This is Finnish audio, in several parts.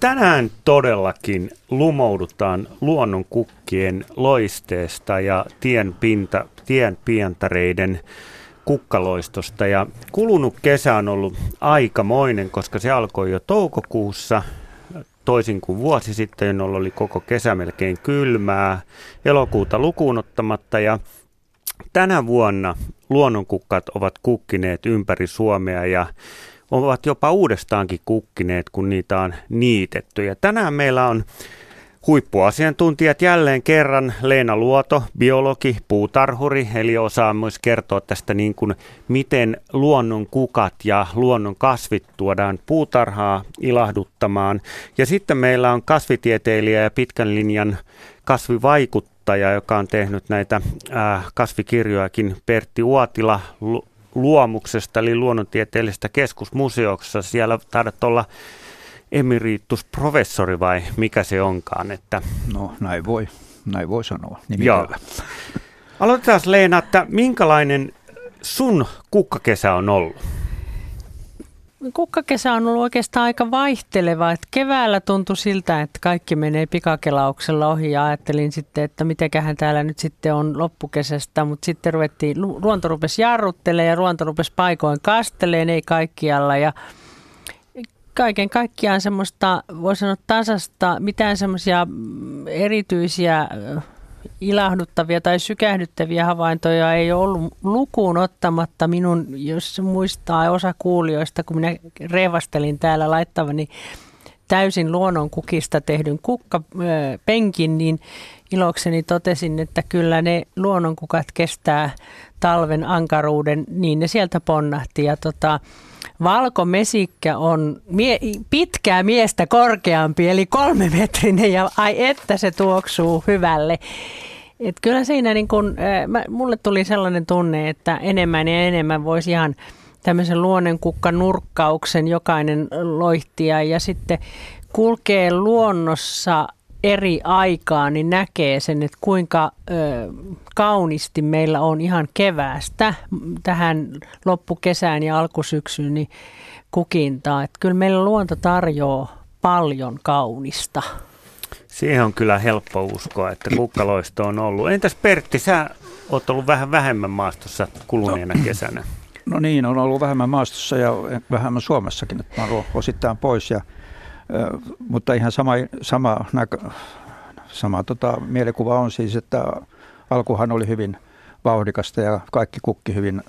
Tänään todellakin lumoudutaan luonnon kukkien loisteesta ja tien, pinta, tien pientareiden kukkaloistosta. Ja kulunut kesä on ollut aikamoinen, koska se alkoi jo toukokuussa, toisin kuin vuosi sitten, jolloin oli koko kesä melkein kylmää, elokuuta lukuun ottamatta. Ja tänä vuonna luonnonkukkat ovat kukkineet ympäri Suomea ja ovat jopa uudestaankin kukkineet, kun niitä on niitetty. Ja tänään meillä on huippuasiantuntijat jälleen kerran. Leena Luoto, biologi, puutarhuri, eli osaa myös kertoa tästä niin kuin, miten luonnon kukat ja luonnon kasvit tuodaan puutarhaa ilahduttamaan. Ja sitten meillä on kasvitieteilijä ja pitkän linjan kasvivaikuttaja, joka on tehnyt näitä kasvikirjojakin, Pertti Uotila luomuksesta, eli luonnontieteellisestä keskusmuseoksessa. Siellä taidat olla emeritusprofessori vai mikä se onkaan? Että... No näin voi, näin voi sanoa Joo. Aloitetaan Leena, että minkälainen sun kukkakesä on ollut? Kukkakesä on ollut oikeastaan aika vaihteleva. Että keväällä tuntui siltä, että kaikki menee pikakelauksella ohi ja ajattelin sitten, että mitenköhän täällä nyt sitten on loppukesästä. Mutta sitten ruvettiin, luonto rupesi jarruttelemaan ja luonto rupesi paikoin kasteleen, ei kaikkialla. Ja kaiken kaikkiaan semmoista, voi sanoa tasasta, mitään semmoisia erityisiä ilahduttavia tai sykähdyttäviä havaintoja ei ollut lukuun ottamatta minun, jos muistaa osa kuulijoista, kun minä revastelin täällä laittavani täysin luonnonkukista tehdyn kukkapenkin, niin ilokseni totesin, että kyllä ne luonnonkukat kestää talven ankaruuden, niin ne sieltä ponnahti. Ja tota, valkomesikkä on mie- pitkää miestä korkeampi, eli kolme metrinen, ja ai että se tuoksuu hyvälle. Et kyllä siinä niin kun, äh, mulle tuli sellainen tunne, että enemmän ja enemmän voisi ihan tämmöisen luonnenkukkan nurkkauksen jokainen loihtia ja sitten kulkee luonnossa eri aikaa, niin näkee sen, että kuinka ö, kaunisti meillä on ihan keväästä tähän loppukesään ja alkusyksyyn niin kukintaa. Että kyllä meillä luonto tarjoaa paljon kaunista. Siihen on kyllä helppo uskoa, että kukkaloisto on ollut. Entäs Pertti, sä oot ollut vähän vähemmän maastossa kuluneena no, kesänä. No niin, on ollut vähemmän maastossa ja vähemmän Suomessakin, että mä olen osittain pois. Ja, mutta ihan sama, sama, sama tota, mielikuva on siis, että alkuhan oli hyvin vauhdikasta ja kaikki kukki hyvin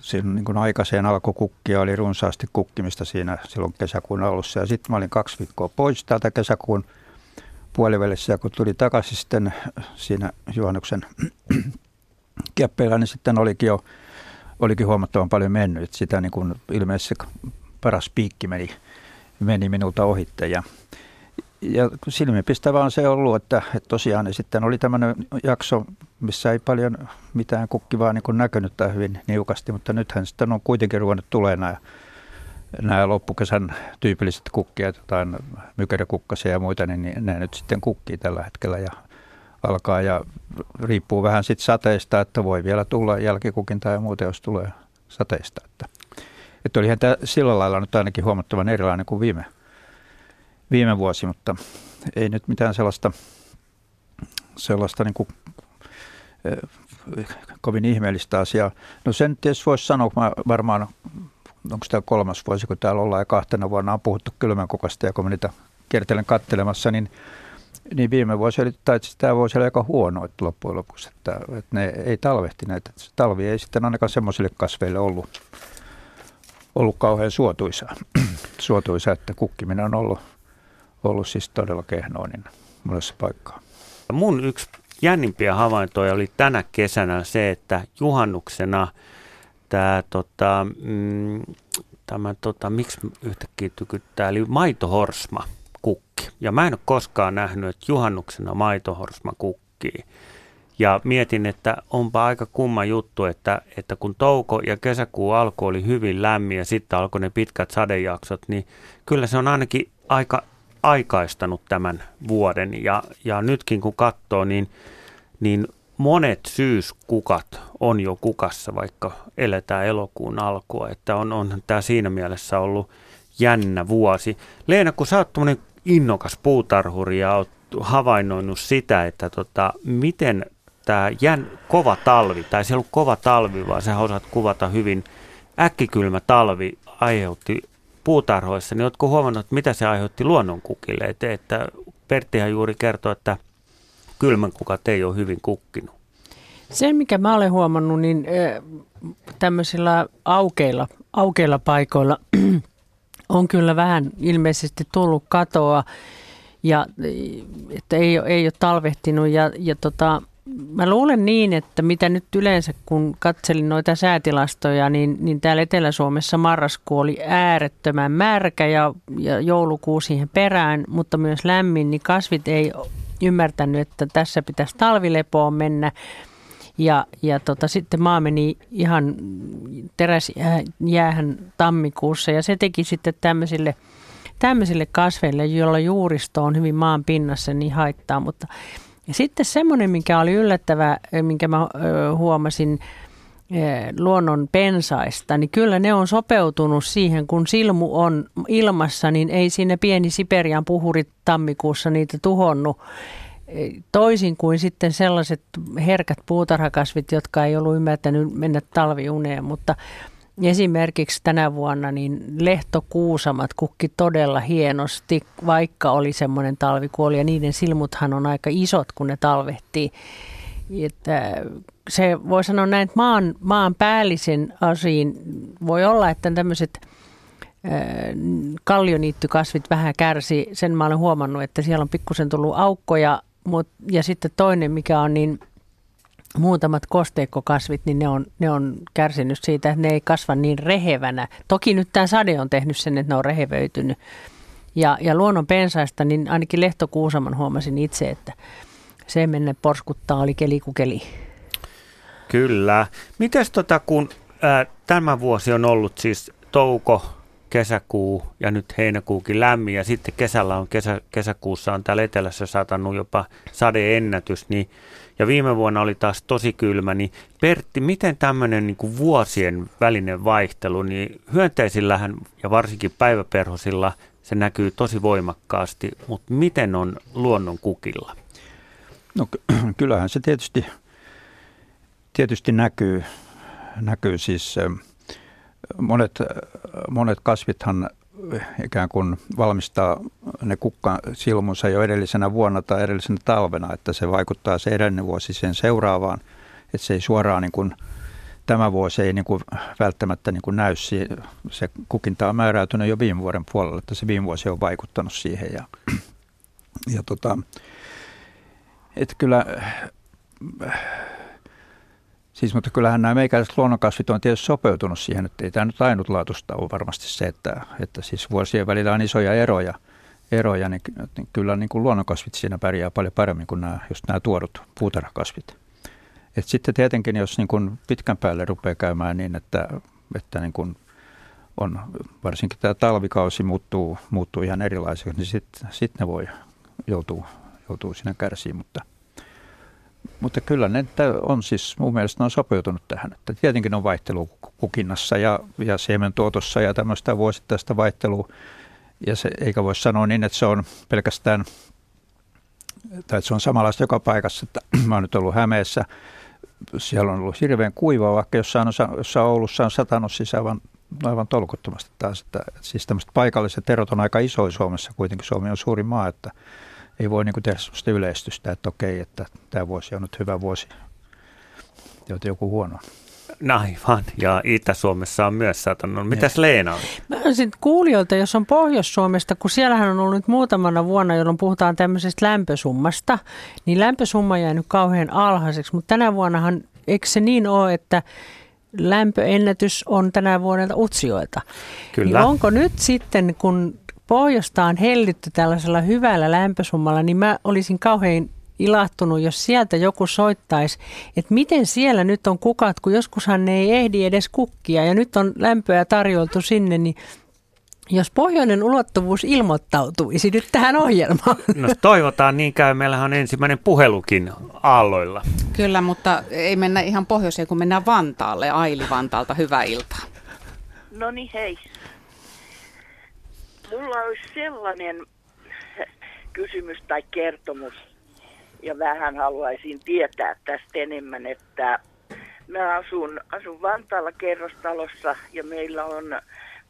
siinä niin aikaiseen alkukukkia oli runsaasti kukkimista siinä silloin kesäkuun alussa. Ja sitten mä olin kaksi viikkoa pois täältä kesäkuun puolivälissä ja kun tuli takaisin sitten siinä juhannuksen kieppeillä, niin sitten olikin jo olikin huomattavan paljon mennyt. Sitä niin kuin ilmeisesti paras piikki meni, meni minulta ohitte. Ja, ja silmiinpistävää on se ollut, että, että tosiaan niin sitten oli tämmöinen jakso, missä ei paljon mitään kukkivaa niin näkynyt tai hyvin niukasti, mutta nythän sitten on kuitenkin ruvennut tulee nämä nämä loppukesän tyypilliset kukkiat, jotain mykäräkukkasia ja muita, niin ne nyt sitten kukkii tällä hetkellä ja alkaa ja riippuu vähän sitten sateista, että voi vielä tulla jälkikukintaa ja muuta, jos tulee sateista. Että, että olihan tämä sillä lailla nyt ainakin huomattavan erilainen kuin viime, viime vuosi, mutta ei nyt mitään sellaista, sellaista niin kuin, eh, kovin ihmeellistä asiaa. No sen tietysti voisi sanoa, varmaan onko tämä kolmas vuosi, kun täällä ollaan ja kahtena vuonna on puhuttu kylmänkokasta ja kun mä niitä kiertelen kattelemassa, niin, niin viime vuosi oli, tai tämä vuosi oli aika huono että loppujen lopuksi, että, että ne ei talvehtineet. Että talvi ei sitten ainakaan semmoisille kasveille ollut, ollut kauhean suotuisa, suotuisa, että kukkiminen on ollut, ollut siis todella kehnoa niin monessa paikkaa. Mun yksi jännimpiä havaintoja oli tänä kesänä se, että juhannuksena – tämä, tota, mm, tämä tota, miksi yhtäkkiä tykyttää, eli maitohorsma kukki. Ja mä en ole koskaan nähnyt, että juhannuksena maitohorsma kukkii. Ja mietin, että onpa aika kumma juttu, että, että kun touko ja kesäkuu alku oli hyvin lämmin ja sitten alkoi ne pitkät sadejaksot, niin kyllä se on ainakin aika aikaistanut tämän vuoden. Ja, ja nytkin kun katsoo, niin, niin monet syyskukat on jo kukassa, vaikka eletään elokuun alkua. Että on, on tämä siinä mielessä ollut jännä vuosi. Leena, kun sä oot innokas puutarhuri ja oot havainnoinut sitä, että tota, miten tämä jän, kova talvi, tai se ei ollut kova talvi, vaan sä osaat kuvata hyvin, äkkikylmä talvi aiheutti puutarhoissa, niin oletko huomannut, että mitä se aiheutti luonnonkukille? Että, että Perttihän juuri kertoi, että kylmänkukat ei ole hyvin kukkinut. Se, mikä mä olen huomannut, niin tämmöisillä aukeilla, aukeilla paikoilla on kyllä vähän ilmeisesti tullut katoa ja että ei, ei ole talvehtinut ja, ja tota, mä luulen niin, että mitä nyt yleensä kun katselin noita säätilastoja, niin, niin täällä Etelä-Suomessa marraskuu oli äärettömän märkä ja, ja joulukuu siihen perään, mutta myös lämmin, niin kasvit ei ymmärtänyt, että tässä pitäisi talvilepoon mennä. Ja, ja tota, sitten maa meni ihan teräsjäähän tammikuussa ja se teki sitten tämmöisille, tämmöisille kasveille, joilla juuristo on hyvin maan pinnassa, niin haittaa. Mutta ja sitten semmoinen, mikä oli yllättävä, minkä mä huomasin luonnon pensaista, niin kyllä ne on sopeutunut siihen, kun silmu on ilmassa, niin ei sinne pieni Siperian puhurit tammikuussa niitä tuhonnut. Toisin kuin sitten sellaiset herkät puutarhakasvit, jotka ei ollut ymmärtänyt mennä talviuneen, mutta Esimerkiksi tänä vuonna niin lehtokuusamat kukki todella hienosti, vaikka oli semmoinen talvikuoli ja niiden silmuthan on aika isot, kun ne talvehtii. Että se voi sanoa näin, että maan, maan päällisen asiin voi olla, että tämmöiset kallioniittykasvit vähän kärsi. Sen mä olen huomannut, että siellä on pikkusen tullut aukkoja, mut, ja sitten toinen, mikä on niin muutamat kosteikkokasvit, niin ne on, ne on kärsinyt siitä, että ne ei kasva niin rehevänä. Toki nyt tämä sade on tehnyt sen, että ne on rehevöitynyt. Ja, ja luonnon pensaista, niin ainakin Lehtokuusaman huomasin itse, että se menne porskuttaa oli keli kuin keli. Kyllä. Mites tota, kun ää, tämä vuosi on ollut siis touko, kesäkuu ja nyt heinäkuukin lämmin ja sitten kesällä on kesä, kesäkuussa on täällä etelässä satanut jopa sadeennätys, niin ja viime vuonna oli taas tosi kylmä, niin Pertti, miten tämmöinen niin kuin vuosien välinen vaihtelu, niin hyönteisillähän ja varsinkin päiväperhosilla se näkyy tosi voimakkaasti, mutta miten on luonnon kukilla? No kyllähän se tietysti, tietysti näkyy, näkyy siis monet, monet kasvithan ikään kuin valmistaa ne kukka silmunsa jo edellisenä vuonna tai edellisenä talvena, että se vaikuttaa se edellinen vuosi sen seuraavaan, että se ei suoraan niin kuin, tämä vuosi ei niin kuin välttämättä niin kuin näy, se kukinta on määräytynyt jo viime vuoden puolella, että se viime vuosi on vaikuttanut siihen ja, ja tota, että kyllä Siis, mutta kyllähän nämä meikäläiset luonnonkasvit on tietysti sopeutunut siihen, että ei tämä nyt ainutlaatuista ole varmasti se, että, että siis vuosien välillä on isoja eroja, eroja niin, niin kyllä niin kuin luonnonkasvit siinä pärjää paljon paremmin kuin nämä, just nämä tuodut puutarhakasvit. Et sitten tietenkin, jos niin kuin pitkän päälle rupeaa käymään niin, että, että niin kuin on, varsinkin tämä talvikausi muuttuu, muuttuu ihan erilaiseksi, niin sitten sit ne voi joutua, joutuu siinä kärsiin, mutta – mutta kyllä ne on siis, mun mielestä on sopeutunut tähän. Että tietenkin on vaihtelu kukinnassa ja, ja siementuotossa ja tämmöistä vuosittaista vaihtelua. Ja se, eikä voi sanoa niin, että se on pelkästään, tai että se on samanlaista joka paikassa. Että mä oon nyt ollut Hämeessä, siellä on ollut hirveän kuivaa, vaikka jossain, osa, jossain Oulussa on satanut siis aivan, aivan tolkuttomasti taas. Että, siis tämmöiset paikalliset erot on aika isoja Suomessa, kuitenkin Suomi on suuri maa, että ei voi niin kuin tehdä sellaista yleistystä, että okei, että tämä vuosi on nyt hyvä vuosi, joten joku huono. Aivan, ja Itä-Suomessa on myös satanut. Mitäs Leena on? Mä olisin kuulijoilta, jos on Pohjois-Suomesta, kun siellähän on ollut nyt muutamana vuonna, jolloin puhutaan tämmöisestä lämpösummasta, niin lämpösumma jäi nyt kauhean alhaiseksi, mutta tänä vuonnahan, eikö se niin ole, että lämpöennätys on tänä vuodelta Utsioilta. Kyllä. Niin onko nyt sitten, kun pohjoista on hellitty tällaisella hyvällä lämpösummalla, niin mä olisin kauhean ilahtunut, jos sieltä joku soittaisi, että miten siellä nyt on kukat, kun joskushan ne ei ehdi edes kukkia ja nyt on lämpöä tarjoltu sinne, niin jos pohjoinen ulottuvuus ilmoittautuisi nyt tähän ohjelmaan. No toivotaan niin käy. Meillähän on ensimmäinen puhelukin aalloilla. Kyllä, mutta ei mennä ihan pohjoiseen, kun mennään Vantaalle. Aili Vantaalta, hyvää iltaa. No niin, hei. Mulla olisi sellainen kysymys tai kertomus, ja vähän haluaisin tietää tästä enemmän, että mä asun, asun Vantaalla kerrostalossa ja meillä on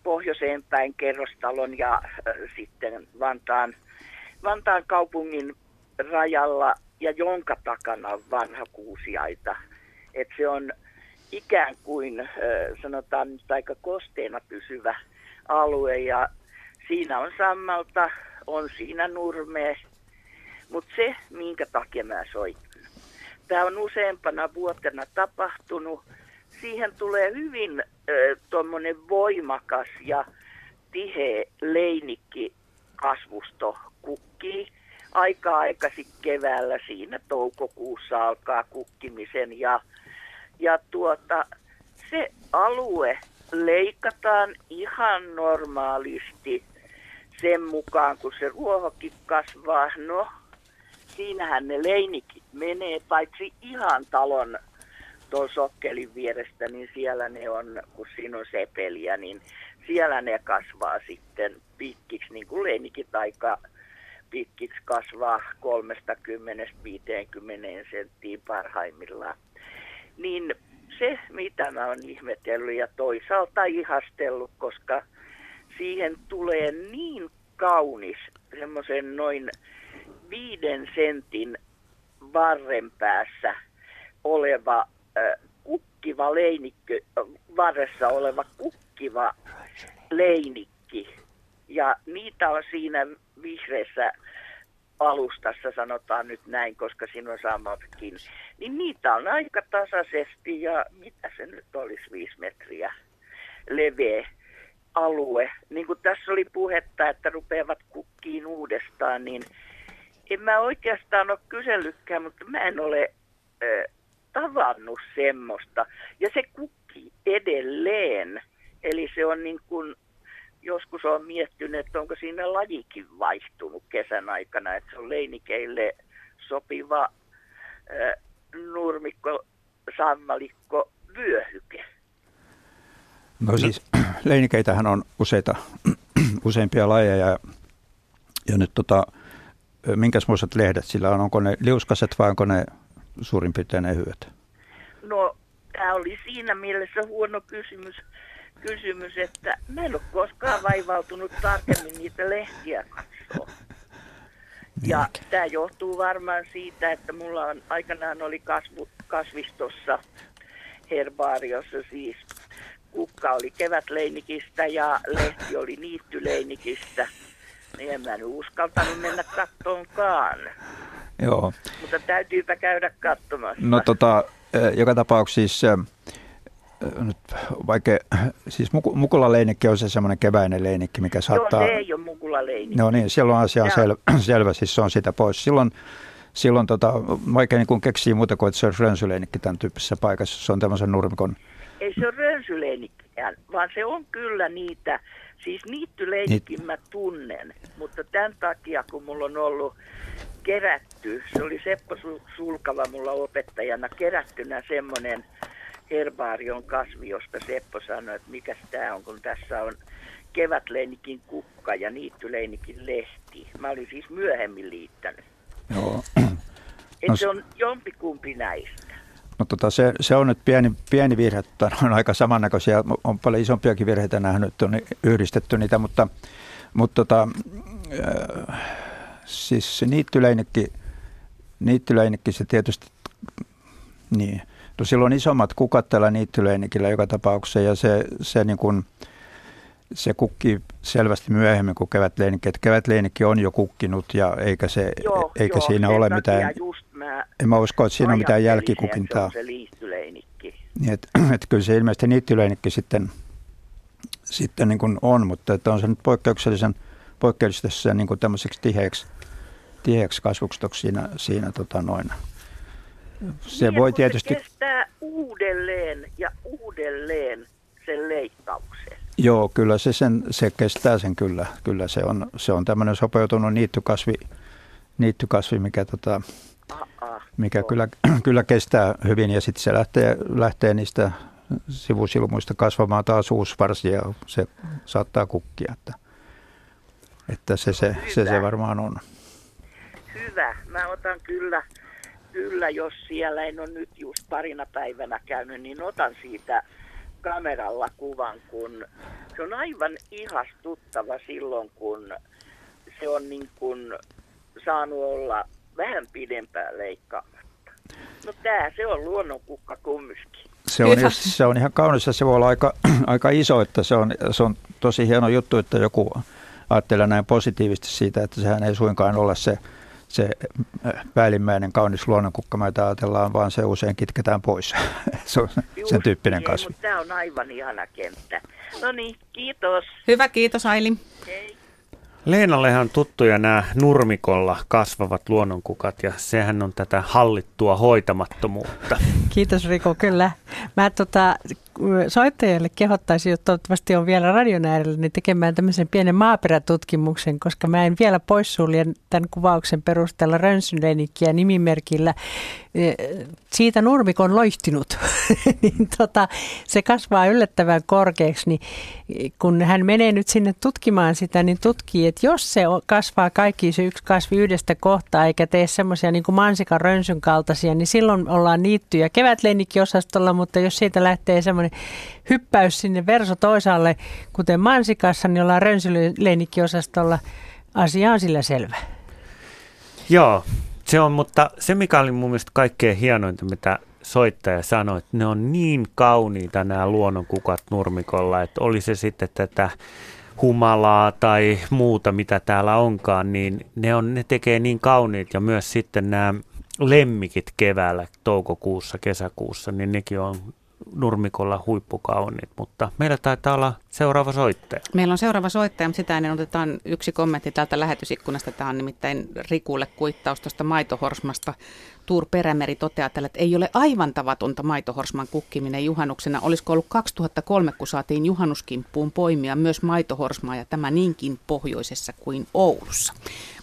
pohjoiseen päin kerrostalon ja äh, sitten Vantaan, Vantaan kaupungin rajalla ja jonka takana on vanha kuusiaita. että se on ikään kuin, äh, sanotaan nyt aika kosteena pysyvä alue ja siinä on sammalta, on siinä nurmea. Mutta se, minkä takia mä soitin, tämä on useampana vuotena tapahtunut. Siihen tulee hyvin tuommoinen voimakas ja tiheä leinikki kasvusto kukkii. Aika aikaisin keväällä siinä toukokuussa alkaa kukkimisen ja, ja tuota, se alue leikataan ihan normaalisti sen mukaan, kun se ruohokin kasvaa. No, siinähän ne leinikit menee, paitsi ihan talon tuon sokkelin vierestä, niin siellä ne on, kun siinä on sepeliä, niin siellä ne kasvaa sitten pitkiksi, niin kuin leinikit aika pitkiksi kasvaa 30-50 senttiin parhaimmillaan. Niin se, mitä mä oon ihmetellyt ja toisaalta ihastellut, koska siihen tulee niin kaunis semmoisen noin viiden sentin varren päässä oleva äh, kukkiva leinikki, varressa oleva kukkiva leinikki. Ja niitä on siinä vihreässä alustassa, sanotaan nyt näin, koska siinä on samatkin. Niin niitä on aika tasaisesti ja mitä se nyt olisi, viisi metriä leveä alue. Niin kuin tässä oli puhetta, että rupeavat kukkiin uudestaan, niin en mä oikeastaan ole kysellytkään, mutta mä en ole ö, tavannut semmoista. Ja se kukki edelleen. Eli se on niin kuin, joskus on miettinyt, että onko siinä lajikin vaihtunut kesän aikana, että se on leinikeille sopiva ö, nurmikko, sammalikko, vyöhyke. No siis leinikeitähän on useita, useimpia lajeja ja nyt tota, minkäsmoiset lehdet sillä on? Onko ne liuskaset vai onko ne suurin piirtein ehyet? No, tämä oli siinä mielessä huono kysymys, kysymys, että mä en ole koskaan vaivautunut tarkemmin niitä lehtiä katsoa. Ja tämä johtuu varmaan siitä, että mulla on aikanaan oli kasvu, kasvistossa, herbaariossa siis, kukka oli kevätleinikistä ja lehti oli niittyleinikistä – niin en mä nyt uskaltanut mennä kattoonkaan. Joo. Mutta täytyypä käydä katsomassa. No tota, eh, joka tapauksessa eh, nyt vaikka, siis mukula leinikki on se semmoinen keväinen leinikki, mikä saattaa... Joo, se ei ole mukula leinikki. No niin, silloin asia on sel, selvä, siis se on sitä pois. Silloin, silloin tota, vaikka niin kuin keksii muuta kuin, että se on rönsyleinikki tämän tyyppisessä paikassa, se on tämmöisen nurmikon... Ei se ole rönsyleinikki, vaan se on kyllä niitä Siis niittyleikkin niin. mä tunnen, mutta tämän takia kun mulla on ollut kerätty, se oli Seppo Sulkava mulla opettajana, kerättynä semmoinen herbaarion kasvi, josta Seppo sanoi, että mikä tämä on, kun tässä on kevätleinikin kukka ja niittyleinikin lehti. Mä olin siis myöhemmin liittänyt. Joo. Että no, se on jompikumpi näistä. No tota, se, se on nyt pieni, pieni virhe, että on aika samannäköisiä, on paljon isompiakin virheitä nähnyt, on yhdistetty niitä, mutta, mutta tota, äh, siis se niittyleinikki, niittyleinikki se tietysti, niin, no silloin isommat kukat tällä niittyleinikillä joka tapauksessa ja se, se niin kuin, se kukki selvästi myöhemmin kuin kevätleinikki. Että kevätleinikki on jo kukkinut ja eikä, se, joo, eikä joo, siinä ole mitään... Just mä en mä usko, että siinä on mitään jälkikukintaa. Se liittyleinikki. Niin, että, että kyllä se ilmeisesti niittyleinikki sitten, sitten niin kuin on, mutta että on se nyt poikkeuksellisen poikkeuksellisen niin kuin tämmöiseksi tiheäksi, tiheäksi kasvustoksi siinä, siinä tota noin. Se niin, voi tietysti... Se kestää uudelleen ja uudelleen sen leikkauksen. Joo, kyllä se, sen, se kestää sen kyllä. Kyllä se on, se on tämmöinen sopeutunut niittykasvi, niittykasvi mikä, tota, mikä kyllä, kyllä kestää hyvin ja sitten se lähtee, lähtee niistä sivusilmuista kasvamaan taas uusi varsi ja se saattaa kukkia. Että. Että se se, se, se varmaan on. Hyvä. Mä otan kyllä, kyllä, jos siellä en ole nyt just parina päivänä käynyt, niin otan siitä kameralla kuvan, kun se on aivan ihastuttava silloin, kun se on niin kuin saanut olla vähän pidempään leikkaamatta. No tää se on luonnonkukka kumminkin. Se on, se on ihan kaunis ja se voi olla aika, aika iso, että se on, se on tosi hieno juttu, että joku ajattelee näin positiivisesti siitä, että sehän ei suinkaan ole se, se päällimmäinen kaunis luonnonkukka, mitä ajatellaan, vaan se usein kitketään pois. se on Just sen tyyppinen niin, kasvi. Mutta tämä on aivan ihana kenttä. No niin, kiitos. Hyvä, kiitos Aili. Hei. Leenallehan tuttuja nämä nurmikolla kasvavat luonnonkukat ja sehän on tätä hallittua hoitamattomuutta. Kiitos Riko, kyllä. Mä tota, soittajille kehottaisin, että toivottavasti on vielä radion äärellä, niin tekemään tämmöisen pienen maaperätutkimuksen, koska mä en vielä poissulje tämän kuvauksen perusteella rönsylenikkiä nimimerkillä. Eh, Siitä nurmikon loihtinut, niin tota, se kasvaa yllättävän korkeaksi, niin kun hän menee nyt sinne tutkimaan sitä, niin tutkii, että jos se kasvaa kaikki se yksi kasvi yhdestä kohtaa, eikä tee semmoisia niin kuin mansikan rönsyn kaltaisia, niin silloin ollaan niittyjä kevätlennikkiosastolla, mutta jos siitä lähtee semmoinen hyppäys sinne verso toisaalle, kuten mansikassa, niin ollaan rönsylenikki-osastolla. Asia on sillä selvä. Joo, se on, mutta se mikä oli mun mielestä kaikkein hienointa, mitä soittaja sanoi, että ne on niin kauniita nämä luonnonkukat nurmikolla, että oli se sitten tätä humalaa tai muuta, mitä täällä onkaan, niin ne, on, ne tekee niin kauniit ja myös sitten nämä lemmikit keväällä, toukokuussa, kesäkuussa, niin nekin on nurmikolla huippukauniit, mutta meillä taitaa olla seuraava soittaja. Meillä on seuraava soittaja, mutta sitä ennen otetaan yksi kommentti täältä lähetysikkunasta. Tämä on nimittäin Rikulle kuittaus tuosta maitohorsmasta. Tuur Perämeri toteaa tällä, että ei ole aivan tavatonta maitohorsman kukkiminen juhannuksena. Olisiko ollut 2003, kun saatiin juhannuskimppuun poimia myös maitohorsmaa ja tämä niinkin pohjoisessa kuin Oulussa.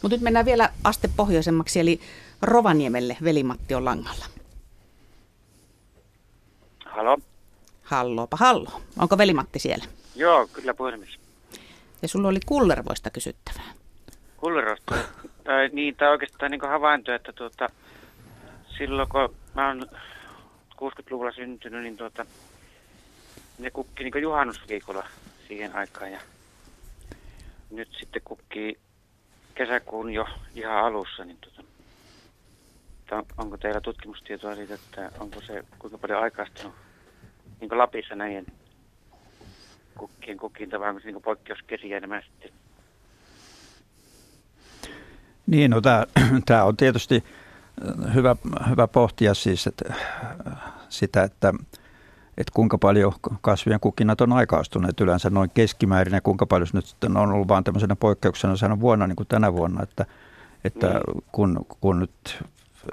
Mutta nyt mennään vielä aste pohjoisemmaksi, eli Rovaniemelle Veli-Matti on langalla. Halo? Halloopa hallo. Onko Veli-Matti siellä? Joo, kyllä puhelimessa. Ja sulla oli kullervoista kysyttävää. Kullerosta. tai niin, tai oikeastaan niin havainto, että tuota, silloin kun mä oon 60-luvulla syntynyt, niin tuota, ne kukki niin juhannusviikolla siihen aikaan. Ja nyt sitten kukkii kesäkuun jo ihan alussa, niin tuota, on- onko teillä tutkimustietoa siitä, että onko se kuinka paljon aikaistunut niin kuin Lapissa näiden kukkien kukinta, se niin poikkeuskesiä enemmän sitten? Niin, no tämä on tietysti äh, hyvä, hyvä pohtia siis että, äh, sitä, että, että kuinka paljon kasvien kukinnat on aikaistuneet yleensä noin keskimäärin ja kuinka paljon nyt sitten on ollut vaan tämmöisenä poikkeuksena sehän vuonna niin kuin tänä vuonna, että, että Niin. kun, kun nyt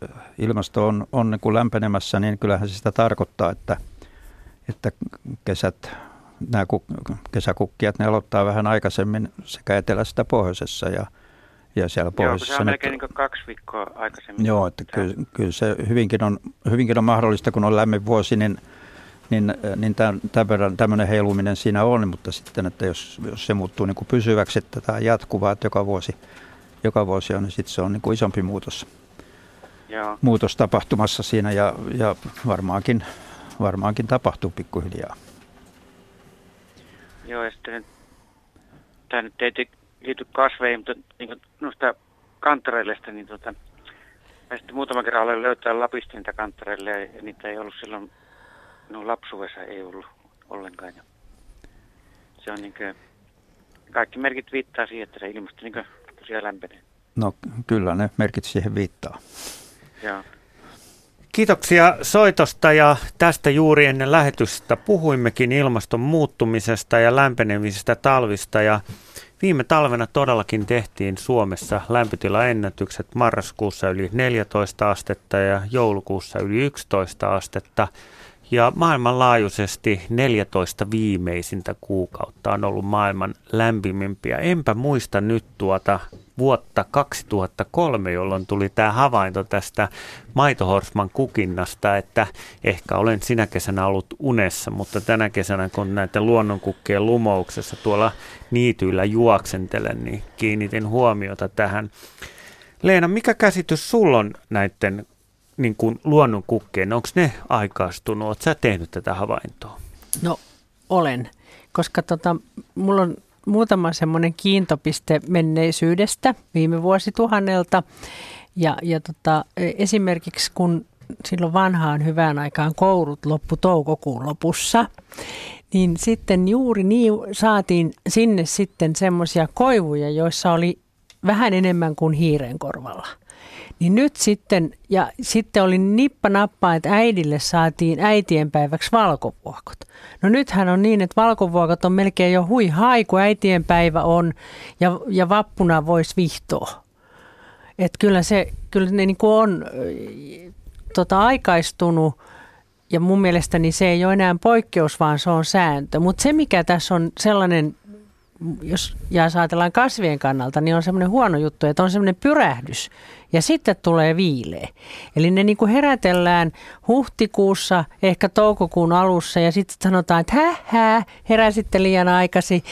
äh, ilmasto on, on niin kuin lämpenemässä, niin kyllähän se sitä tarkoittaa, että, että kesät, nämä kuk- kesäkukkijat, ne aloittaa vähän aikaisemmin sekä etelässä että pohjoisessa ja, ja siellä Joo, pohjoisessa. se on nyt- melkein niin kaksi viikkoa aikaisemmin. Joo, että kyllä, kyllä se hyvinkin on, hyvinkin on mahdollista, kun on lämmin vuosi, niin, niin, niin tämän, tämmöinen heiluminen siinä on, mutta sitten, että jos, jos se muuttuu niin kuin pysyväksi, että tämä jatkuvaa, että joka vuosi, joka vuosi on, niin sitten se on niin kuin isompi muutos, Joo, muutos tapahtumassa siinä ja, ja varmaankin, varmaankin tapahtuu pikkuhiljaa. joo, ja sitten tämä nyt ei liity kasveihin, mutta niin noista kantareillesta, niin tota, mä sitten muutama kerran olen löytää Lapista niitä kantareille, ja, niitä ei ollut silloin, no lapsuudessa ei ollut ollenkaan. Ja se on niin kuin, kaikki merkit viittaa siihen, että se ilmasto niin tosiaan lämpenee. No kyllä ne merkit siihen viittaa. Joo. Kiitoksia soitosta ja tästä juuri ennen lähetystä puhuimmekin ilmaston muuttumisesta ja lämpenemisestä talvista ja viime talvena todellakin tehtiin Suomessa lämpötilaennätykset marraskuussa yli 14 astetta ja joulukuussa yli 11 astetta ja maailmanlaajuisesti 14 viimeisintä kuukautta on ollut maailman lämpimimpiä. Enpä muista nyt tuota vuotta 2003, jolloin tuli tämä havainto tästä maitohorsman kukinnasta, että ehkä olen sinä kesänä ollut unessa, mutta tänä kesänä kun näiden luonnonkukkien lumouksessa tuolla niityillä juoksentelen, niin kiinnitin huomiota tähän. Leena, mikä käsitys sulla on näiden niin kuin luonnonkukkien? Onko ne aikaistunut? Oletko sä tehnyt tätä havaintoa? No olen, koska tota, mulla on muutama semmoinen kiintopiste menneisyydestä viime vuosituhannelta. Ja, ja tota, esimerkiksi kun silloin vanhaan hyvään aikaan koulut loppu toukokuun lopussa, niin sitten juuri niin saatiin sinne sitten semmoisia koivuja, joissa oli vähän enemmän kuin hiiren korvalla. Niin nyt sitten, ja sitten oli nippa nappaa, että äidille saatiin äitienpäiväksi valkovuokot. No nythän on niin, että valkovuokot on melkein jo hui hai, kun äitienpäivä on, ja, ja vappuna voisi vihtoa. Että kyllä se kyllä ne niin on tota, aikaistunut, ja mun mielestäni se ei ole enää poikkeus, vaan se on sääntö. Mutta se, mikä tässä on sellainen jos ja ajatellaan kasvien kannalta, niin on semmoinen huono juttu, että on semmoinen pyrähdys ja sitten tulee viileä. Eli ne niin kuin herätellään huhtikuussa, ehkä toukokuun alussa ja sitten sanotaan, että hä, hä, heräsitte liian aikaisin.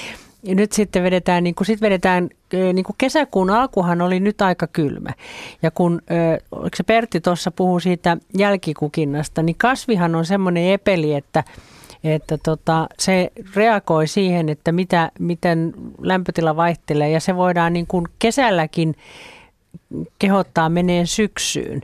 Ja nyt sitten vedetään, niin kuin, sit vedetään niin kuin kesäkuun alkuhan oli nyt aika kylmä. Ja kun oliko se Pertti tuossa puhuu siitä jälkikukinnasta, niin kasvihan on semmoinen epeli, että että tota, se reagoi siihen, että mitä, miten lämpötila vaihtelee ja se voidaan niin kuin kesälläkin kehottaa meneen syksyyn.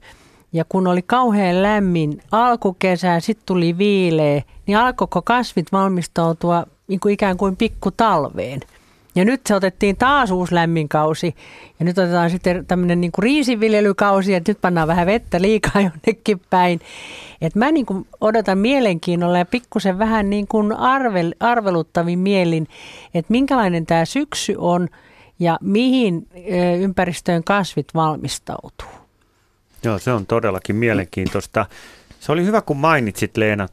Ja kun oli kauhean lämmin alkukesää, sitten tuli viileä, niin alkoiko kasvit valmistautua niin kuin ikään kuin pikkutalveen – ja nyt se otettiin taas uusi lämmin kausi. Ja nyt otetaan sitten tämmöinen niin riisiviljelykausi, että nyt pannaan vähän vettä liikaa jonnekin päin. Et mä niin kuin odotan mielenkiinnolla ja pikkusen vähän niin kuin arvel, arveluttavin mielin, että minkälainen tämä syksy on ja mihin ympäristöön kasvit valmistautuu. Joo, se on todellakin mielenkiintoista. Se oli hyvä, kun mainitsit Leena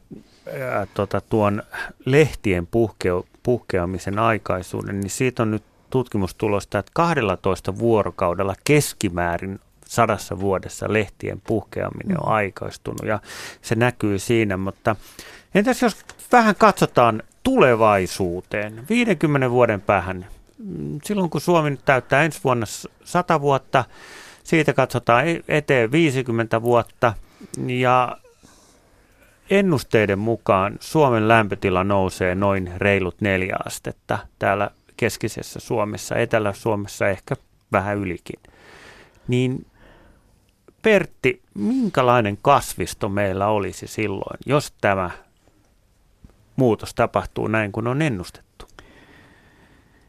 ää, tota, tuon lehtien puhkeu, puhkeamisen aikaisuuden, niin siitä on nyt tutkimustulosta, että 12 vuorokaudella keskimäärin sadassa vuodessa lehtien puhkeaminen on mm. aikaistunut ja se näkyy siinä, mutta entäs jos vähän katsotaan tulevaisuuteen, 50 vuoden päähän, silloin kun Suomi nyt täyttää ensi vuonna 100 vuotta, siitä katsotaan e-, eteen 50 vuotta ja ennusteiden mukaan Suomen lämpötila nousee noin reilut neljä astetta täällä keskisessä Suomessa, Etelä-Suomessa ehkä vähän ylikin. Niin Pertti, minkälainen kasvisto meillä olisi silloin, jos tämä muutos tapahtuu näin kuin on ennustettu?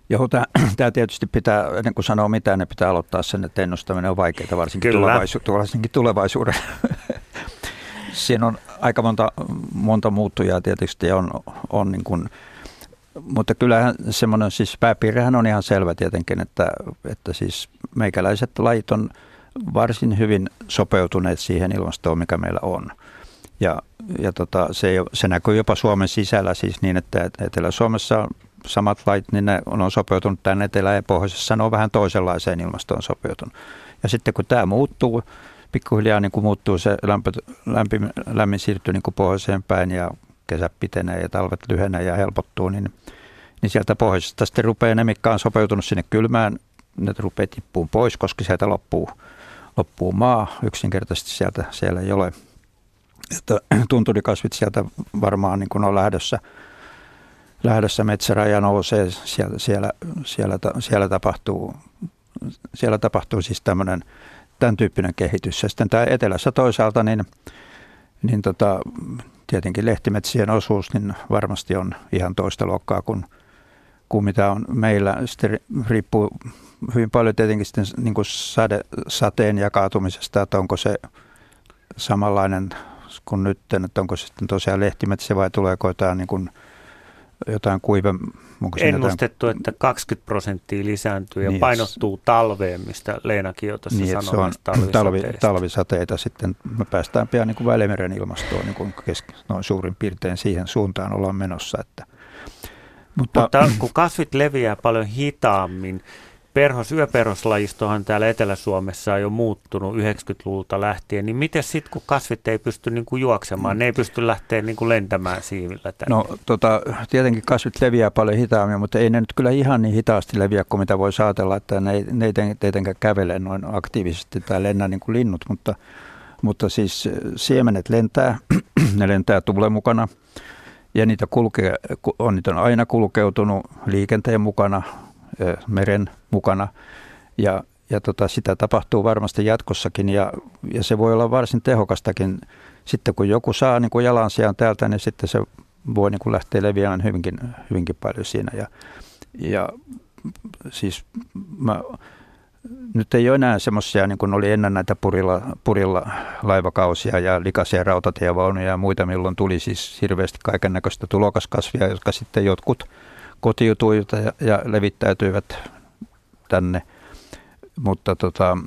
Joo, tämä tietysti pitää, ennen kuin sanoo mitään, niin pitää aloittaa sen, että ennustaminen on vaikeaa, varsinkin, tulevaisu- varsinkin tulevaisuuden siinä on aika monta, monta muuttujaa tietysti on, on niin kuin, mutta kyllähän semmoinen siis pääpiirrehän on ihan selvä tietenkin, että, että siis meikäläiset lajit on varsin hyvin sopeutuneet siihen ilmastoon, mikä meillä on. Ja, ja tota, se, se näkyy jopa Suomen sisällä siis niin, että Etelä-Suomessa samat lait, niin ne on sopeutunut tänne Etelä- ja Pohjoisessa, ne on vähän toisenlaiseen ilmastoon sopeutunut. Ja sitten kun tämä muuttuu, pikkuhiljaa niin kuin muuttuu se lämpö, lämpi, lämmin siirtyy niin pohjoiseen päin ja kesä pitenee ja talvet lyhenee ja helpottuu, niin, niin sieltä pohjoisesta sitten rupeaa ne, mitkä on sopeutunut sinne kylmään, ne rupeaa tippuun pois, koska sieltä loppuu, loppuu maa. Yksinkertaisesti sieltä siellä ei ole. Että tunturikasvit sieltä varmaan niin kuin on lähdössä, lähdössä metsäraja nousee, siellä, siellä, siellä, siellä, tapahtuu, siellä tapahtuu siis tämmöinen – tämän tyyppinen kehitys. Ja sitten tämä etelässä toisaalta, niin, niin tota, tietenkin lehtimetsien osuus niin varmasti on ihan toista luokkaa kuin, kuin mitä on meillä. Sitten riippuu hyvin paljon tietenkin sitten niin kuin sade, sateen jakautumisesta, että onko se samanlainen kuin nyt, että onko se sitten tosiaan lehtimetsiä vai tuleeko jotain niin kuin – jotain kuive... Ennustettu, jotain... että 20 prosenttia lisääntyy ja niin, painottuu talveen, mistä Leenakin jo tuossa niin, sanoi. Se on talvi, talvisateita sitten. Me päästään pian niin kuin Välimeren ilmastoon niin kuin keski, noin suurin piirtein siihen suuntaan ollaan menossa. Että, mutta, mutta kun kasvit leviää paljon hitaammin, perhos, yöperhoslajistohan täällä Etelä-Suomessa on jo muuttunut 90-luvulta lähtien, niin miten sitten kun kasvit ei pysty niin kuin juoksemaan, ne ei pysty lähteä niin kuin lentämään siivillä tänne? No tota, tietenkin kasvit leviää paljon hitaammin, mutta ei ne nyt kyllä ihan niin hitaasti leviä kuin mitä voi ajatella, että ne ei, ne ei tietenkään kävele noin aktiivisesti tai lennä niin kuin linnut, mutta, mutta siis siemenet lentää, ne lentää tuulen mukana ja niitä, kulkee, on, niitä on aina kulkeutunut liikenteen mukana, meren mukana ja, ja tota, sitä tapahtuu varmasti jatkossakin ja, ja se voi olla varsin tehokastakin. Sitten kun joku saa niin jalansijan täältä, niin sitten se voi niin kuin lähteä leviämään hyvinkin, hyvinkin paljon siinä. Ja, ja siis mä, nyt ei ole enää semmoisia, niin kuin oli ennen näitä purilla, purilla laivakausia ja likaisia rautatievaunuja ja muita, milloin tuli siis hirveästi kaiken näköistä tulokaskasvia, jotka sitten jotkut kotiutuivat ja, ja levittäytyivät tänne. Mutta tota,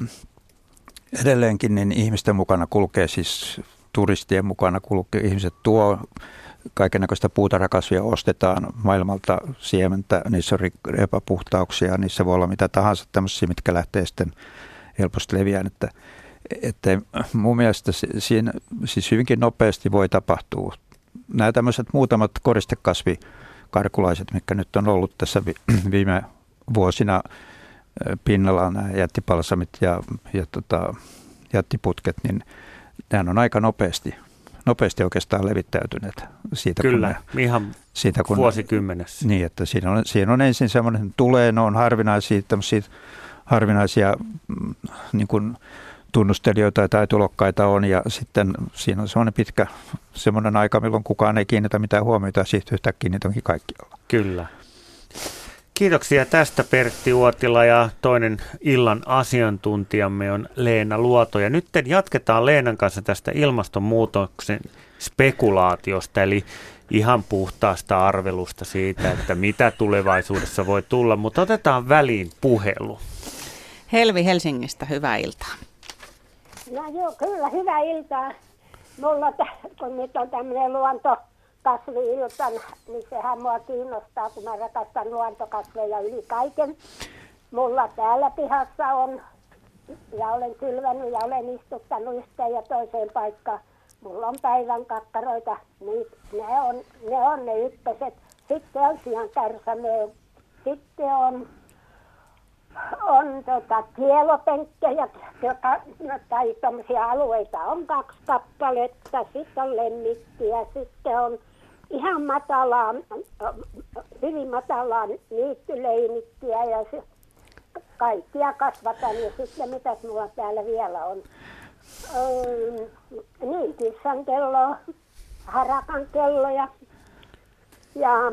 edelleenkin niin ihmisten mukana kulkee siis turistien mukana kulkee, ihmiset tuo kaiken näköistä puutarhakasvia ostetaan maailmalta siementä, niissä on epäpuhtauksia, niissä voi olla mitä tahansa tämmöisiä, mitkä lähtee sitten helposti leviään, että, että mun mielestä siinä siis hyvinkin nopeasti voi tapahtua. Nämä tämmöiset muutamat koristekasvikarkulaiset, mitkä nyt on ollut tässä viime vuosina pinnalla, nämä jättipalsamit ja, ja tota, jättiputket, niin nämä on aika nopeasti nopeasti oikeastaan levittäytyneet. Siitä, Kyllä, kun ne, ihan siitä, kun vuosikymmenessä. Niin, että siinä on, siinä on ensin semmoinen, tulee, ne on harvinaisia, harvinaisia mm, niin kuin tunnustelijoita tai tulokkaita on ja sitten siinä on semmoinen pitkä semmoinen aika, milloin kukaan ei kiinnitä mitään huomiota ja sitten yhtäkkiä niitä onkin kaikkialla. Kyllä. Kiitoksia tästä Pertti Uotila ja toinen illan asiantuntijamme on Leena Luoto. Ja nyt jatketaan Leenan kanssa tästä ilmastonmuutoksen spekulaatiosta, eli ihan puhtaasta arvelusta siitä, että mitä tulevaisuudessa voi tulla, mutta otetaan väliin puhelu. Helvi Helsingistä, hyvää iltaa. No joo, kyllä, hyvää iltaa. Mulla, kun nyt on tämmöinen luonto kasvi-iltan, niin sehän mua kiinnostaa, kun mä rakastan luontokasveja yli kaiken. Mulla täällä pihassa on, ja olen kylvänyt ja olen istuttanut yhteen ja toiseen paikkaan. Mulla on päivän kakkaroita, niin ne on ne, on ne ykköset. Sitten on sian kärsämöö. Sitten on on tota, kielopenkkejä, joka, tai tuommoisia alueita on kaksi kappaletta, sitten on lemmikkiä, sitten on ihan matalaa, hyvin matalaa niittyleinikkiä ja se, kaikkia kasvatan. Ja sitten mitä mulla täällä vielä on? Öö, niin, kissan kello, harakan kelloja. Ja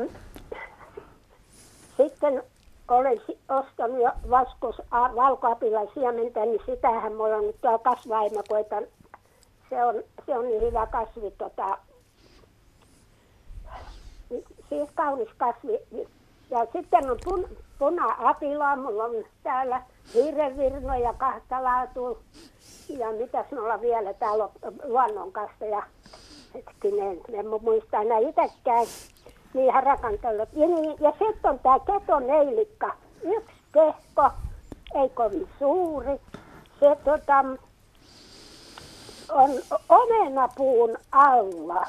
sitten olen ostanut jo vaskus, valkoapilan siementä, niin sitähän mulla on nyt tuolla kasvaima, se on, se on niin hyvä kasvi, tota, siis kaunis kasvi. Ja sitten on pun, puna-apila, mulla on täällä hiirenvirnoja kahta laatua. Ja mitäs mulla vielä, täällä on luonnonkasteja. Hetkinen, en muista enää itsekään. Niin rakantella. Ja, niin, ja sitten on tämä ketoneilikka. Yksi kehko, ei kovin suuri. Se tota, on omenapuun alla.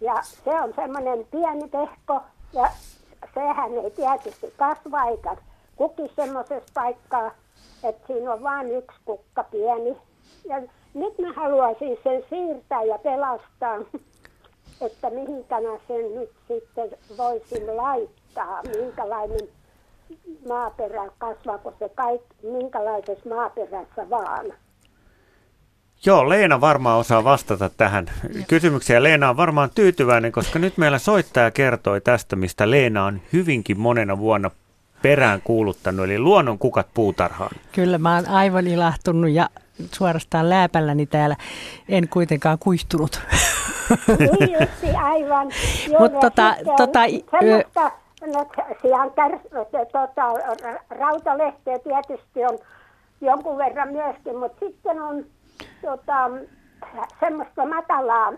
Ja se on semmoinen pieni pehko ja sehän ei tietysti kasva eikä kuki semmoisessa paikkaa, että siinä on vain yksi kukka pieni. Ja nyt mä haluaisin sen siirtää ja pelastaa, että mihinkä mä sen nyt sitten voisin laittaa, minkälainen maaperä, kasvaako se kaikki, minkälaisessa maaperässä vaan. Joo, Leena varmaan osaa vastata tähän kysymykseen. Leena on varmaan tyytyväinen, koska nyt meillä soittaja kertoi tästä, mistä Leena on hyvinkin monena vuonna perään kuuluttanut, eli luonnon kukat puutarhaan. Kyllä, mä oon aivan ilahtunut ja suorastaan lääpälläni täällä. En kuitenkaan kuihtunut. Niin aivan. Mutta tota, tota, semmoista, no, tota, rautalehteä tietysti on jonkun verran myöskin, mutta sitten on tota, semmoista matalaa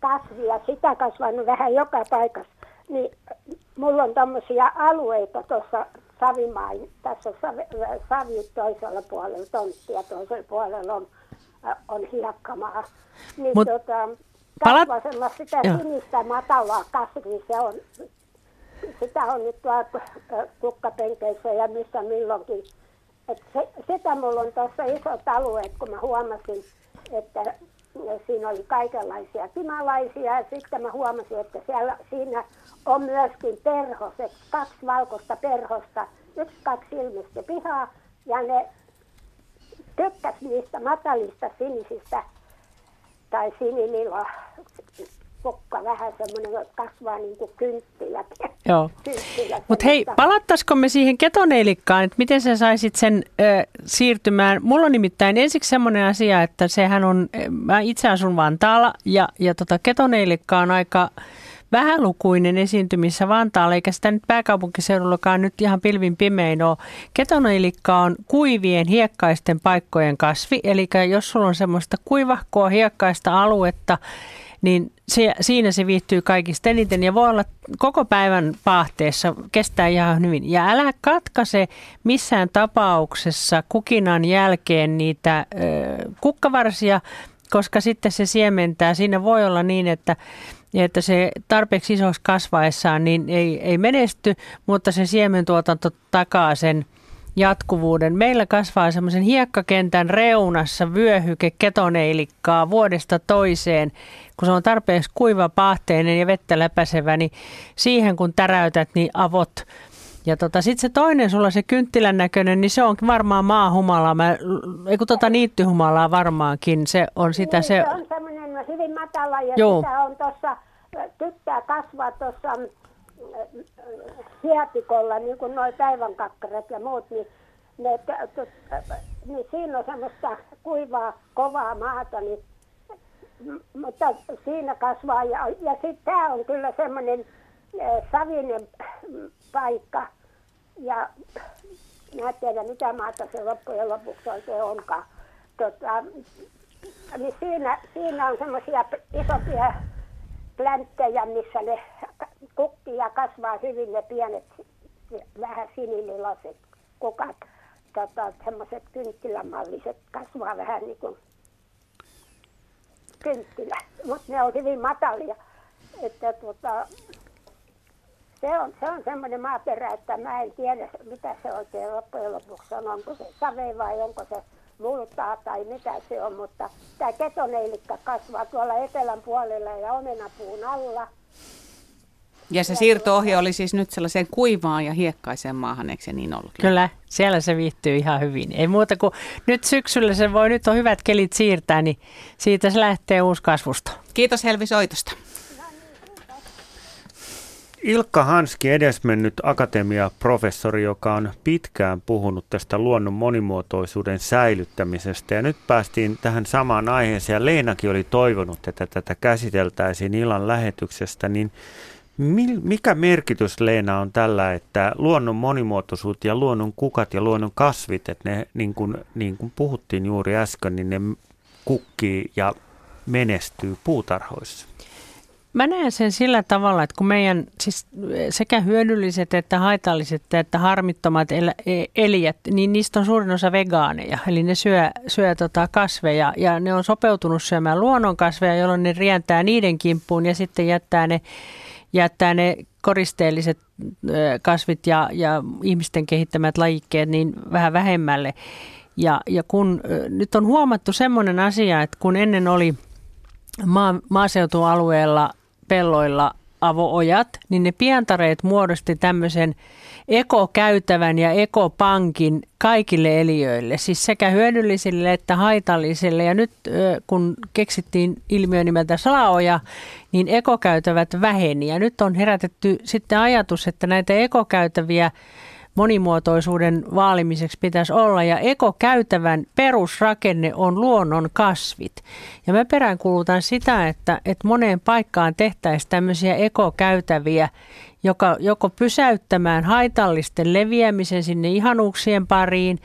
kasvia, sitä kasvanut vähän joka paikassa. Niin mulla on tämmöisiä alueita tuossa savimain, tässä on savi, savi toisella puolella tonttia, toisella puolella on, on hiekkamaa. Niin Mut tota, palat- sitä Joo. sinistä matalaa kasvia, se on, sitä on nyt tuolla äh, kukkapenkeissä ja missä milloinkin. Et se, sitä mulla on tuossa isot alueet, kun mä huomasin, että siinä oli kaikenlaisia kimalaisia ja sitten mä huomasin, että siellä, siinä on myöskin perhoset, kaksi valkoista perhosta, yksi kaksi ilmestyi pihaa ja ne tykkäs niistä matalista sinisistä tai sinilila kukka vähän semmoinen, kasvaa niin kuin kynttilä. Joo. Mutta hei, palattaisiko me siihen ketoneilikkaan, että miten sä saisit sen ö, siirtymään? Mulla on nimittäin ensiksi semmoinen asia, että sehän on, mä itse asun Vantaalla ja, ja tota ketoneilikka on aika vähälukuinen esiintymissä Vantaalla, eikä sitä nyt pääkaupunkiseudullakaan nyt ihan pilvin pimein ole. Ketoneilikka on kuivien hiekkaisten paikkojen kasvi, eli jos sulla on semmoista kuivahkoa hiekkaista aluetta, niin se, siinä se viihtyy kaikista eniten ja voi olla koko päivän paahteessa, kestää ihan hyvin. Ja älä katkaise missään tapauksessa kukinan jälkeen niitä ö, kukkavarsia, koska sitten se siementää. Siinä voi olla niin, että että se tarpeeksi isoksi kasvaessaan niin ei, ei menesty, mutta se siementuotanto takaa sen jatkuvuuden. Meillä kasvaa semmoisen hiekkakentän reunassa vyöhyke ketoneilikkaa vuodesta toiseen. Kun se on tarpeeksi kuiva, paahteinen ja vettä läpäisevä, niin siihen kun täräytät, niin avot. Ja tota, sitten se toinen, sulla se kynttilän näköinen, niin se on varmaan maahumalaa. Mä, ei kun tota niittyhumalaa varmaankin. Se on sitä niin, se... se on semmoinen hyvin matala ja Joo. sitä on tuossa, tykkää kasvaa tuossa hietikolla, niin kuin nuo päivänkakkarat ja muut, niin, ne, t- t- niin siinä on semmoista kuivaa, kovaa maata, niin, mutta siinä kasvaa. Ja, ja sitten tämä on kyllä semmoinen eh, savinen mm, paikka. Ja mä en tiedä, mitä maata se loppujen lopuksi oikein onkaan. Tota, niin siinä, siinä on semmoisia isompia plänttejä, missä ne kukkii ja kasvaa hyvin ne pienet, vähän sinililaiset kukat. Tota, semmoiset kynttilämalliset kasvaa vähän niin kuin kynttilä, mutta ne on hyvin matalia. Että tota, se on, se on semmoinen maaperä, että mä en tiedä, mitä se oikein loppujen lopuksi on. Onko se save vai onko se multaa tai mitä se on, mutta tämä ketoneilikka kasvaa tuolla etelän puolella ja omenapuun alla. Ja se siirto-ohje oli siis nyt sellaiseen kuivaan ja hiekkaiseen maahan, eikö se niin ollut? Kyllä, siellä se viihtyy ihan hyvin. Ei muuta kuin nyt syksyllä se voi, nyt on hyvät kelit siirtää, niin siitä se lähtee uusi kasvusto. Kiitos Helvi soitosta. Ilkka Hanski, edesmennyt akatemiaprofessori, joka on pitkään puhunut tästä luonnon monimuotoisuuden säilyttämisestä. Ja nyt päästiin tähän samaan aiheeseen, Leenakin oli toivonut, että tätä käsiteltäisiin illan lähetyksestä. Niin mikä merkitys, Leena, on tällä, että luonnon monimuotoisuus ja luonnon kukat ja luonnon kasvit, että ne, niin kuin, niin kuin puhuttiin juuri äsken, niin ne kukkii ja menestyy puutarhoissa? Mä näen sen sillä tavalla, että kun meidän siis sekä hyödylliset että haitalliset että harmittomat el- e- eliöt, niin niistä on suurin osa vegaaneja. Eli ne syö, syö tota kasveja ja ne on sopeutunut syömään luonnonkasveja, jolloin ne rientää niiden kimppuun ja sitten jättää ne, jättää ne koristeelliset ö, kasvit ja, ja ihmisten kehittämät lajikkeet niin vähän vähemmälle. Ja, ja kun ö, nyt on huomattu semmoinen asia, että kun ennen oli maa, maaseutualueella pelloilla avoojat, niin ne pientareet muodosti tämmöisen ekokäytävän ja ekopankin kaikille eliöille, siis sekä hyödyllisille että haitallisille. Ja nyt kun keksittiin ilmiö nimeltä salaoja, niin ekokäytävät väheni. Ja nyt on herätetty sitten ajatus, että näitä ekokäytäviä monimuotoisuuden vaalimiseksi pitäisi olla. Ja ekokäytävän perusrakenne on luonnon kasvit. Ja mä peräänkuulutan sitä, että, että moneen paikkaan tehtäisiin tämmöisiä ekokäytäviä, joka, joko pysäyttämään haitallisten leviämisen sinne ihanuuksien pariin,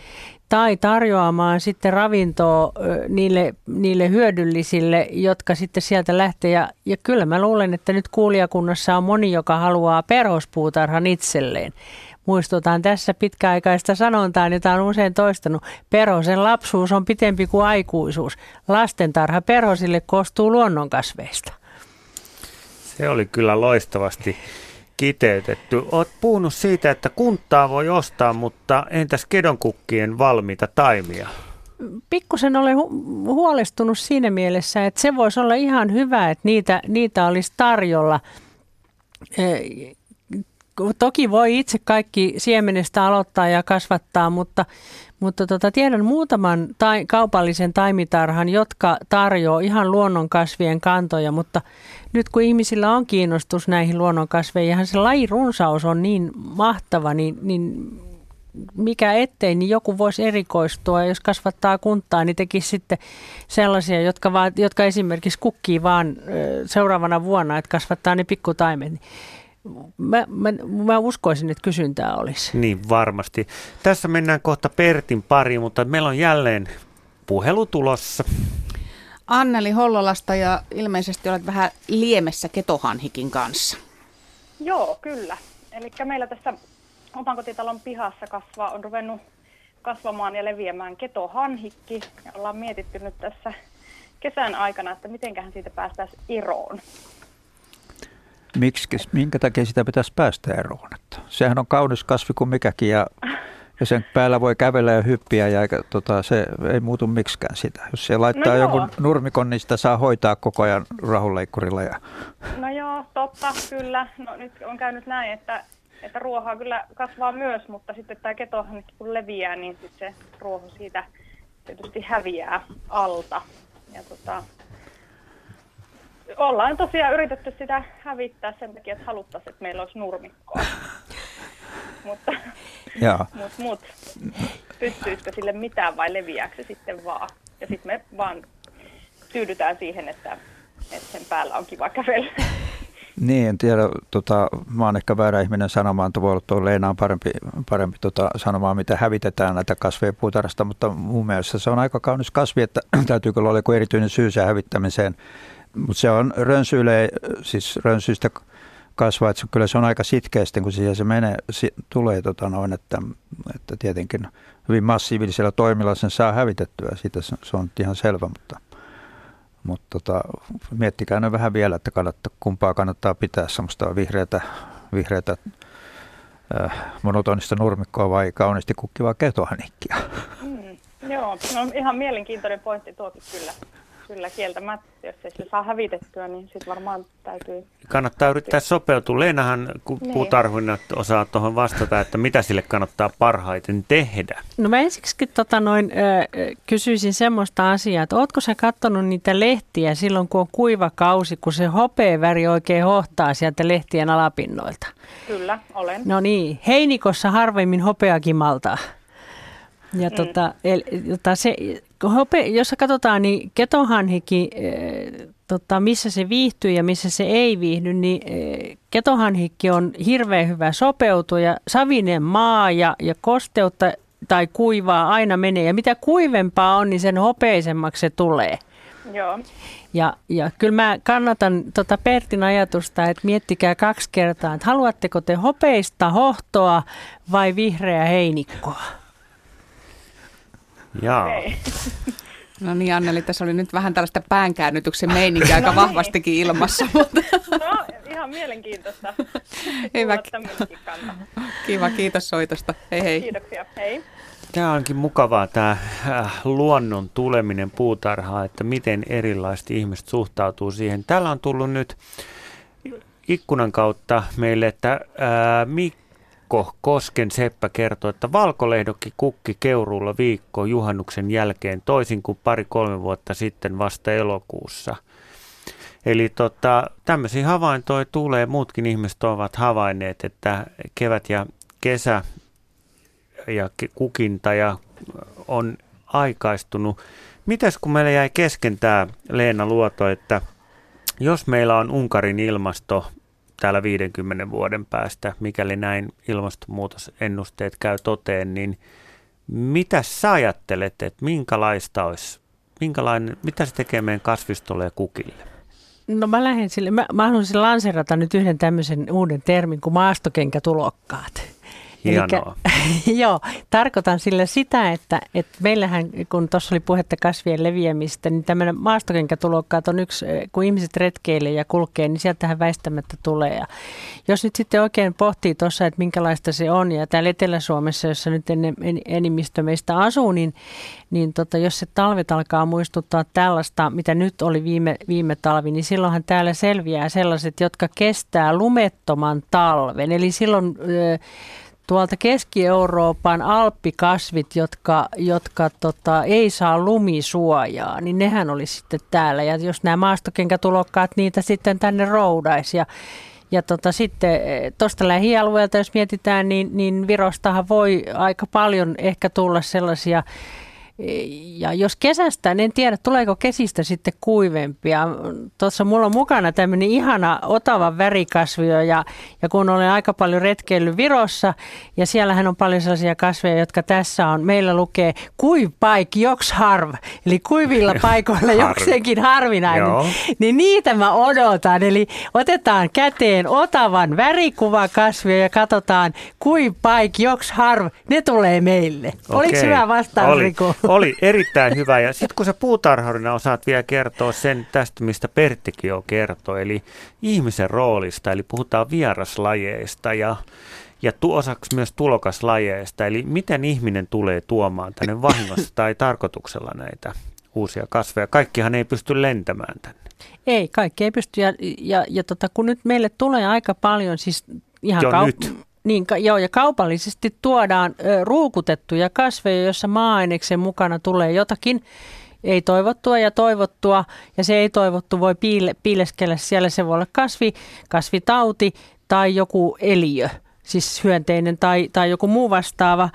tai tarjoamaan sitten ravintoa niille, niille hyödyllisille, jotka sitten sieltä lähtee. Ja, ja kyllä mä luulen, että nyt kuulijakunnassa on moni, joka haluaa perhospuutarhan itselleen. Muistutan tässä pitkäaikaista sanontaa, jota on usein toistanut. Perhosen lapsuus on pitempi kuin aikuisuus. Lastentarha perhosille koostuu luonnonkasveista. Se oli kyllä loistavasti kiteytetty. Olet puhunut siitä, että kuntaa voi ostaa, mutta entäs kedonkukkien valmiita taimia? pikkusen olen hu- huolestunut siinä mielessä, että se voisi olla ihan hyvä, että niitä, niitä olisi tarjolla. Toki voi itse kaikki siemenestä aloittaa ja kasvattaa, mutta, mutta tota, tiedän muutaman tai, kaupallisen taimitarhan, jotka tarjoaa ihan luonnonkasvien kantoja, mutta nyt kun ihmisillä on kiinnostus näihin luonnonkasveihin, se lajirunsaus on niin mahtava, niin, niin mikä ettei, niin joku voisi erikoistua. Jos kasvattaa kuntaa, niin tekisi sitten sellaisia, jotka, vaat, jotka esimerkiksi kukkii vaan seuraavana vuonna, että kasvattaa ne pikkutaimet. Mä, mä, mä uskoisin, että kysyntää olisi. Niin, varmasti. Tässä mennään kohta Pertin pariin, mutta meillä on jälleen puhelu tulossa. Anneli Hollolasta ja ilmeisesti olet vähän liemessä ketohanhikin kanssa. Joo, kyllä. Eli meillä tässä oman kotitalon pihassa kasvaa, on ruvennut kasvamaan ja leviämään ketohanhikki. Ja ollaan mietitty nyt tässä kesän aikana, että mitenköhän siitä päästäisiin eroon. Miksi, minkä takia sitä pitäisi päästä eroon? Että sehän on kaunis kasvi kuin mikäkin ja, ja sen päällä voi kävellä ja hyppiä ja eikä, tota, se ei muutu miksikään sitä. Jos se laittaa no jonkun nurmikon, niin sitä saa hoitaa koko ajan rahunleikkurilla. Ja... No joo, totta, kyllä. No nyt on käynyt näin, että että ruohaa kyllä kasvaa myös, mutta sitten tämä ketohan kun leviää, niin sitten se ruoho siitä tietysti häviää alta. Ja tota, ollaan tosiaan yritetty sitä hävittää sen takia, että haluttaisiin, että meillä olisi nurmikkoa. mutta mut, mut, pystyisikö sille mitään vai leviääkö se sitten vaan? Ja sitten me vaan tyydytään siihen, että, että sen päällä on kiva kävellä. Niin, en tiedä. Tota, mä oon ehkä väärä ihminen sanomaan, että voi olla tuo Leena on parempi, parempi tota, sanomaan, mitä hävitetään näitä kasveja puutarhasta, mutta mun mielestä se on aika kaunis kasvi, että täytyy kyllä olla joku erityinen syy sen hävittämiseen. Mutta se on rönsyyle, siis rönsyistä kasvaa, että kyllä se on aika sitkeästi, kun siihen se menee, tulee, tota noin, että, että tietenkin hyvin massiivisella toimilla sen saa hävitettyä, siitä se, se on ihan selvä, mutta – mutta tota, miettikää ne vähän vielä, että kannattaa, kumpaa kannattaa pitää semmoista vihreätä, vihreätä äh, monotonista nurmikkoa vai kauniisti kukkivaa ketohanikkia. Mm, joo, no ihan mielenkiintoinen pointti tuokin kyllä kyllä kieltämättä. Jos ei se saa hävitettyä, niin sitten varmaan täytyy... Kannattaa yrittää sopeutua. Leenahan niin. puutarhuina osaa tuohon vastata, että mitä sille kannattaa parhaiten tehdä. No mä ensiksi tota noin, äh, kysyisin semmoista asiaa, että ootko sä katsonut niitä lehtiä silloin, kun on kuiva kausi, kun se hopeaväri oikein hohtaa sieltä lehtien alapinnoilta? Kyllä, olen. No niin, heinikossa harvemmin hopeakin maltaa. Ja mm. tota, el, tota se, hope, jos katsotaan, niin ketohanhiki, e, tota, missä se viihtyy ja missä se ei viihdy, niin e, ketohanhikki on hirveän hyvä sopeutuja. Savinen maa ja, ja kosteutta tai kuivaa aina menee. Ja mitä kuivempaa on, niin sen hopeisemmaksi se tulee. Joo. Ja, ja kyllä mä kannatan tota Pertin ajatusta, että miettikää kaksi kertaa, että haluatteko te hopeista hohtoa vai vihreä heinikkoa? Jaa. No niin, Anneli, tässä oli nyt vähän tällaista päänkäännytyksen meininkiä aika no niin. vahvastikin ilmassa. Mutta... No, ihan mielenkiintoista. Hyvä. Kiva, kiitos soitosta. Hei hei. Kiitoksia, hei. Tämä onkin mukavaa tämä äh, luonnon tuleminen puutarhaa, että miten erilaiset ihmiset suhtautuu siihen. Täällä on tullut nyt ikkunan kautta meille, että ää, äh, Mikko Kosken Seppä kertoo, että valkolehdokki kukki Keuruulla viikko juhannuksen jälkeen toisin kuin pari-kolme vuotta sitten vasta elokuussa. Eli tota, tämmöisiä havaintoja tulee, muutkin ihmiset ovat havainneet, että kevät ja kesä ja kukinta ja on aikaistunut. Mitäs kun meillä jäi kesken tämä Leena Luoto, että jos meillä on Unkarin ilmasto täällä 50 vuoden päästä, mikäli näin ilmastonmuutosennusteet käy toteen, niin mitä sä ajattelet, että minkälaista olisi, minkälainen, mitä se tekee meidän kasvistolle ja kukille? No mä lähden sille, mä, mä haluaisin lanserata nyt yhden tämmöisen uuden termin kuin maastokenkätulokkaat. Hienoa. Elikkä, joo, tarkoitan sillä sitä, että, että meillähän, kun tuossa oli puhetta kasvien leviämistä, niin tämmöinen maastokenkätulokkaat on yksi, kun ihmiset retkeilee ja kulkee, niin sieltähän väistämättä tulee. Ja jos nyt sitten oikein pohtii tuossa, että minkälaista se on, ja täällä Etelä-Suomessa, jossa nyt en, en, enimmistö meistä asuu, niin, niin tota, jos se talvet alkaa muistuttaa tällaista, mitä nyt oli viime, viime talvi, niin silloinhan täällä selviää sellaiset, jotka kestää lumettoman talven. Eli silloin tuolta Keski-Euroopan alppikasvit, jotka, jotka tota, ei saa lumisuojaa, niin nehän oli sitten täällä. Ja jos nämä maastokenkätulokkaat niitä sitten tänne roudaisi. Ja, ja tota, sitten tuosta lähialueelta, jos mietitään, niin, niin Virostahan voi aika paljon ehkä tulla sellaisia ja jos kesästä, niin en tiedä tuleeko kesistä sitten kuivempia. Tuossa mulla on mukana tämmöinen ihana otava värikasvio ja, ja kun olen aika paljon retkeillyt Virossa ja siellähän on paljon sellaisia kasveja, jotka tässä on. Meillä lukee kuivapaik joks harv, eli kuivilla paikoilla jokseenkin harvinainen. Joo. Niin niitä mä odotan. Eli otetaan käteen otavan värikuvakasvio ja katsotaan kuivapaik joks harv, ne tulee meille. Okei. Oliko hyvä vastaus, Oli. Riku? Oli erittäin hyvä. Ja sitten kun sä puutarharina osaat vielä kertoa sen tästä, mistä Perttikin jo kertoi, eli ihmisen roolista, eli puhutaan vieraslajeista ja ja tu- osaksi myös tulokaslajeista, eli miten ihminen tulee tuomaan tänne vahingossa tai tarkoituksella näitä uusia kasveja. Kaikkihan ei pysty lentämään tänne. Ei, kaikki ei pysty. Ja, ja, ja tota, kun nyt meille tulee aika paljon, siis ihan jo kaup- nyt. Niin, joo, ja kaupallisesti tuodaan ruukutettuja kasveja, joissa maa-aineksen mukana tulee jotakin ei toivottua ja toivottua, ja se ei toivottu voi piile, piileskellä siellä. Se voi olla kasvi, kasvitauti tai joku eliö, siis hyönteinen tai, tai joku muu vastaava.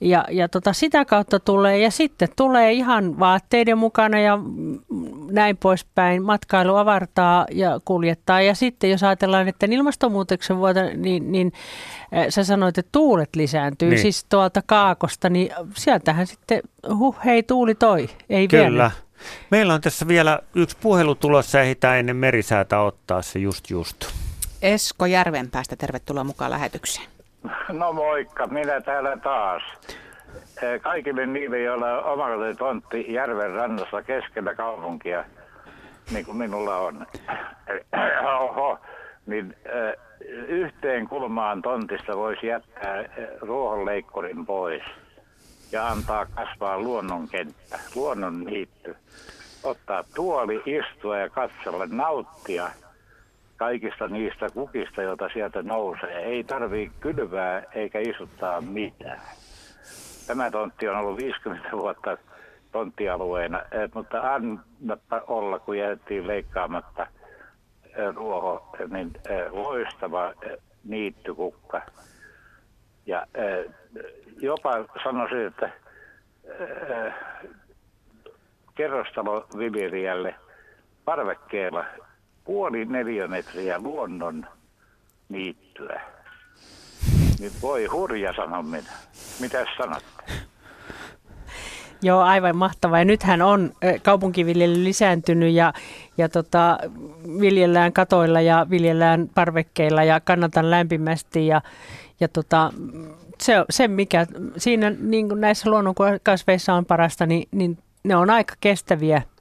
Ja, ja tota, sitä kautta tulee, ja sitten tulee ihan vaatteiden mukana ja näin poispäin. Matkailu avartaa ja kuljettaa. Ja sitten jos ajatellaan, että ilmastonmuutoksen vuotta, niin, niin sä sanoit, että tuulet lisääntyy niin. siis tuolta kaakosta, niin sieltähän sitten, huh, hei tuuli toi, ei Kyllä. Vielä. Meillä on tässä vielä yksi puhelu tulossa, ehditään ennen merisäätä ottaa se just just. Esko Järvenpäästä, tervetuloa mukaan lähetykseen. No moikka, minä täällä taas. Kaikille niille, joilla on omakotitontti järven rannassa keskellä kaupunkia, niin kuin minulla on, Oho, niin yhteen kulmaan tontista voisi jättää ruohonleikkurin pois ja antaa kasvaa luonnonkenttä, luonnon niitty. Ottaa tuoli, istua ja katsella, nauttia – kaikista niistä kukista, joita sieltä nousee. Ei tarvii kylvää eikä isuttaa mitään. Tämä tontti on ollut 50 vuotta tonttialueena, eh, mutta annapa olla, kun jätettiin leikkaamatta eh, ruoho, niin eh, loistava niittykukka. Ja jopa sanoisin, että kerrostaloviljelijälle parvekkeella puoli neliömetriä luonnon niittyä. Nyt voi hurja sanoa minä. Mitä sanotte? Joo, aivan mahtavaa. Ja nythän on kaupunkiviljely lisääntynyt ja, ja tota, viljellään katoilla ja viljellään parvekkeilla ja kannatan lämpimästi. Ja, ja tota, se, se, mikä siinä niin näissä luonnonkasveissa on parasta, niin, niin ne on aika kestäviä –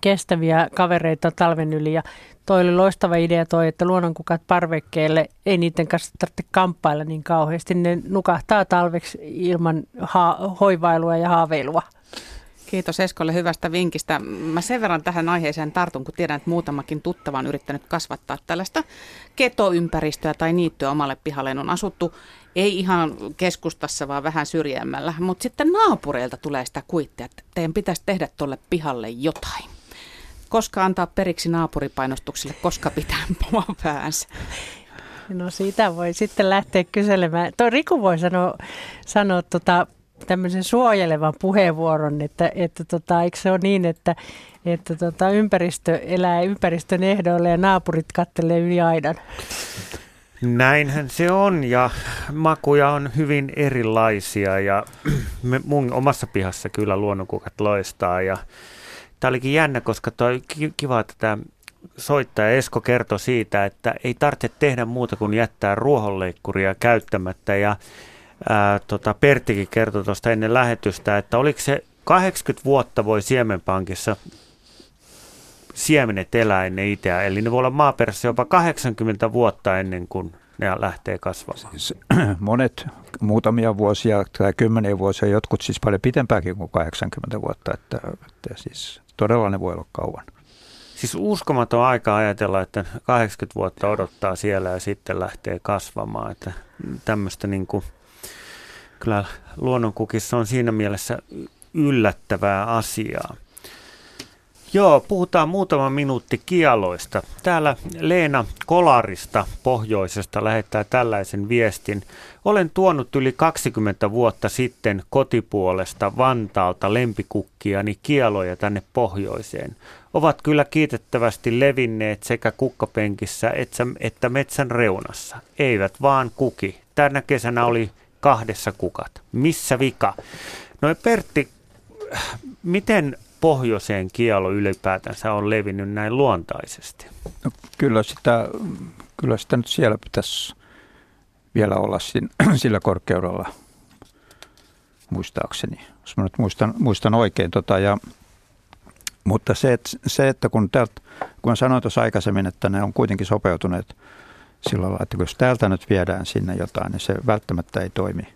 kestäviä kavereita talven yli. Ja toi oli loistava idea toi, että luonnonkukat parvekkeelle, ei niiden kanssa tarvitse kamppailla niin kauheasti. Ne nukahtaa talveksi ilman ha- hoivailua ja haaveilua. Kiitos Eskolle hyvästä vinkistä. Mä sen verran tähän aiheeseen tartun, kun tiedän, että muutamakin tuttava on yrittänyt kasvattaa tällaista ketoympäristöä tai niittyä omalle pihalleen. On asuttu ei ihan keskustassa, vaan vähän syrjemmällä, mutta sitten naapureilta tulee sitä kuittia, että teidän pitäisi tehdä tuolle pihalle jotain koska antaa periksi naapuripainostukselle, koska pitää pomaa päänsä? No siitä voi sitten lähteä kyselemään. Tuo Riku voi sanoa, sanoa tota, tämmöisen suojelevan puheenvuoron, että, että tota, eikö se ole niin, että, että tota, ympäristö elää ympäristön ehdoille ja naapurit kattelee yli aidan? Näinhän se on ja makuja on hyvin erilaisia ja me, mun omassa pihassa kyllä luonnonkukat loistaa ja Tämä olikin jännä, koska toi kiva, että tämä soittaja Esko kertoi siitä, että ei tarvitse tehdä muuta kuin jättää ruohonleikkuria käyttämättä. Ja ää, tota, Perttikin kertoi tuosta ennen lähetystä, että oliko se 80 vuotta voi Siemenpankissa siemenet elää ennen itseä. Eli ne voi olla maaperässä jopa 80 vuotta ennen kuin ne lähtee kasvamaan. Siis, monet muutamia vuosia tai kymmeniä vuosia, jotkut siis paljon pitempääkin kuin 80 vuotta, että, että siis todella ne voi olla kauan. Siis uskomaton aika ajatella, että 80 vuotta odottaa siellä ja sitten lähtee kasvamaan. Että tämmöistä niin kuin, kyllä luonnonkukissa on siinä mielessä yllättävää asiaa. Joo, puhutaan muutama minuutti kialoista. Täällä Leena Kolarista pohjoisesta lähettää tällaisen viestin. Olen tuonut yli 20 vuotta sitten kotipuolesta Vantaalta lempikukkiani kieloja tänne pohjoiseen. Ovat kyllä kiitettävästi levinneet sekä kukkapenkissä että metsän reunassa. Eivät vaan kuki. Tänä kesänä oli kahdessa kukat. Missä vika? No Pertti, miten pohjoiseen kielo ylipäätänsä on levinnyt näin luontaisesti? No, kyllä, sitä, kyllä sitä nyt siellä pitäisi vielä olla sin, sillä korkeudella, muistaakseni, jos mä nyt muistan, muistan oikein. Tota, ja, mutta se, että, se, että kun, täältä, kun sanoin tuossa aikaisemmin, että ne on kuitenkin sopeutuneet sillä lailla, että jos täältä nyt viedään sinne jotain, niin se välttämättä ei toimi,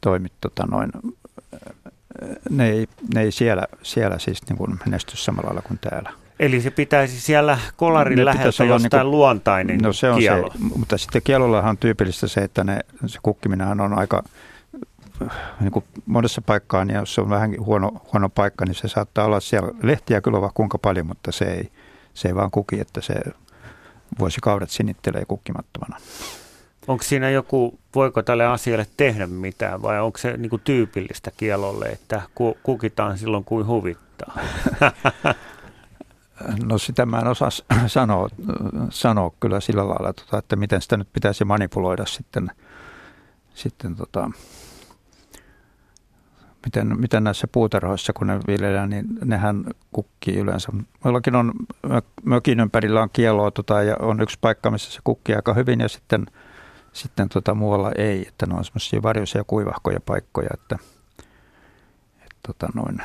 toimi tota noin, ne ei, ne ei siellä, siellä siis niin kuin menesty samalla lailla kuin täällä. Eli se pitäisi siellä kolarin läheltä jostain niin kuin, luontainen No se on kielo. se, mutta sitten kielollahan on tyypillistä se, että ne, se kukkiminenhan on aika niin kuin monessa paikkaa, niin jos se on vähän huono, huono paikka, niin se saattaa olla siellä lehtiä kyllä vaan kuinka paljon, mutta se ei, se ei vaan kuki, että se vuosikaudet sinittelee kukkimattomana. Onko siinä joku, voiko tälle asialle tehdä mitään vai onko se niin tyypillistä kielolle, että kukitaan silloin kuin huvittaa? No sitä mä en osaa sanoa, sanoa kyllä sillä lailla, tota, että miten sitä nyt pitäisi manipuloida sitten, sitten tota, miten, miten näissä puutarhoissa, kun ne viljellään, niin nehän kukkii yleensä. Meilläkin on mökin ympärillä on kieloa tota, ja on yksi paikka, missä se kukkii aika hyvin ja sitten – sitten tota, muualla ei, että ne on semmoisia varjoisia kuivahkoja paikkoja, että, että tota, noin.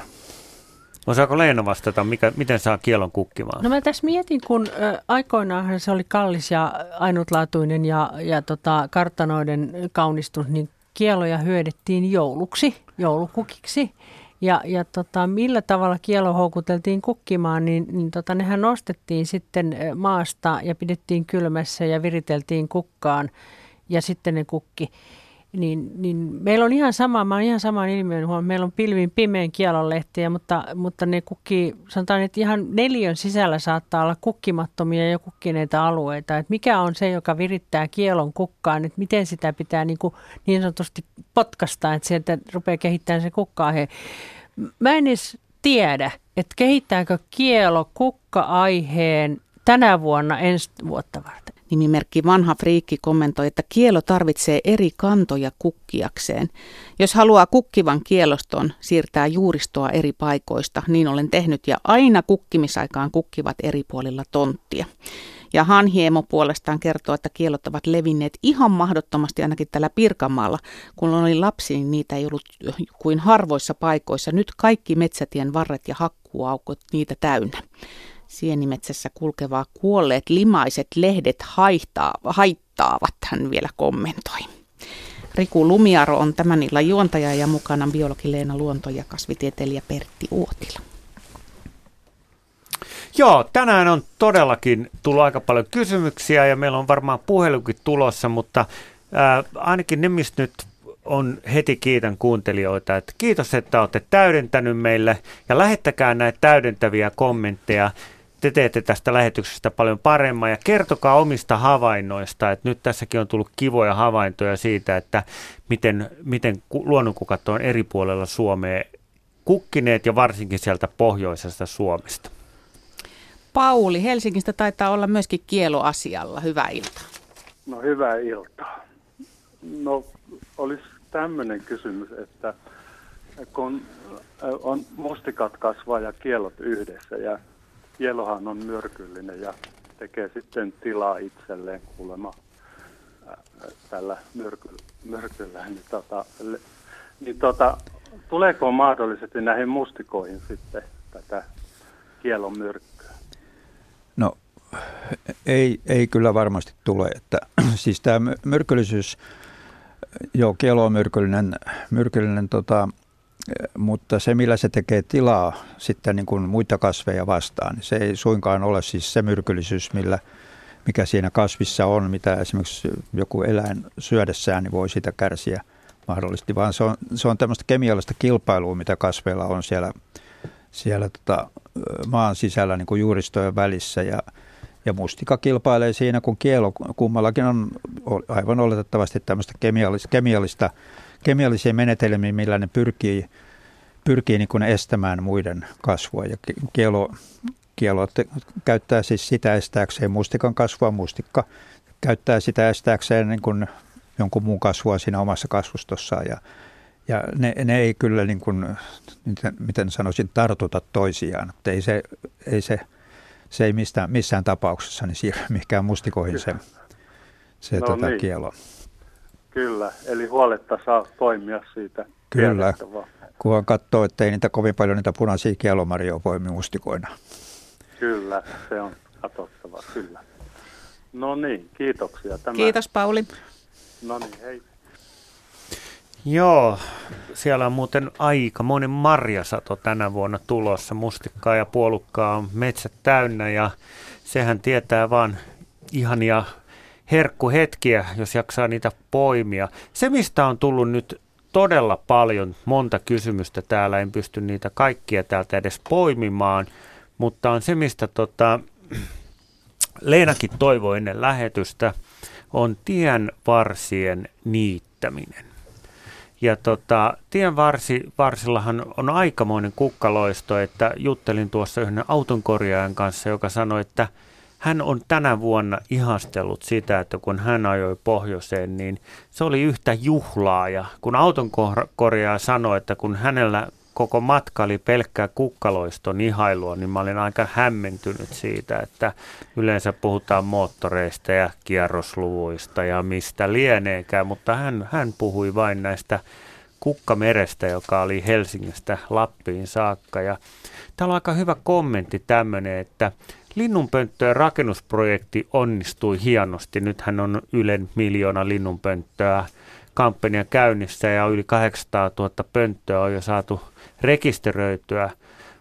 Osaako Leena vastata, mikä, miten saa kielon kukkimaan? No mä tässä mietin, kun aikoinaan se oli kallis ja ainutlaatuinen ja, ja tota, kartanoiden kaunistus, niin kieloja hyödettiin jouluksi, joulukukiksi. Ja, ja tota, millä tavalla kielo houkuteltiin kukkimaan, niin, niin tota, nehän nostettiin sitten maasta ja pidettiin kylmässä ja viriteltiin kukkaan ja sitten ne kukki. Niin, niin meillä on ihan sama, mä oon ihan saman ilmiön huomioon. Meillä on pilvin pimeän kielonlehtiä, mutta, mutta ne kukki, sanotaan, että ihan neljön sisällä saattaa olla kukkimattomia ja kukkineita alueita. Et mikä on se, joka virittää kielon kukkaan, että miten sitä pitää niin, kuin, niin sanotusti potkasta, että sieltä rupeaa kehittämään se kukkaa. He. Mä en edes tiedä, että kehittääkö kielo kukka-aiheen tänä vuonna ensi vuotta varten. Nimimerkki Vanha Friikki kommentoi, että kielo tarvitsee eri kantoja kukkiakseen. Jos haluaa kukkivan kieloston, siirtää juuristoa eri paikoista, niin olen tehnyt ja aina kukkimisaikaan kukkivat eri puolilla tonttia. Ja Hanhiemo puolestaan kertoo, että kielot ovat levinneet ihan mahdottomasti ainakin tällä Pirkanmaalla. Kun oli lapsi, niin niitä ei ollut kuin harvoissa paikoissa. Nyt kaikki metsätien varret ja hakkuaukot niitä täynnä sienimetsässä kulkevaa kuolleet limaiset lehdet haittaa, haittaavat, hän vielä kommentoi. Riku Lumiaro on tämän illan juontaja ja mukana biologi Leena Luonto ja kasvitieteilijä Pertti Uotila. Joo, tänään on todellakin tullut aika paljon kysymyksiä ja meillä on varmaan puhelukin tulossa, mutta ää, ainakin ne, mistä nyt on heti kiitän kuuntelijoita, että kiitos, että olette täydentänyt meille ja lähettäkää näitä täydentäviä kommentteja te teette tästä lähetyksestä paljon paremmin ja kertokaa omista havainnoista, että nyt tässäkin on tullut kivoja havaintoja siitä, että miten, miten luonnonkukat on eri puolella Suomea kukkineet ja varsinkin sieltä pohjoisesta Suomesta. Pauli, Helsingistä taitaa olla myöskin kieloasialla. Hyvää iltaa. No hyvää iltaa. No olisi tämmöinen kysymys, että kun on mustikat kasvaa ja kielot yhdessä ja kielohan on myrkyllinen ja tekee sitten tilaa itselleen kuulemma tällä myrkyllä, myrkyllä niin, tota, niin tota, tuleeko mahdollisesti näihin mustikoihin sitten tätä kielon myrkkyä? No ei, ei kyllä varmasti tule. Että, siis tämä myrkyllisyys, joo, kielo on myrkyllinen, myrkyllinen tota, mutta se, millä se tekee tilaa sitten niin kuin muita kasveja vastaan, niin se ei suinkaan ole siis se myrkyllisyys, millä, mikä siinä kasvissa on, mitä esimerkiksi joku eläin syödessään niin voi sitä kärsiä mahdollisesti, vaan se on, se on tämmöistä kemiallista kilpailua, mitä kasveilla on siellä, siellä tota, maan sisällä niin kuin juuristojen välissä. Ja, ja mustika kilpailee siinä, kun kielo kummallakin on aivan oletettavasti tämmöistä kemiallista, kemiallista kemiallisia menetelmiä, millä ne pyrkii, pyrkii niin kuin estämään muiden kasvua. Ja kielo, kielo käyttää siis sitä estääkseen mustikan kasvua. Mustikka käyttää sitä estääkseen niin kuin jonkun muun kasvua siinä omassa kasvustossaan. Ja, ja ne, ne ei kyllä, niin kuin, miten, sanoisin, tartuta toisiaan. Että ei se, ei se, se ei mistään, missään tapauksessa niin siirry mihinkään mustikoihin se, se no tota, niin. kielo. Kyllä, eli huoletta saa toimia siitä. Kyllä, kunhan katsoo, ettei niitä kovin paljon niitä punaisia kielomarjoja poimi mustikoina. Kyllä, se on katsottava, kyllä. No niin, kiitoksia. Tämä... Kiitos Pauli. No niin, hei. Joo, siellä on muuten aika monen marjasato tänä vuonna tulossa. Mustikkaa ja puolukkaa on metsät täynnä ja sehän tietää vaan ihania herkkuhetkiä, jos jaksaa niitä poimia. Se, mistä on tullut nyt todella paljon, monta kysymystä täällä, en pysty niitä kaikkia täältä edes poimimaan, mutta on se, mistä tota, Leenakin toivoi ennen lähetystä, on tien varsien niittäminen. Ja tota, tien varsi, varsillahan on aikamoinen kukkaloisto, että juttelin tuossa yhden autonkorjaajan kanssa, joka sanoi, että – hän on tänä vuonna ihastellut sitä, että kun hän ajoi pohjoiseen, niin se oli yhtä juhlaa. Ja kun auton korjaa sanoi, että kun hänellä koko matka oli pelkkää kukkaloiston ihailua, niin mä olin aika hämmentynyt siitä, että yleensä puhutaan moottoreista ja kierrosluvuista ja mistä lieneekään, mutta hän, hän puhui vain näistä kukkamerestä, joka oli Helsingistä Lappiin saakka. Ja täällä on aika hyvä kommentti tämmöinen, että Linnunpönttöjen rakennusprojekti onnistui hienosti. Nythän on Ylen miljoona linnunpönttöä kampanja käynnissä ja yli 800 000 pönttöä on jo saatu rekisteröityä.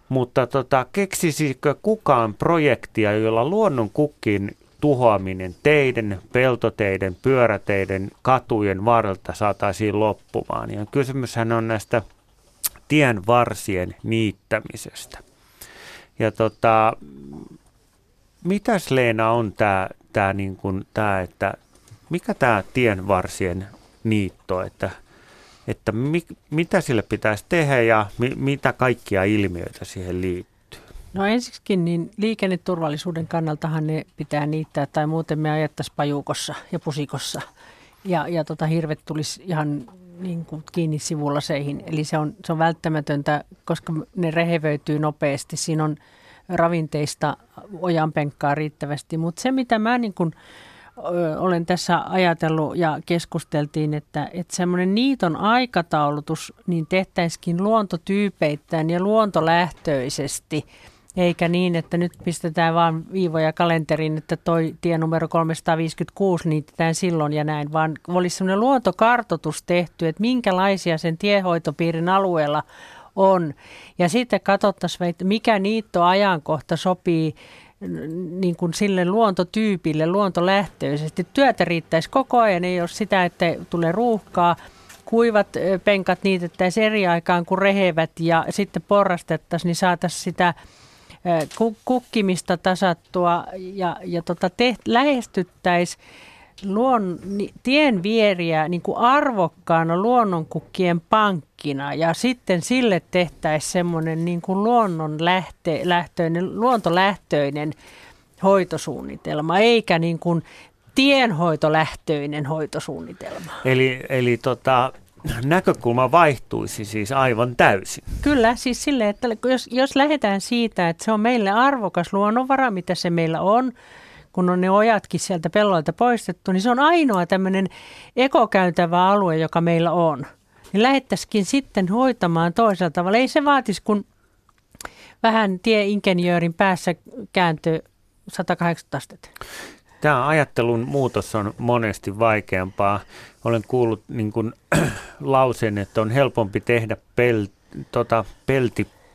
Mutta tota, keksisikö kukaan projektia, jolla luonnon kukkin tuhoaminen teiden, peltoteiden, pyöräteiden, katujen varrelta saataisiin loppumaan? Ja kysymyshän on näistä tien varsien niittämisestä. Ja tota, mitäs Leena on tämä, tää niin kuin, tää, että mikä tämä tienvarsien niitto, että, että mi, mitä sille pitäisi tehdä ja mi, mitä kaikkia ilmiöitä siihen liittyy? No ensiksikin niin liikenneturvallisuuden kannaltahan ne pitää niittää tai muuten me ajettaisiin pajukossa ja pusikossa ja, ja tota, hirvet tulisi ihan niin kuin kiinni sivulaseihin. Eli se on, se on välttämätöntä, koska ne rehevöityy nopeasti. Siinä on ravinteista ojanpenkkaa riittävästi. Mutta se, mitä mä niin kun, ö, olen tässä ajatellut ja keskusteltiin, että, että semmoinen niiton aikataulutus niin tehtäisikin luontotyypeittäin ja luontolähtöisesti, eikä niin, että nyt pistetään vaan viivoja kalenteriin, että toi tie numero 356 niitetään silloin ja näin, vaan olisi semmoinen luontokartoitus tehty, että minkälaisia sen tiehoitopiirin alueella on. Ja sitten katsottaisiin, mikä niittoajankohta sopii niin kuin sille luontotyypille luontolähtöisesti. Työtä riittäisi koko ajan, ei ole sitä, että tulee ruuhkaa. Kuivat penkat niitettäisiin eri aikaan kuin rehevät ja sitten porrastettaisiin, niin saataisiin sitä kukkimista tasattua ja, ja tota te, lähestyttäisiin luon, tien vieriä niin kuin arvokkaana luonnonkukkien pankkina ja sitten sille tehtäisiin semmoinen niin kuin luonnon lähte, lähtöinen, luontolähtöinen hoitosuunnitelma, eikä niin kuin tienhoitolähtöinen hoitosuunnitelma. Eli, eli tota, näkökulma vaihtuisi siis aivan täysin. Kyllä, siis silleen, että jos, jos lähdetään siitä, että se on meille arvokas luonnonvara, mitä se meillä on, kun on ne ojatkin sieltä pelloilta poistettu, niin se on ainoa tämmöinen ekokäytävä alue, joka meillä on. Niin lähettäisikin sitten hoitamaan toisella tavalla. Ei se vaatisi, kun vähän tieingenjöörin päässä kääntyy 180 astetta. Tämä ajattelun muutos on monesti vaikeampaa. Olen kuullut niin kuin, lauseen, että on helpompi tehdä pel, tota,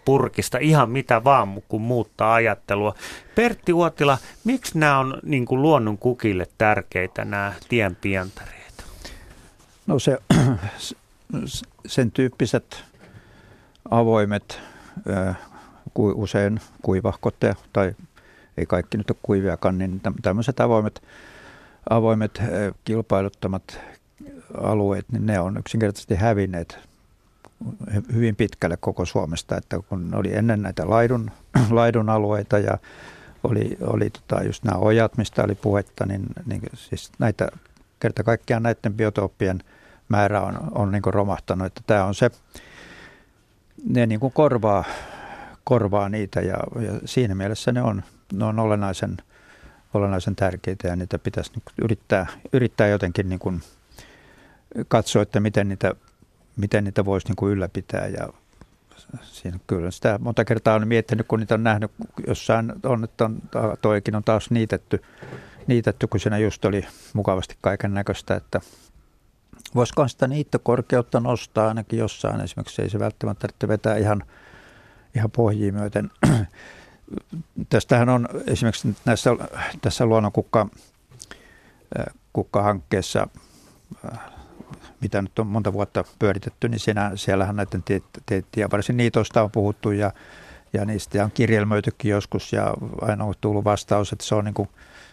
peltipurkista ihan mitä vaan, kun muuttaa ajattelua. Pertti Uotila, miksi nämä on niin kuin luonnon kukille tärkeitä, nämä tienpientareet? No se, sen tyyppiset avoimet, usein kuivahkot tai ei kaikki nyt ole kuiviakaan, niin tämmöiset avoimet, avoimet kilpailuttamat alueet, niin ne on yksinkertaisesti hävinneet hyvin pitkälle koko Suomesta, että kun oli ennen näitä laidun, laidun alueita ja oli, oli tota just nämä ojat, mistä oli puhetta, niin, niin siis näitä kerta kaikkiaan näiden biotooppien määrä on, on niin romahtanut, että tämä on se, ne niin kuin korvaa, korvaa niitä ja, ja siinä mielessä ne on ne on olennaisen, olennaisen tärkeitä ja niitä pitäisi niin yrittää, yrittää jotenkin niin kuin katsoa, että miten niitä, miten niitä voisi niin kuin ylläpitää ja siinä kyllä sitä monta kertaa on miettinyt, kun niitä on nähnyt jossain on, että on, toikin on taas niitetty, niitetty, kun siinä just oli mukavasti kaiken näköistä, että voisiko sitä niittokorkeutta nostaa ainakin jossain, esimerkiksi ei se välttämättä tarvitse vetää ihan, ihan pohjiin myöten. Tästähän on esimerkiksi näissä, tässä luonnonkukka kukkahankkeessa, mitä nyt on monta vuotta pyöritetty, niin siinä, siellähän näiden varsin niitoista on puhuttu ja, ja niistä on kirjelmöitykin joskus ja aina on tullut vastaus, että se on, niin kuin,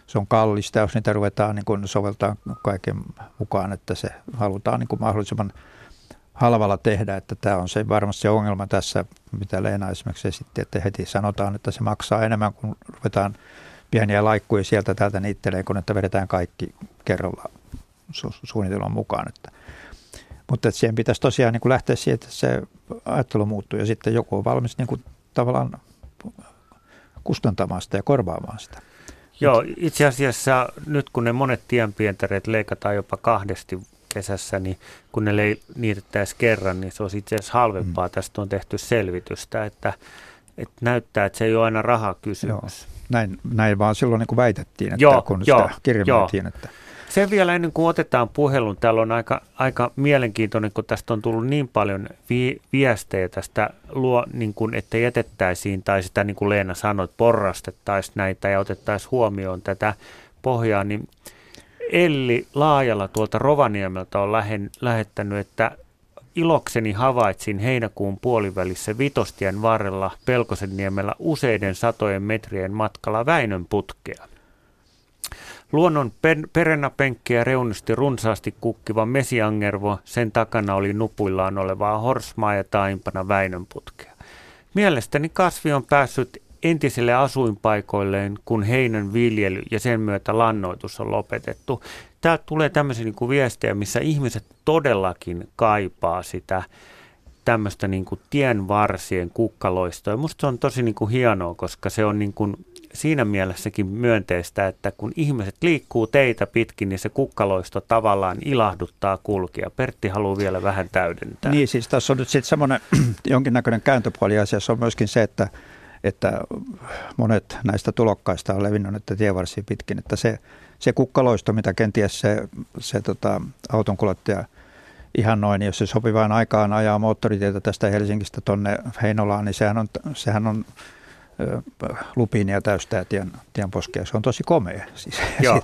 se on kallista, jos niitä ruvetaan niin kuin soveltaa kaiken mukaan, että se halutaan niin kuin mahdollisimman halvalla tehdä, että tämä on se varmasti se ongelma tässä, mitä Leena esimerkiksi esitti, että heti sanotaan, että se maksaa enemmän, kun ruvetaan pieniä laikkuja sieltä täältä niittelee, kun että vedetään kaikki kerralla su- suunnitelman mukaan. Että. Mutta että siihen pitäisi tosiaan niin kuin lähteä siihen, että se ajattelu muuttuu ja sitten joku on valmis niin kuin tavallaan kustantamaan sitä ja korvaamaan sitä. Joo, itse asiassa nyt kun ne monet tienpientareet leikataan jopa kahdesti kesässä, niin kun ne niitettäisiin kerran, niin se olisi itse asiassa halvempaa. Mm. Tästä on tehty selvitystä, että, että näyttää, että se ei ole aina rahakysymys. Joo. Näin, näin vaan silloin niin kuin väitettiin, että joo, kun joo, sitä kirjoitettiin. Että... Sen vielä ennen kuin otetaan puhelun, täällä on aika, aika mielenkiintoinen, kun tästä on tullut niin paljon vi- viestejä tästä, luo, niin kuin, että jätettäisiin, tai sitä niin kuin Leena sanoi, porrastettaisiin näitä ja otettaisiin huomioon tätä pohjaa, niin Elli Laajalla tuolta Rovaniemeltä on lähen, lähettänyt, että ilokseni havaitsin heinäkuun puolivälissä Vitostien varrella Pelkosenniemellä useiden satojen metrien matkalla Väinön putkea. Luonnon pen, perennapenkkiä reunusti runsaasti kukkiva mesiangervo, sen takana oli nupuillaan olevaa horsmaa ja taimpana Väinön putkea. Mielestäni kasvi on päässyt entisille asuinpaikoilleen, kun heinän viljely ja sen myötä lannoitus on lopetettu. Täältä tulee tämmöisiä niin kuin viestejä, missä ihmiset todellakin kaipaa sitä tämmöistä niin kuin tienvarsien kukkaloistoa. Minusta se on tosi niin kuin hienoa, koska se on niin kuin siinä mielessäkin myönteistä, että kun ihmiset liikkuu teitä pitkin, niin se kukkaloisto tavallaan ilahduttaa kulkia. Pertti haluaa vielä vähän täydentää. Niin, siis tässä on nyt sitten semmoinen jonkinnäköinen kääntöpuoli asiassa on myöskin se, että että monet näistä tulokkaista on levinnyt että tievarsia pitkin, että se, se kukkaloisto, mitä kenties se, se tota, autonkuljettaja ihan noin, jos se sopivaan aikaan ajaa moottoritietä tästä Helsingistä tuonne Heinolaan, niin sehän on, sehän on lupiinia täystää tien, tien poskea. Se on tosi komea. Siis, Joo.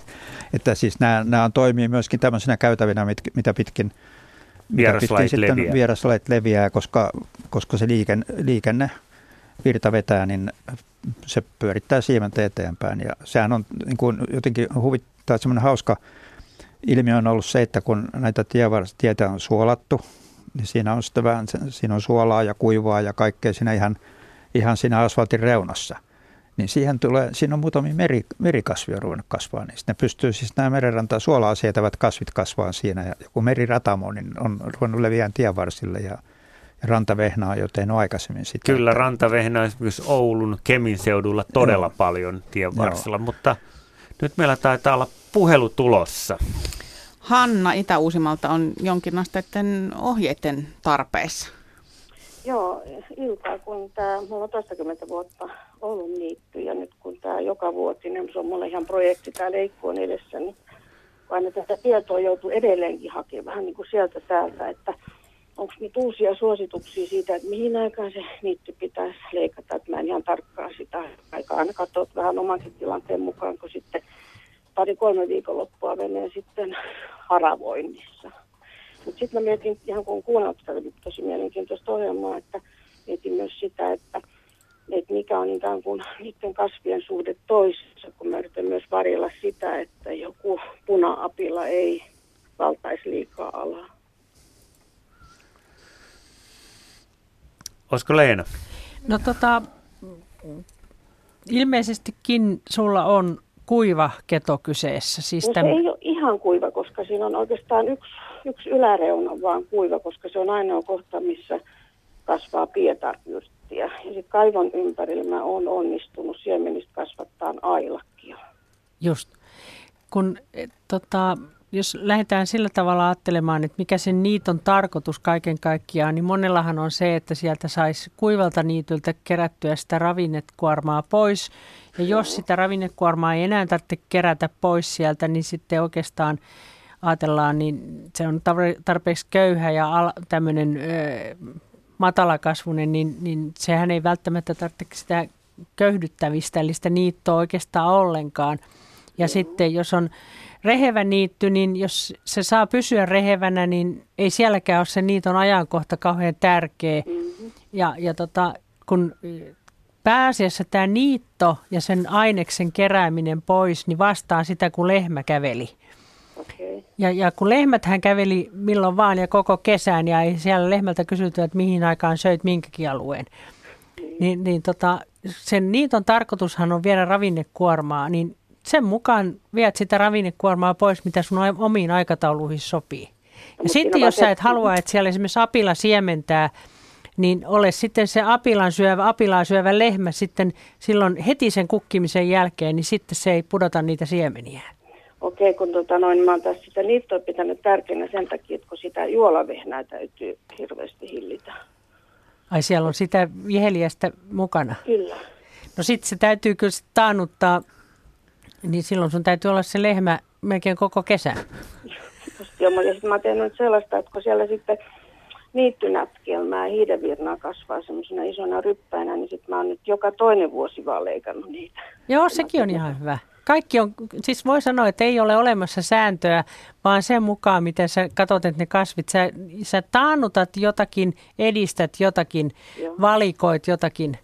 että siis nämä, nämä on toimii myöskin tämmöisenä käytävinä, mit, mitä pitkin, pitkin leviää. vieraslait leviää, koska, koska se liikenne, liikenne virta vetää, niin se pyörittää siementä eteenpäin. Ja sehän on niin kuin jotenkin huvittaa, semmoinen hauska ilmiö on ollut se, että kun näitä tietä on suolattu, niin siinä on sitten vähän, siinä on suolaa ja kuivaa ja kaikkea siinä ihan, ihan siinä asfaltin reunassa. niin siihen tulee, siinä on muutamia meri, merikasvia ruvennut kasvaa, niin ne pystyy siis nämä merenrantaa suolaa sietävät kasvit kasvaa siinä ja joku meriratamo niin on ruvennut leviään tienvarsille ja, on jo tehnyt aikaisemmin sitä. Kyllä, että, rantavehnä on esimerkiksi Oulun Kemin seudulla todella joo, paljon tienvarsilla, joo. mutta nyt meillä taitaa olla puhelu tulossa. Hanna Itä-Uusimalta on jonkinasteiden ohjeiden tarpeessa. Joo, iltaa kun tämä, mulla on toistakymmentä vuotta ollut niitty ja nyt kun tämä joka vuotinen, se on mulle ihan projekti, tämä leikku on edessä, niin aina tätä tietoa joutuu edelleenkin hakemaan vähän niin kuin sieltä täältä, että onko nyt uusia suosituksia siitä, että mihin aikaan se niitty pitäisi leikata, että mä en ihan tarkkaan sitä aikaa aina katsoa vähän omankin tilanteen mukaan, kun sitten pari-kolme viikonloppua menee sitten haravoinnissa. Mutta sitten mä mietin, ihan kun kuunnellut tätä tosi mielenkiintoista ohjelmaa, että mietin myös sitä, että, että mikä on ikään kuin niiden kasvien suhde toisessa, kun mä yritän myös varjella sitä, että joku puna-apila ei valtaisi liikaa alaa. Olisiko Leena? No tota, ilmeisestikin sulla on kuiva keto kyseessä. Siis no, se ei ole ihan kuiva, koska siinä on oikeastaan yksi, yksi yläreuna vaan kuiva, koska se on ainoa kohta, missä kasvaa pietarpyrttiä. Ja sitten kaivon ympärillä mä oon onnistunut siemenistä kasvattaa ailakkia. Just. Kun et, tota, jos lähdetään sillä tavalla ajattelemaan, että mikä sen niiton tarkoitus kaiken kaikkiaan, niin monellahan on se, että sieltä saisi kuivalta niityltä kerättyä sitä ravinnekuormaa pois. Ja jos sitä ravinnekuormaa ei enää tarvitse kerätä pois sieltä, niin sitten oikeastaan ajatellaan, niin se on tarpeeksi köyhä ja al- tämmöinen matalakasvunen, niin, niin sehän ei välttämättä tarvitse sitä köyhdyttävistä, eli sitä niittoa oikeastaan ollenkaan. Ja sitten jos on rehevä niitty, niin jos se saa pysyä rehevänä, niin ei sielläkään ole se niiton ajankohta kauhean tärkeä. Mm-hmm. Ja, ja tota, kun pääasiassa tämä niitto ja sen aineksen kerääminen pois, niin vastaa sitä, kun lehmä käveli. Okay. Ja, ja kun lehmät hän käveli milloin vaan ja koko kesän ja ei siellä lehmältä kysytty, että mihin aikaan söit minkäkin alueen, mm. niin, niin tota, sen niiton tarkoitushan on viedä ravinnekuormaa, niin sen mukaan viet sitä ravinnekuormaa pois, mitä sun omiin aikatauluihin sopii. No, ja sitten jos sä et halua, että siellä esimerkiksi apila siementää, niin ole sitten se apilan syövä, apilaa syövä lehmä sitten silloin heti sen kukkimisen jälkeen, niin sitten se ei pudota niitä siemeniä. Okei, kun tota noin, mä oon tässä sitä niittoa pitänyt tärkeänä sen takia, että kun sitä juolavehnää täytyy hirveästi hillitä. Ai siellä on sitä viheliästä mukana? Kyllä. No sitten se täytyy kyllä taannuttaa niin silloin sun täytyy olla se lehmä melkein koko kesän. Joo, ja sitten mä teen nyt sellaista, että kun siellä sitten niittynätkelmää ja hiidevirnaa kasvaa semmoisena isona ryppäinä, niin sitten mä oon nyt joka toinen vuosi vaan leikannut niitä. Joo, sekin on ihan hyvä. Kaikki on, siis voi sanoa, että ei ole olemassa sääntöä, vaan sen mukaan, miten sä katsot, että ne kasvit, sä, sä taannutat jotakin, edistät jotakin, Joo. valikoit jotakin,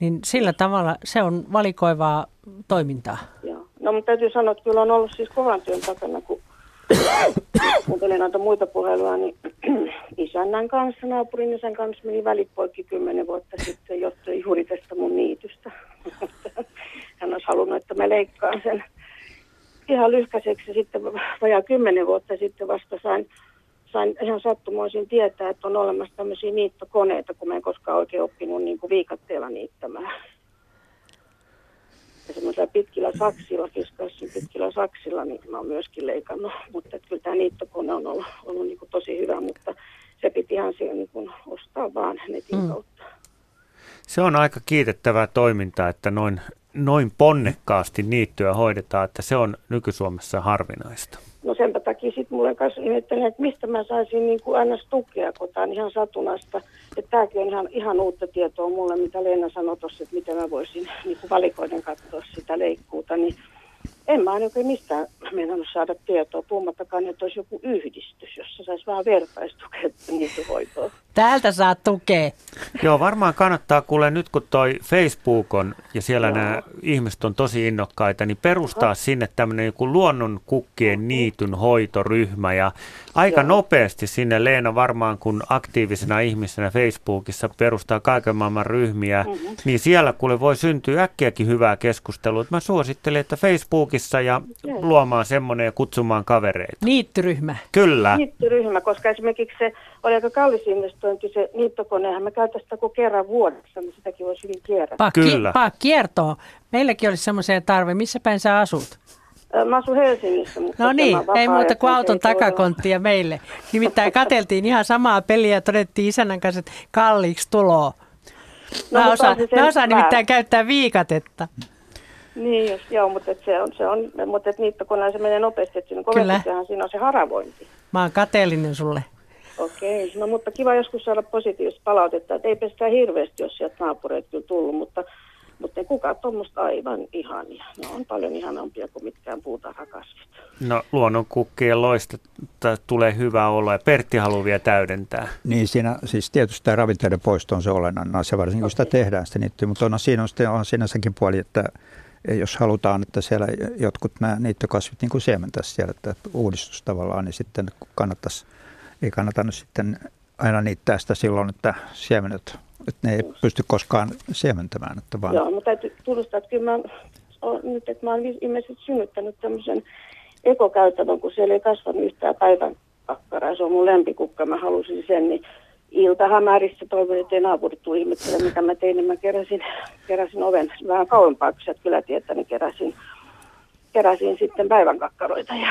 niin sillä tavalla se on valikoivaa toimintaa. Joo. No mutta täytyy sanoa, että kyllä on ollut siis kovan työn takana, kun kuuntelin noita muita puheluja, niin isännän kanssa, naapurin isän kanssa meni välipoikki kymmenen vuotta sitten johtui juuri tästä mun niitystä. Hän olisi halunnut, että mä leikkaan sen ihan lyhkäiseksi. Sitten vajaa kymmenen vuotta sitten vasta sain, sain ihan sattumoisin tietää, että on olemassa tämmöisiä niittokoneita, kun mä en koskaan oikein oppinut niin kuin viikatteella niittämään ja semmoisilla pitkillä saksilla, Fiskassin pitkillä saksilla, niin mä oon myöskin leikannut. Mutta kyllä tämä niittokone on ollut, ollut niin tosi hyvä, mutta se piti ihan siellä niin ostaa vaan netin mm. kautta. Se on aika kiitettävää toimintaa, että noin, noin ponnekkaasti niittyä hoidetaan, että se on nyky-Suomessa harvinaista. No senpä takia sitten mulle kanssa ihmettelin, että mistä mä saisin niin kuin aina tukea, kun tämä on ihan satunasta. Että tämäkin on ihan, ihan uutta tietoa mulle, mitä Leena sanoi tuossa, että miten mä voisin niin kuin valikoiden katsoa sitä leikkuuta. Niin en mä oikein mistään meinannut saada tietoa, puhumattakaan, että olisi joku yhdistys, jossa saisi vähän vertaistukea niittyhoitoa. Täältä saa tukea. Joo, varmaan kannattaa, kuule nyt kun toi Facebook on ja siellä Joo. nämä ihmiset on tosi innokkaita, niin perustaa Aha. sinne tämmöinen joku luonnon kukkien niityn hoitoryhmä ja aika Joo. nopeasti sinne Leena varmaan kun aktiivisena ihmisenä Facebookissa perustaa kaiken maailman ryhmiä, mm-hmm. niin siellä kuule voi syntyä äkkiäkin hyvää keskustelua. Mä suosittelen, että Facebookissa ja Joo. luomaan semmoinen ja kutsumaan kavereita. Niittyryhmä. Kyllä. Niittyryhmä, koska esimerkiksi se oli aika kallis investointi se niittokonehan. Me käytäisiin sitä kuin kerran vuodessa, niin sitäkin voisi hyvin kierrätä. Paa, Kyllä. Paa kiertoa. Meilläkin olisi semmoiseen tarve. Missä päin sä asut? Mä asun Helsingissä. Mutta no niin, ei muuta kuin auton takakonttia meille. Nimittäin kateltiin ihan samaa peliä ja todettiin isännän kanssa, että kalliiksi tuloa. No, mä osaan, mä osaan nimittäin käyttää viikatetta. Niin, jos, joo, mutta et se on, se on mutta et niittokoneella se menee nopeasti, että siinä, Kyllä. siinä on se haravointi. Mä oon kateellinen sulle. Okei, no mutta kiva joskus saada positiivista palautetta, että ei sitä hirveästi, jos sieltä naapureita kyllä tullut, mutta, mutta ne kukaan tuommoista aivan ihania. Ne on paljon ihanampia kuin mitkään puutarhakasvit. No luonnonkukkien loista tulee hyvä olla ja Pertti haluaa vielä täydentää. Niin siinä siis tietysti tämä ravinteiden poisto on se olennainen asia, varsinkin kun sitä tehdään sitä niittyä, mutta on, siinä on, sitten, on siinä sekin puoli, että jos halutaan, että siellä jotkut nämä niittokasvit niin kuin siementäisi siellä, että uudistus tavallaan, niin sitten kannattaisi ei kannata nyt sitten aina niittää sitä silloin, että siemenet, että ne ei pysty koskaan siementämään. Että vaan... Joo, mutta täytyy tunnustaa, että kyllä mä oon, nyt, että mä oon ilmeisesti synnyttänyt tämmöisen ekokäytävän, kun siellä ei kasvanut yhtään päivän kakkaraa. Se on mun lempikukka, mä halusin sen, niin iltahämärissä toivon, että ei naapurit tule ihmettele, mitä mä tein, niin mä keräsin, keräsin oven vähän kauempaa, kun sieltä kyllä tietää, niin keräsin, keräsin sitten päivän kakkaroita ja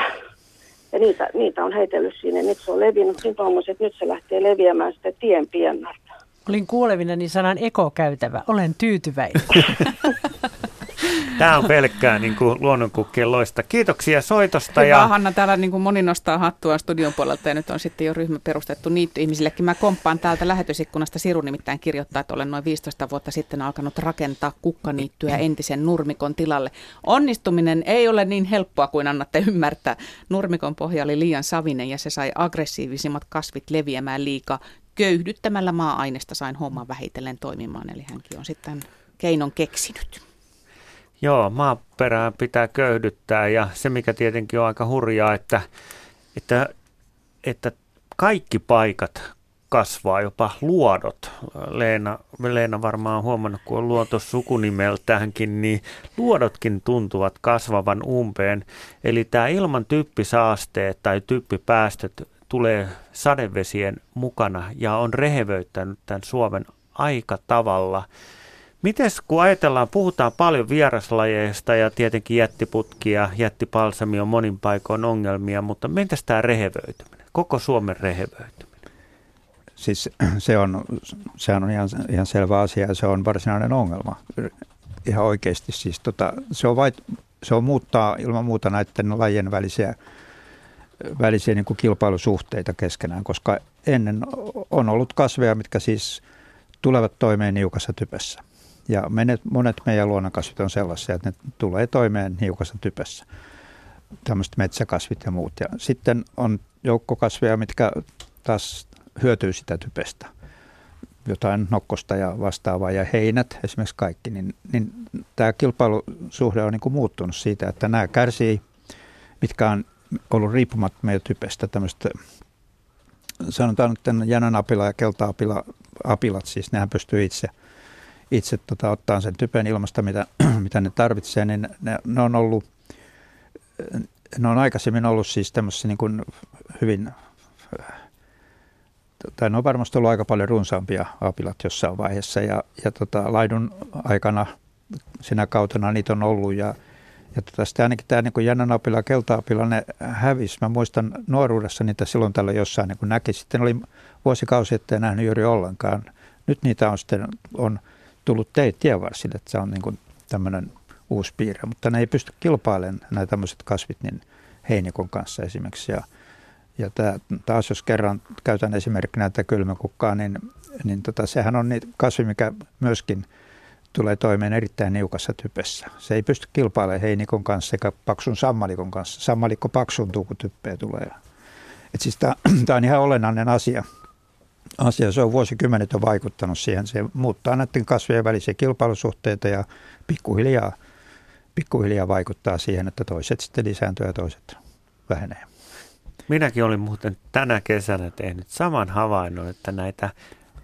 ja niitä, niitä on heitellyt sinne. Nyt se on levinnyt niin tuommoiset, että nyt se lähtee leviämään sitä tien piennalta. Olin kuulevina niin sanan ekokäytävä. Olen tyytyväinen. Tämä on pelkkää niin kuin luonnonkukkien loista. Kiitoksia soitosta. Hyvä, ja... Hanna, täällä niin kuin moni nostaa hattua studion puolelta ja nyt on sitten jo ryhmä perustettu niitä ihmisillekin. Mä komppaan täältä lähetysikkunasta. Siru nimittäin kirjoittaa, että olen noin 15 vuotta sitten alkanut rakentaa kukkaniittyä entisen nurmikon tilalle. Onnistuminen ei ole niin helppoa kuin annatte ymmärtää. Nurmikon pohja oli liian savinen ja se sai aggressiivisimmat kasvit leviämään liikaa. Köyhdyttämällä maa-aineesta sain homman vähitellen toimimaan, eli hänkin on sitten keinon keksinyt. Joo, maaperää pitää köyhdyttää ja se mikä tietenkin on aika hurjaa, että, että, että kaikki paikat kasvaa, jopa luodot. Leena, Leena varmaan on huomannut, kun on luoto sukunimeltäänkin, niin luodotkin tuntuvat kasvavan umpeen. Eli tämä ilman typpisaasteet tai typpipäästöt tulee sadevesien mukana ja on rehevöittänyt tämän Suomen aika tavalla. Mites kun ajatellaan, puhutaan paljon vieraslajeista ja tietenkin jättiputkia, jättipalsami on monin paikoin ongelmia, mutta mentäs tämä rehevöityminen, koko Suomen rehevöityminen? Siis se on, se on ihan, ihan selvä asia ja se on varsinainen ongelma. Ihan oikeasti siis tota, se, on vai, se on muuttaa ilman muuta näiden lajien välisiä, välisiä niin kuin kilpailusuhteita keskenään, koska ennen on ollut kasveja, mitkä siis tulevat toimeen niukassa typessä ja menet, monet meidän luonnonkasvit on sellaisia, että ne tulee toimeen hiukassa typessä. Tämmöiset metsäkasvit ja muut. Ja sitten on joukko kasveja, mitkä taas hyötyy sitä typestä. Jotain nokkosta ja vastaavaa ja heinät esimerkiksi kaikki. Niin, niin tämä kilpailusuhde on niin kuin muuttunut siitä, että nämä kärsii, mitkä on ollut riippumattomia typestä, tämmöistä sanotaan että jänänapila ja kelta-apila, apilat, siis nehän pystyy itse – itse tota, ottaa sen typen ilmasta, mitä, mitä ne tarvitsee, niin ne, ne on ollut, ne on aikaisemmin ollut siis tämmöisissä niin kuin hyvin, tai ne on varmasti ollut aika paljon runsaampia apilat jossain vaiheessa ja, ja tota, laidun aikana sinä kautena niitä on ollut ja, ja tota, sitten ainakin tämä niin jännänapila ja kelta-apila, ne hävisi. Mä muistan nuoruudessa niitä silloin tällä jossain niin näki. Sitten oli vuosikausi, ettei nähnyt juuri ollenkaan. Nyt niitä on sitten on tullut te- tienvarsille, että se on niin tämmöinen uusi piirre, mutta ne ei pysty kilpailemaan nämä tämmöiset kasvit niin heinikon kanssa esimerkiksi. Ja, ja tämä, taas jos kerran käytän esimerkkinä tätä kylmäkukkaa, niin, niin tota, sehän on niitä kasvi, mikä myöskin tulee toimeen erittäin niukassa typessä. Se ei pysty kilpailemaan heinikon kanssa sekä paksun sammalikon kanssa. Sammalikko paksuntuu, kun typpeä tulee. Et siis tämä on ihan olennainen asia. Asia. Se on vuosikymmenet on vaikuttanut siihen. Se muuttaa näiden kasvien välisiä kilpailusuhteita ja pikkuhiljaa, pikkuhiljaa vaikuttaa siihen, että toiset sitten lisääntyy ja toiset vähenee. Minäkin olin muuten tänä kesänä tehnyt saman havainnon, että näitä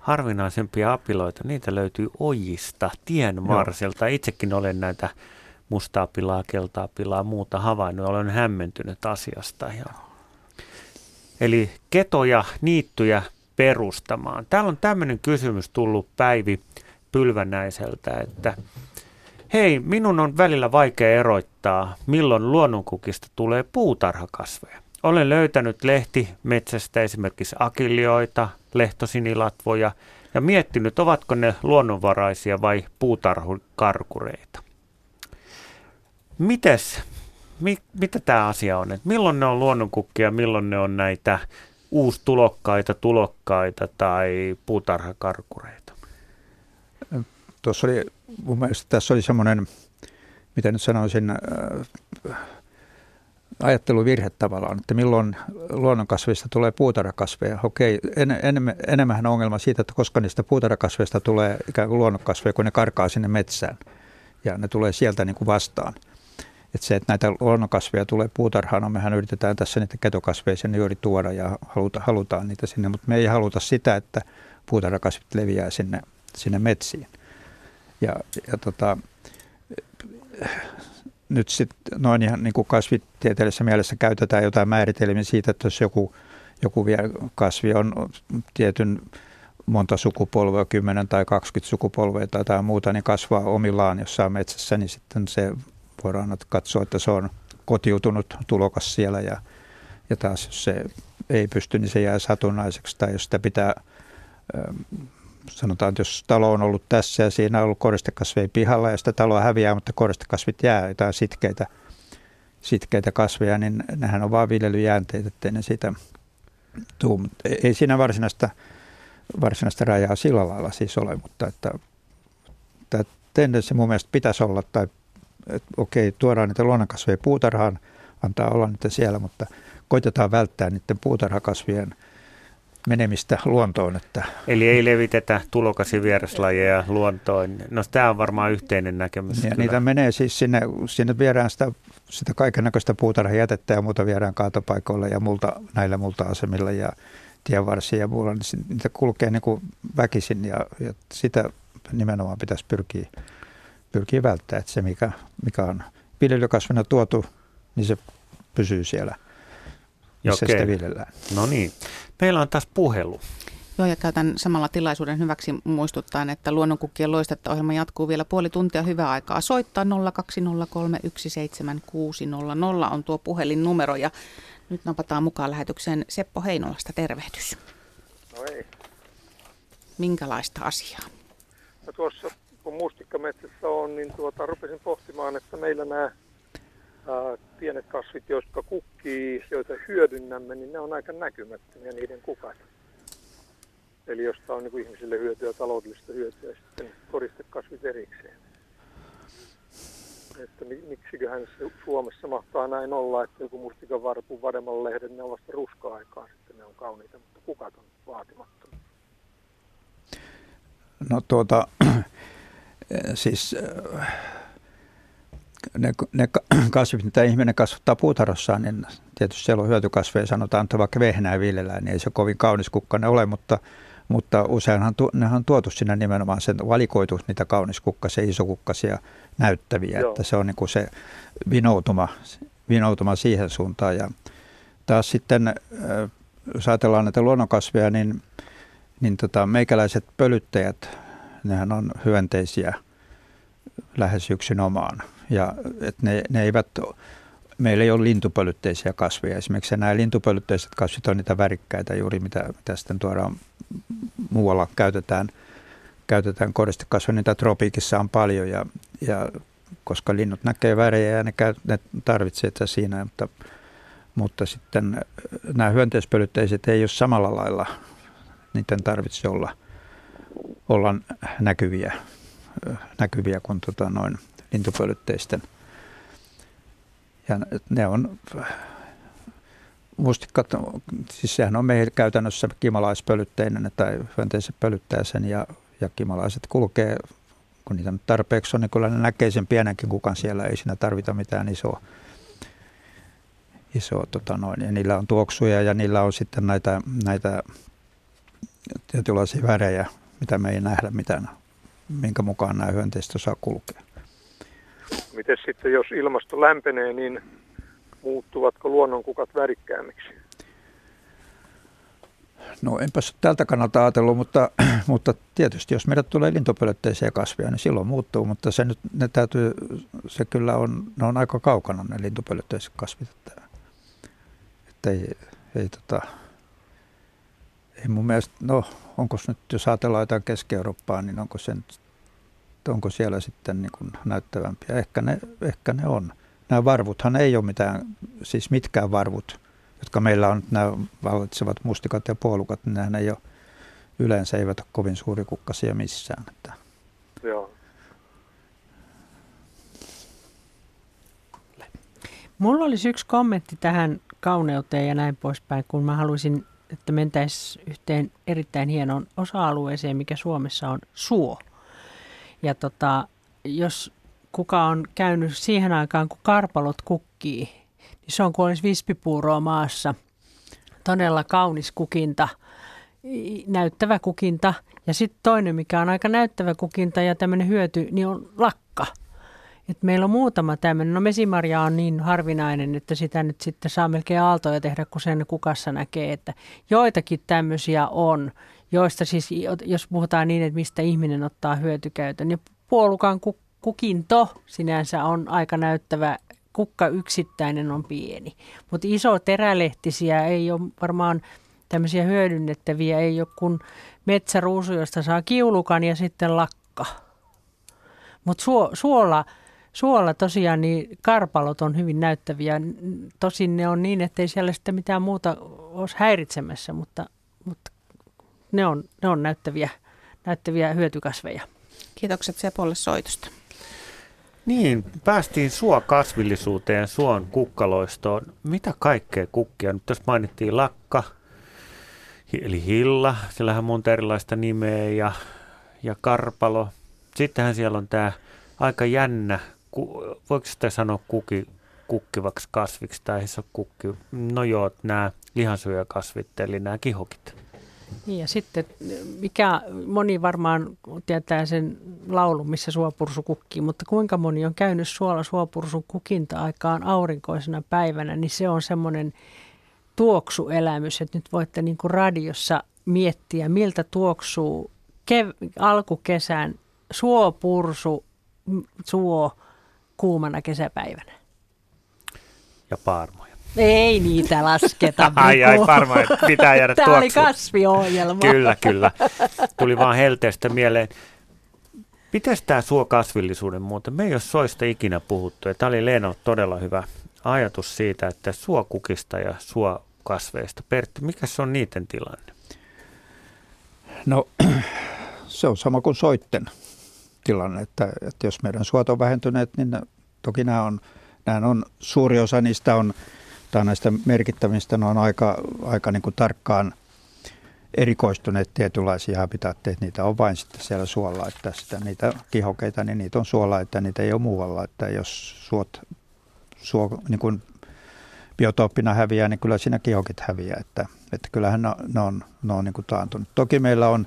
harvinaisempia apiloita, niitä löytyy ojista, tien varsilta. Itsekin olen näitä mustaa pilaa, keltaa pilaa, muuta havainnut. Olen hämmentynyt asiasta. Ja Eli ketoja, niittyjä perustamaan. Täällä on tämmöinen kysymys tullut Päivi Pylvänäiseltä, että hei, minun on välillä vaikea erottaa, milloin luonnonkukista tulee puutarhakasveja. Olen löytänyt lehti metsästä esimerkiksi akilioita, lehtosinilatvoja ja miettinyt, ovatko ne luonnonvaraisia vai puutarhukarkureita. Mites, mi, mitä tämä asia on? Et milloin ne on luonnonkukkia, milloin ne on näitä uustulokkaita, tulokkaita tai puutarhakarkureita? Tuossa oli, mun mielestä tässä oli semmoinen, mitä nyt sanoisin, äh, ajatteluvirhe tavallaan, että milloin luonnonkasveista tulee puutarhakasveja. Okei, en, en, enemmän ongelma siitä, että koska niistä puutarhakasveista tulee ikään kuin luonnonkasveja, kun ne karkaa sinne metsään ja ne tulee sieltä niin kuin vastaan. Että se, että näitä luonnonkasveja tulee puutarhaan, no mehän yritetään tässä niitä ketokasveja sinne juuri tuoda ja haluta, halutaan niitä sinne, mutta me ei haluta sitä, että puutarhakasvit leviää sinne, sinne metsiin. Ja, ja tota, nyt sitten noin ihan niin kuin kasvitieteellisessä mielessä käytetään jotain määritelmiä siitä, että jos joku, joku kasvi on tietyn monta sukupolvea, 10 tai 20 sukupolvea tai jotain muuta, niin kasvaa omillaan jossain metsässä, niin sitten se voidaan katsoa, että se on kotiutunut tulokas siellä ja, ja taas jos se ei pysty, niin se jää satunnaiseksi tai jos sitä pitää sanotaan, että jos talo on ollut tässä ja siinä on ollut koristekasveja pihalla ja sitä taloa häviää, mutta koristekasvit jää, jotain sitkeitä, sitkeitä kasveja, niin nehän on vaan viljelyjäänteitä, ettei ne siitä tuu. Ei siinä varsinaista, varsinaista rajaa sillä lailla siis ole, mutta että tämä tendenssi mun mielestä pitäisi olla, tai että okei, tuodaan niitä luonnonkasveja puutarhaan, antaa olla niitä siellä, mutta koitetaan välttää niiden puutarhakasvien – menemistä luontoon. Että Eli ei levitetä tulokasi vieraslajeja luontoon. No tämä on varmaan yhteinen näkemys. Ja niitä menee siis sinne, sinne viedään sitä, sitä kaiken näköistä puutarhajätettä ja muuta viedään kaatopaikoille ja multa, näillä multa-asemilla ja tienvarsia ja muulla. Niin niitä kulkee niin kuin väkisin ja, ja sitä nimenomaan pitäisi pyrkiä, pyrkiä välttämään, että se mikä, mikä on viljelykasvina tuotu, niin se pysyy siellä – missä Okei. sitä viljellään. No niin. Meillä on taas puhelu. Joo, ja käytän samalla tilaisuuden hyväksi muistuttaa, että Luonnonkukkien loistetta ohjelma jatkuu vielä puoli tuntia hyvää aikaa. Soittaa 020317600 on tuo puhelinnumero ja nyt napataan mukaan lähetykseen Seppo Heinolasta. Tervehdys. No ei. Minkälaista asiaa? No tuossa kun mustikkametsässä on, niin tuota, rupesin pohtimaan, että meillä nämä pienet kasvit, jotka kukkii, joita hyödynnämme, niin ne on aika näkymättömiä niiden kukat. Eli josta on niin ihmisille hyötyä, taloudellista hyötyä, sitten koristekasvit erikseen. Että miksiköhän Suomessa mahtaa näin olla, että joku mustikan varpu, vademman lehden, ne on vasta ruska-aikaa, sitten ne on kauniita, mutta kukat on vaatimattomia. No tuota, siis ne, ne kasvit, mitä ihminen kasvattaa puutarhossaan, niin tietysti siellä on hyötykasveja, sanotaan, että vaikka vehnää viljellään, niin ei se kovin kaunis kukkainen ole, mutta, mutta useinhan tu, nehän on tuotu sinne nimenomaan sen valikoitu niitä kauniskukkasia, isokukkasia, näyttäviä, Joo. että se on niin kuin se vinoutuma, vinoutuma siihen suuntaan. Ja taas sitten, jos ajatellaan näitä luonnonkasveja, niin, niin tota, meikäläiset pölyttäjät, nehän on hyönteisiä lähes yksinomaan ja että ne, ne eivät meillä ei ole lintupölytteisiä kasveja. Esimerkiksi nämä lintupölytteiset kasvit on niitä värikkäitä juuri, mitä, mitä sitten tuodaan muualla käytetään, käytetään koristekasveja. Niitä tropiikissa on paljon ja, ja koska linnut näkee värejä ja ne, käy, ne tarvitsee sitä siinä, mutta, mutta sitten nämä hyönteispölytteiset ei ole samalla lailla, niiden tarvitse olla, olla näkyviä näkyviä kuin tota noin lintupölytteisten. Ja ne on mustikkat, siis sehän on meillä käytännössä kimalaispölytteinen tai hyönteiset pölyttää sen ja, ja kimalaiset kulkee, kun niitä nyt tarpeeksi on, niin kyllä ne näkee sen pienenkin kukan siellä, ei siinä tarvita mitään isoa. isoa tota noin. Ja niillä on tuoksuja ja niillä on sitten näitä, näitä tietynlaisia värejä, mitä me ei nähdä mitään, minkä mukaan nämä hyönteiset osaa kulkea. Miten sitten, jos ilmasto lämpenee, niin muuttuvatko luonnonkukat värikkäämmiksi? No enpä tältä kannalta ajatellut, mutta, mutta tietysti jos meidät tulee lintupölytteisiä kasveja, niin silloin muuttuu, mutta se nyt, ne täytyy, se kyllä on, ne on aika kaukana ne lintupölytteiset kasvit, että, että ei, ei tota, ei mun mielestä, no onko nyt, jos ajatellaan jotain Keski-Eurooppaa, niin onko, sen, onko siellä sitten niin kuin näyttävämpiä? Ehkä ne, ehkä ne on. Nämä varvuthan ei ole mitään, siis mitkään varvut, jotka meillä on, nämä vallitsevat mustikat ja puolukat, niin nehän ei ole, yleensä eivät ole kovin kukkasia missään. Että. Joo. Mulla olisi yksi kommentti tähän kauneuteen ja näin poispäin, kun mä haluaisin että mentäisiin yhteen erittäin hienoon osa-alueeseen, mikä Suomessa on suo. Ja tota, jos kuka on käynyt siihen aikaan, kun karpalot kukkii, niin se on kuin olisi vispipuuroa maassa. Todella kaunis kukinta, näyttävä kukinta. Ja sitten toinen, mikä on aika näyttävä kukinta ja tämmöinen hyöty, niin on lakka. Et meillä on muutama tämmöinen, no mesimarja on niin harvinainen, että sitä nyt sitten saa melkein aaltoja tehdä, kun sen kukassa näkee, että joitakin tämmöisiä on, joista siis, jos puhutaan niin, että mistä ihminen ottaa hyötykäytön. Ja puolukan kukinto sinänsä on aika näyttävä, kukka yksittäinen on pieni, mutta iso terälehtisiä ei ole varmaan tämmöisiä hyödynnettäviä, ei ole kuin metsäruusu, josta saa kiulukan ja sitten lakka. Mutta suo, suola suolla tosiaan niin karpalot on hyvin näyttäviä. Tosin ne on niin, ettei siellä sitten mitään muuta olisi häiritsemässä, mutta, mutta ne, on, ne on näyttäviä, näyttäviä hyötykasveja. Kiitokset Sepolle soitosta. Niin, päästiin suokasvillisuuteen, suon kukkaloistoon. Mitä kaikkea kukkia? Nyt tässä mainittiin lakka, eli hilla, sillähän on monta erilaista nimeä ja, ja karpalo. Sittenhän siellä on tämä aika jännä voiko sitä sanoa kuki, kukkivaksi kasviksi tai se kukki? No joo, nämä lihansyöjäkasvit, eli nämä kihokit. Niin ja sitten, mikä moni varmaan tietää sen laulun, missä suopursu kukkii, mutta kuinka moni on käynyt suola suopursun kukinta-aikaan aurinkoisena päivänä, niin se on semmoinen tuoksuelämys, että nyt voitte niin kuin radiossa miettiä, miltä tuoksuu kev- alkukesän suopursu, suo, kuumana kesäpäivänä. Ja parmoja. Ei niitä lasketa. ai ai, parmoja pitää jäädä Tämä oli kasviohjelma. Kyllä, kyllä. Tuli vaan helteestä mieleen. Mites tämä suokasvillisuuden muuten? Me ei ole soista ikinä puhuttu. Ja tämä oli Leena todella hyvä ajatus siitä, että suokukista ja suokasveista. Pertti, mikä se on niiden tilanne? No se on sama kuin soitten tilanne, että, että jos meidän suot on vähentyneet, niin toki nämä on, nämä on suuri osa niistä on, tai näistä merkittävistä, ne on aika, aika niin kuin tarkkaan erikoistuneet tietynlaisia habitaatteja, niitä on vain sitten siellä suolla, että sitä, niitä kihokeita, niin niitä on suolla, että niitä ei ole muualla, että jos suot, suo, niin kuin biotooppina häviää, niin kyllä siinä kihokit häviää, että, että kyllähän ne, ne on, ne on niin kuin taantunut. Toki meillä on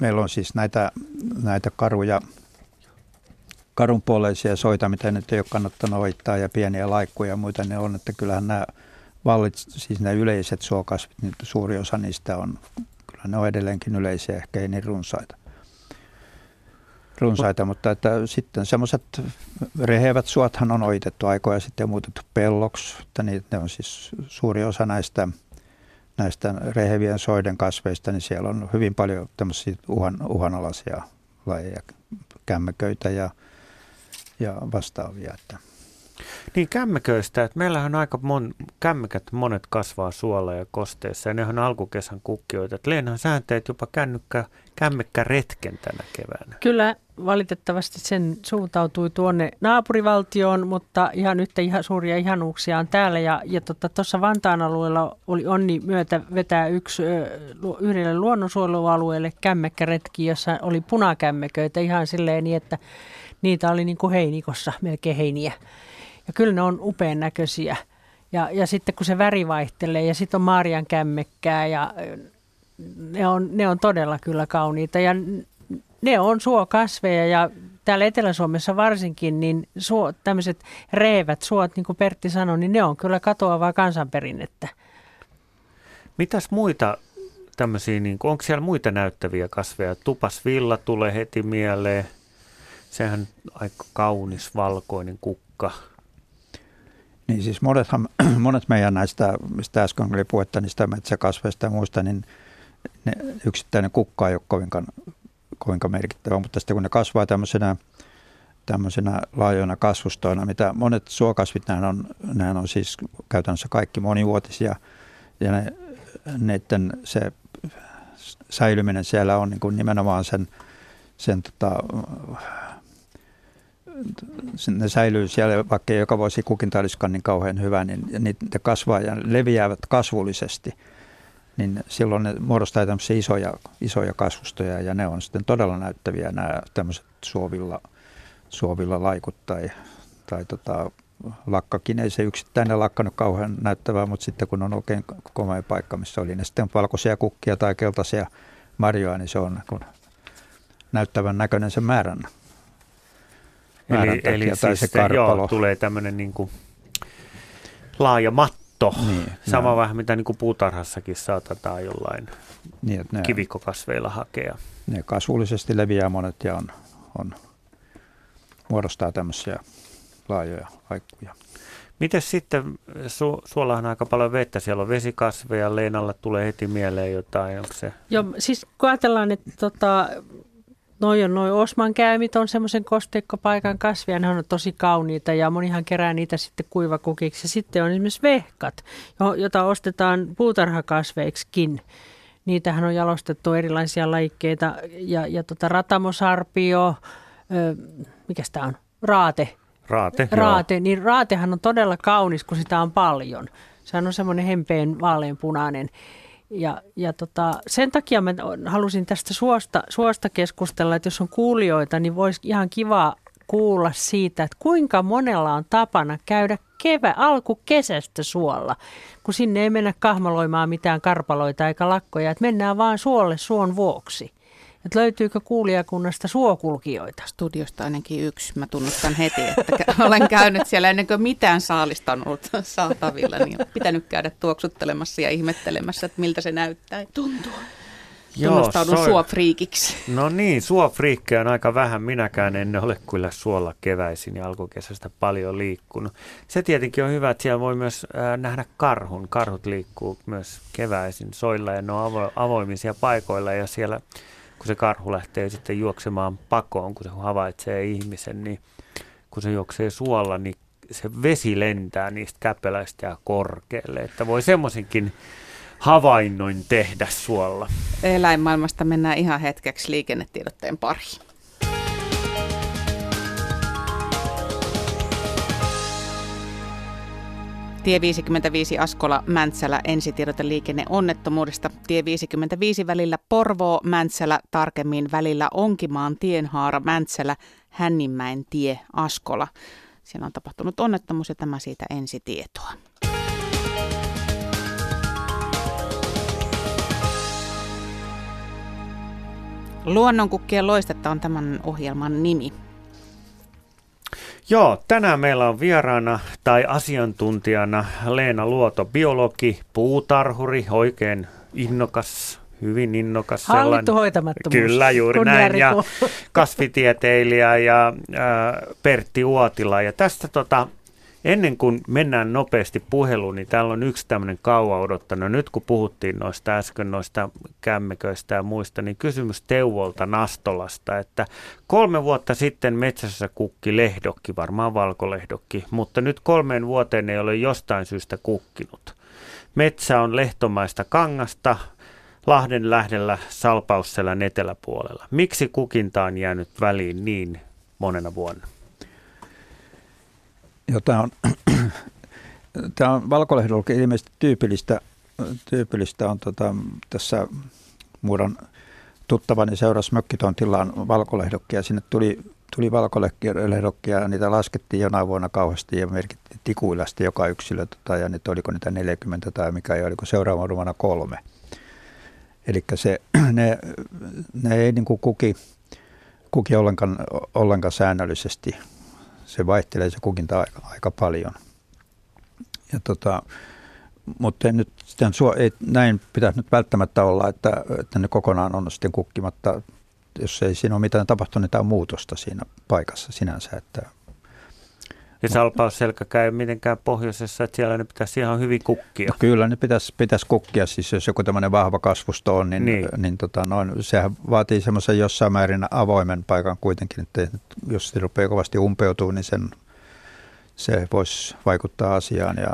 Meillä on siis näitä, näitä karuja, karunpuoleisia soita, mitä nyt ei ole kannattanut hoitaa ja pieniä laikkuja ja muita ne on, että kyllähän nämä vallit, siis nämä yleiset suokasvit, niin suuri osa niistä on, kyllä ne on edelleenkin yleisiä, ehkä ei niin runsaita. runsaita mutta että sitten semmoiset rehevät suothan on oitettu aikoja sitten muutettu pelloksi, että ne on siis suuri osa näistä näistä rehevien soiden kasveista, niin siellä on hyvin paljon tämmöisiä uhan, uhanalaisia lajeja, kämmeköitä ja, ja vastaavia. Että. Niin kämmeköistä, että meillähän on aika mon, kämmekät monet kasvaa suolla ja kosteessa ja ne on alkukesän kukkioita. Että Leenahan säänteet jopa kännykkä, kämmekkä retken tänä keväänä. Kyllä valitettavasti sen suuntautui tuonne naapurivaltioon, mutta ihan yhtä ihan suuria ihanuuksia on täällä. Ja, ja tuossa tota, Vantaan alueella oli onni myötä vetää yksi yhdelle luonnonsuojelualueelle kämmekkäretki, jossa oli punakämmeköitä ihan silleen niin, että niitä oli niin kuin heinikossa, melkein heiniä. Ja kyllä ne on upean näköisiä. Ja, ja sitten kun se väri vaihtelee ja sitten on Maarian kämmekkää ja ne on, ne on todella kyllä kauniita. Ja ne on suokasveja ja täällä Etelä-Suomessa varsinkin, niin suo, tämmöiset reevät suot, niin kuin Pertti sanoi, niin ne on kyllä katoavaa kansanperinnettä. Mitäs muita tämmöisiä, niin onko siellä muita näyttäviä kasveja? Tupasvilla tulee heti mieleen. Sehän aika kaunis valkoinen kukka. Niin siis monethan, monet meidän näistä, mistä äsken oli puhetta, niistä metsäkasveista ja muista, niin ne yksittäinen kukka ei ole kovinkaan kovinkaan merkittävä, mutta sitten kun ne kasvaa tämmöisenä, tämmöisenä laajoina kasvustoina, mitä monet suokasvit, nämä on, nämä on siis käytännössä kaikki monivuotisia ja ne, neiden se säilyminen siellä on niin kuin nimenomaan sen, sen tota, ne säilyy siellä, vaikka joka vuosi kukin niin kauhean hyvä, niin niitä kasvaa ja leviävät kasvullisesti – niin silloin ne muodostaa tämmöisiä isoja, isoja kasvustoja ja ne on sitten todella näyttäviä nämä tämmöiset suovilla, suovilla laikut tai, tai tota, lakkakin. Ei se yksittäinen lakka nyt kauhean näyttävää, mutta sitten kun on oikein komea paikka, missä oli ne sitten valkoisia kukkia tai keltaisia marjoja, niin se on kun näyttävän näköinen sen määrän. määrän eli, takia, eli tai siis se karpalo. Joo, tulee tämmöinen niin kuin laaja matto katto. Niin, Sama näin. vähän mitä niin kuin puutarhassakin saatetaan jollain niin, ne, kivikkokasveilla hakea. Ne kasvullisesti leviää monet ja on, on, muodostaa tämmöisiä laajoja aikkuja. Miten sitten, su, suolla on aika paljon vettä, siellä on vesikasveja, Leenalle tulee heti mieleen jotain, onko se? Joo, siis kun ajatellaan, että tota, Noi on noi Osman käymit on semmoisen kosteikkopaikan kasvia, ne on tosi kauniita ja monihan kerää niitä sitten kuivakukiksi. Ja sitten on esimerkiksi vehkat, jota ostetaan puutarhakasveiksikin. Niitähän on jalostettu erilaisia lajikkeita ja, ja tota ratamosarpio, mikä tämä on, raate. Raate, Raate, joo. niin raatehan on todella kaunis, kun sitä on paljon. Se on semmoinen hempeen vaaleanpunainen. Ja, ja tota, sen takia mä halusin tästä suosta, suosta keskustella, että jos on kuulijoita, niin voisi ihan kiva kuulla siitä, että kuinka monella on tapana käydä kevä, alkukesästä suolla, kun sinne ei mennä kahmaloimaan mitään karpaloita eikä lakkoja, että mennään vaan suolle suon vuoksi. Että löytyykö kuulijakunnasta suokulkijoita? Studiosta ainakin yksi. Mä tunnustan heti, että olen käynyt siellä ennen kuin mitään saalista on ollut saatavilla. Niin on pitänyt käydä tuoksuttelemassa ja ihmettelemässä, että miltä se näyttää. Tuntuu. Tunnustaudun suofriikiksi. No niin, suofriikkejä on aika vähän. Minäkään en ole kyllä suolla keväisin ja alkukesästä paljon liikkunut. Se tietenkin on hyvä, että siellä voi myös äh, nähdä karhun. Karhut liikkuu myös keväisin soilla ja ne on avo- avoimisia paikoilla ja siellä kun se karhu lähtee sitten juoksemaan pakoon, kun se havaitsee ihmisen, niin kun se juoksee suolla, niin se vesi lentää niistä käpeläistä ja korkealle. Että voi semmoisenkin havainnoin tehdä suolla. Eläinmaailmasta mennään ihan hetkeksi liikennetiedotteen pariin. Tie 55 Askola Mäntsälä ensitiedote liikenneonnettomuudesta. Tie 55 välillä Porvoo Mäntsälä tarkemmin välillä Onkimaan tienhaara Mäntsälä Hänninmäen tie Askola. Siellä on tapahtunut onnettomuus ja tämä siitä ensitietoa. Luonnonkukkien loistetta on tämän ohjelman nimi. Joo, tänään meillä on vieraana tai asiantuntijana Leena Luoto, biologi, puutarhuri, oikein innokas, hyvin innokas. Hallittu hoitamattomuus. Kyllä, juuri näin. Ja kasvitieteilijä ja äh, Pertti Uotila. Ja tästä tota, Ennen kuin mennään nopeasti puheluun, niin täällä on yksi tämmöinen kauan odottanut. Nyt kun puhuttiin noista äsken noista kämmeköistä ja muista, niin kysymys Teuvolta Nastolasta, että kolme vuotta sitten metsässä kukki lehdokki, varmaan valkolehdokki, mutta nyt kolmeen vuoteen ei ole jostain syystä kukkinut. Metsä on lehtomaista kangasta, Lahden lähdellä Salpausselän eteläpuolella. Miksi kukinta on jäänyt väliin niin monena vuonna? Tämä on, tämä on valkolehdolla ilmeisesti tyypillistä, tyypillistä on tota, tässä muodon tuttavani seurasi mökkitontillaan valkolehdokkia. Sinne tuli, tuli valkolehdokkia niitä laskettiin jonain vuonna kauheasti ja merkittiin tikuilla joka yksilö. Tota, ja nyt oliko niitä 40 tai mikä ei, oliko seuraavana vuonna kolme. Eli se, ne, ne ei niin kuin kuki, kuki ollenkaan, ollenkaan säännöllisesti. Se vaihtelee se kukinta aika, aika paljon. Ja tota, mutta nyt sitten ei, näin pitäisi nyt välttämättä olla, että, että ne kokonaan on sitten kukkimatta. Jos ei siinä ole mitään tapahtunut, niin tämä on muutosta siinä paikassa sinänsä. Että, ja salpausselkä käy mitenkään pohjoisessa, että siellä ne pitäisi ihan hyvin kukkia. No kyllä ne pitäisi, pitäisi kukkia, siis jos joku tämmöinen vahva kasvusto on, niin, niin. niin tota, noin, sehän vaatii semmoisen jossain määrin avoimen paikan kuitenkin, että jos se rupeaa kovasti umpeutuu, niin sen, se voisi vaikuttaa asiaan ja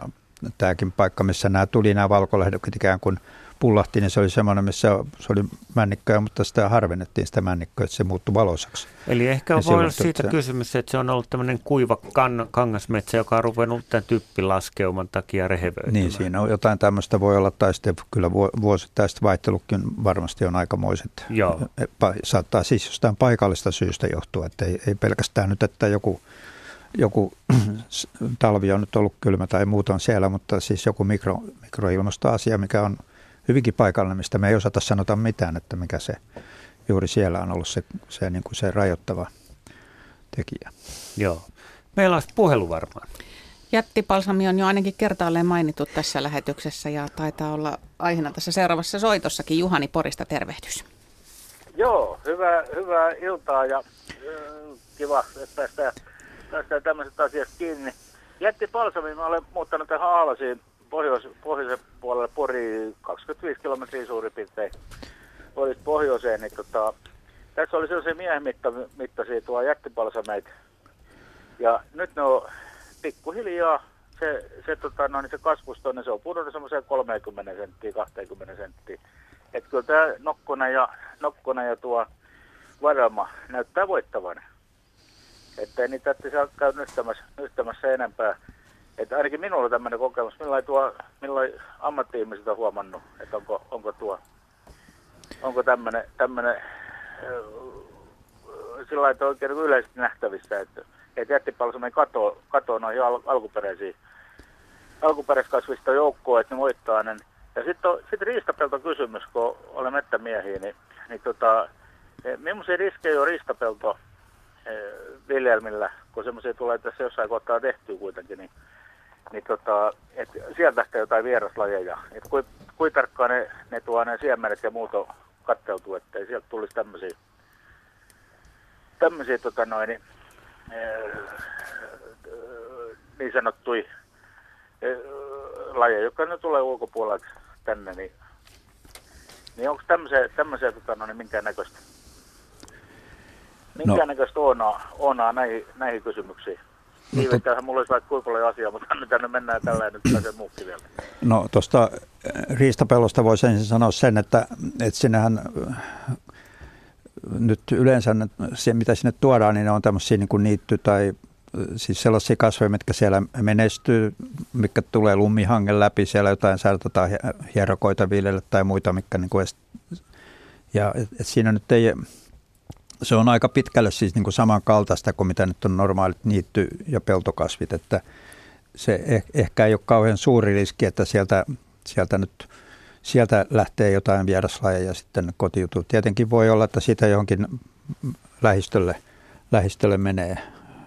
tämäkin paikka, missä nämä tuli nämä valkolehdokit ikään kuin pullahti, niin se oli semmoinen, missä se oli männikköä, mutta sitä harvennettiin sitä männikköä, että se muuttui valoisaksi. Eli ehkä on voi olla siitä se... kysymys, että se on ollut tämmöinen kuiva kann- kangasmetsä, joka on ruvennut tämän typpilaskeuman takia rehevöitymään. Niin, siinä on jotain tämmöistä voi olla, tai sitten kyllä vuosittaista vaihtelukin varmasti on aikamoiset. Joo. E, saattaa siis jostain paikallista syystä johtua, että ei, ei pelkästään nyt, että joku joku talvi on nyt ollut kylmä tai muuta on siellä, mutta siis joku mikro, mikroilmastoasia, mikä on hyvinkin paikallinen, mistä me ei osata sanota mitään, että mikä se juuri siellä on ollut se, se, niin kuin se rajoittava tekijä. Joo. Meillä on puhelu varmaan. Jättipalsami on jo ainakin kertaalleen mainittu tässä lähetyksessä ja taitaa olla aiheena tässä seuraavassa soitossakin. Juhani Porista, tervehdys. Joo, hyvää, hyvää iltaa ja äh, kiva, että päästään päästään tämmöisestä asiasta kiinni. Jätti Palsami, mä olen muuttanut tähän Aalasiin pohjois, pohjoisen puolelle Pori 25 kilometriä suurin piirtein pohjoiseen, niin tota, tässä oli sellaisia miehen mitta, mittaisia tuo jättipalsameita. Ja nyt ne on pikkuhiljaa, se, se, tota, no, niin se kasvusto, niin se on pudonnut semmoiseen 30 senttiä, 20 senttiä. Että kyllä tämä Nokkonen ja, Nokkonen ja tuo Varama näyttää voittavan että ei niitä saa käy nyhtämässä, nyhtämässä enempää. Että ainakin minulla on tämmöinen kokemus. Millain, tuo, millain ammatti-ihmiset on huomannut, että onko, onko tuo, onko tämmöinen, tämmöinen sillä että oikein niin yleisesti nähtävissä, että, että jättipalsami katoo, katoo noihin al, alkuperäisiin alkuperäiskasvista joukkoa, että ne voittaa ne. Ja sitten sit riistapelto kysymys, kun olen mettämiehiä, niin, niin tota, e, millaisia riskejä on riistapelto Eh, viljelmillä, kun semmoisia tulee tässä jossain kohtaa tehtyä kuitenkin, niin, niin tota, et sieltä lähtee jotain vieraslajeja. Et kui, kui tarkkaan ne, ne, tuo, ne siemenet ja muut on katteltu, että sieltä tulisi tämmöisiä, tämmöisiä tota noin, niin, eh, niin sanottui eh, lajeja, jotka ne tulee ulkopuolelta tänne, niin, niin onko tämmöisiä, tämmöisiä tota, no, niin minkään näköistä Minkäännäköistä no. onaa, onaa näihin, näihin kysymyksiin? No, Niin, mulla olisi vaikka kuinka paljon asiaa, mutta nyt tänne mennään tällä nyt pääsee muukin vielä. No tuosta eh, riistapellosta voisi ensin sanoa sen, että, että sinähän eh, nyt yleensä se, mitä sinne tuodaan, niin ne on tämmöisiä niin kuin niitty tai eh, siis sellaisia kasveja, mitkä siellä menestyy, mikä tulee lumihangen läpi, siellä jotain säädetään hierokoita viljellä tai muita, mikä niin kuin ja et, et siinä nyt ei, se on aika pitkälle siis niin kuin samankaltaista kuin mitä nyt on normaalit niitty- ja peltokasvit, että se eh, ehkä ei ole kauhean suuri riski, että sieltä, sieltä nyt sieltä lähtee jotain vieraslajeja ja sitten kotiutuu. Tietenkin voi olla, että siitä johonkin lähistölle, lähistölle menee,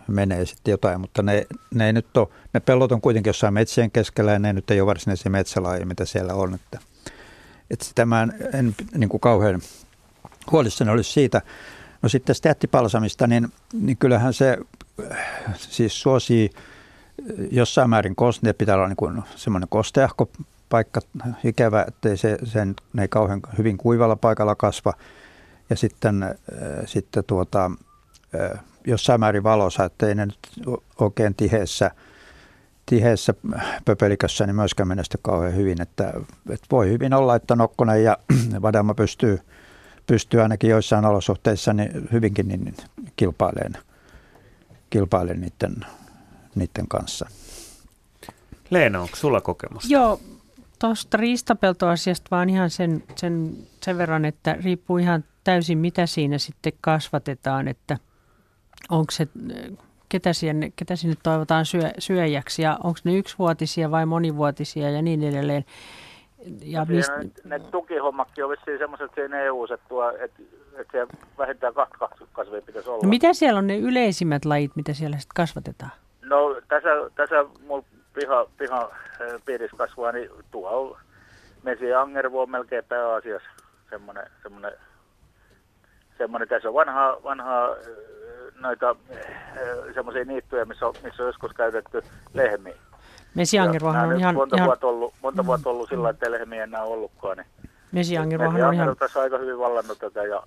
menee sitten jotain, mutta ne, ne, ei nyt ole, ne pellot on kuitenkin jossain metsien keskellä ja ne nyt ei ole varsinaisia metsälajeja, mitä siellä on. Että, että sitä mä en, en niin kuin kauhean huolissani olisi siitä. No sitten jättipalsamista, niin, niin kyllähän se siis suosii jossain määrin koste, pitää olla niin semmoinen kosteahko paikka, ikävä, ettei se, sen, ne ei kauhean hyvin kuivalla paikalla kasva. Ja sitten, äh, sitten tuota, äh, jossain määrin valossa, ettei ne nyt oikein tiheessä, tiheessä pöpelikössä niin myöskään menesty kauhean hyvin. Että, että voi hyvin olla, että Nokkonen ja Vadelma pystyy, pystyy ainakin joissain olosuhteissa niin hyvinkin niin kilpailemaan, kilpailemaan niiden, niiden kanssa. Leena, onko sulla kokemusta? Joo, tuosta riistapeltoasiasta vaan ihan sen, sen, sen verran, että riippuu ihan täysin mitä siinä sitten kasvatetaan, että onko se, ketä sinne, ketä sinne toivotaan syö, syöjäksi ja onko ne yksivuotisia vai monivuotisia ja niin edelleen. Ja mist... ne, ne tukihommakki on vissiin semmoiset siinä eu että, että, että se vähintään kaksi kasvia pitäisi olla. No mitä siellä on ne yleisimmät lajit, mitä siellä sitten kasvatetaan? No tässä, tässä mulla piha, piha piirissä kasvaa, niin tuo on mesi angervo on melkein pääasiassa semmoinen, semmoinen, semmoinen tässä on vanhaa, vanhaa noita semmoisia niittyjä, missä on, missä on joskus käytetty lehmiä. Mesiangervohan on ihan... Monta, ihan... Vuotta ollut, monta mm. vuotta ollut sillä, että lehmiä enää ollutkaan. Niin Mesiangervohan on ihan... tässä aika hyvin vallannut tätä ja,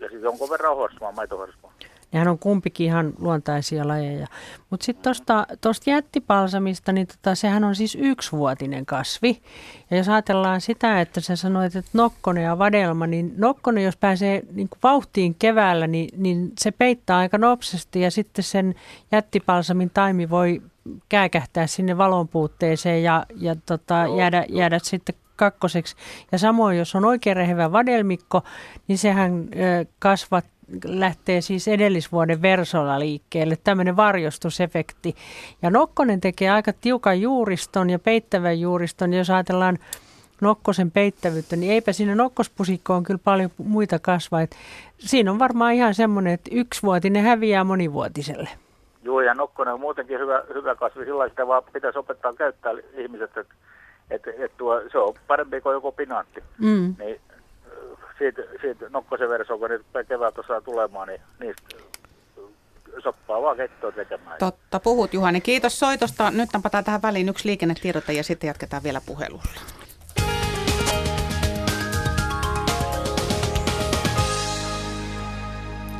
ja sitten jonkun verran horsmaa, maitohorsmaa. Nehän on kumpikin ihan luontaisia lajeja. Mutta sitten tuosta jättipalsamista, niin tota, sehän on siis yksivuotinen kasvi. Ja jos ajatellaan sitä, että sä sanoit, että nokkonen ja vadelma, niin nokkonen, jos pääsee niin vauhtiin keväällä, niin, niin se peittää aika nopsasti ja sitten sen jättipalsamin taimi voi kääkähtää sinne valonpuutteeseen ja, ja tota, jäädä, jäädä sitten kakkoseksi. Ja samoin, jos on oikein rehevä vadelmikko, niin sehän ö, kasvat, lähtee siis edellisvuoden versolla liikkeelle, tämmöinen varjostusefekti. Ja Nokkonen tekee aika tiukan juuriston ja peittävän juuriston. Jos ajatellaan nokkosen peittävyyttä, niin eipä siinä nokkospusikkoon kyllä paljon muita kasvaa. Et siinä on varmaan ihan semmoinen, että yksivuotinen häviää monivuotiselle. Joo, ja nokkonen on muutenkin hyvä, hyvä kasvi. Sillä sitä vaan pitäisi opettaa käyttää ihmiset, että et, et tuo, se on parempi kuin joku pinaatti. Mm. Niin siitä, siitä nokkosen versoon, kun niitä keväältä saa tulemaan, niin niistä soppaa vaan kettoa tekemään. Totta, puhut Juhani. Kiitos soitosta. Nyt nampataan tähän väliin yksi liikennetiedote ja sitten jatketaan vielä puhelulla.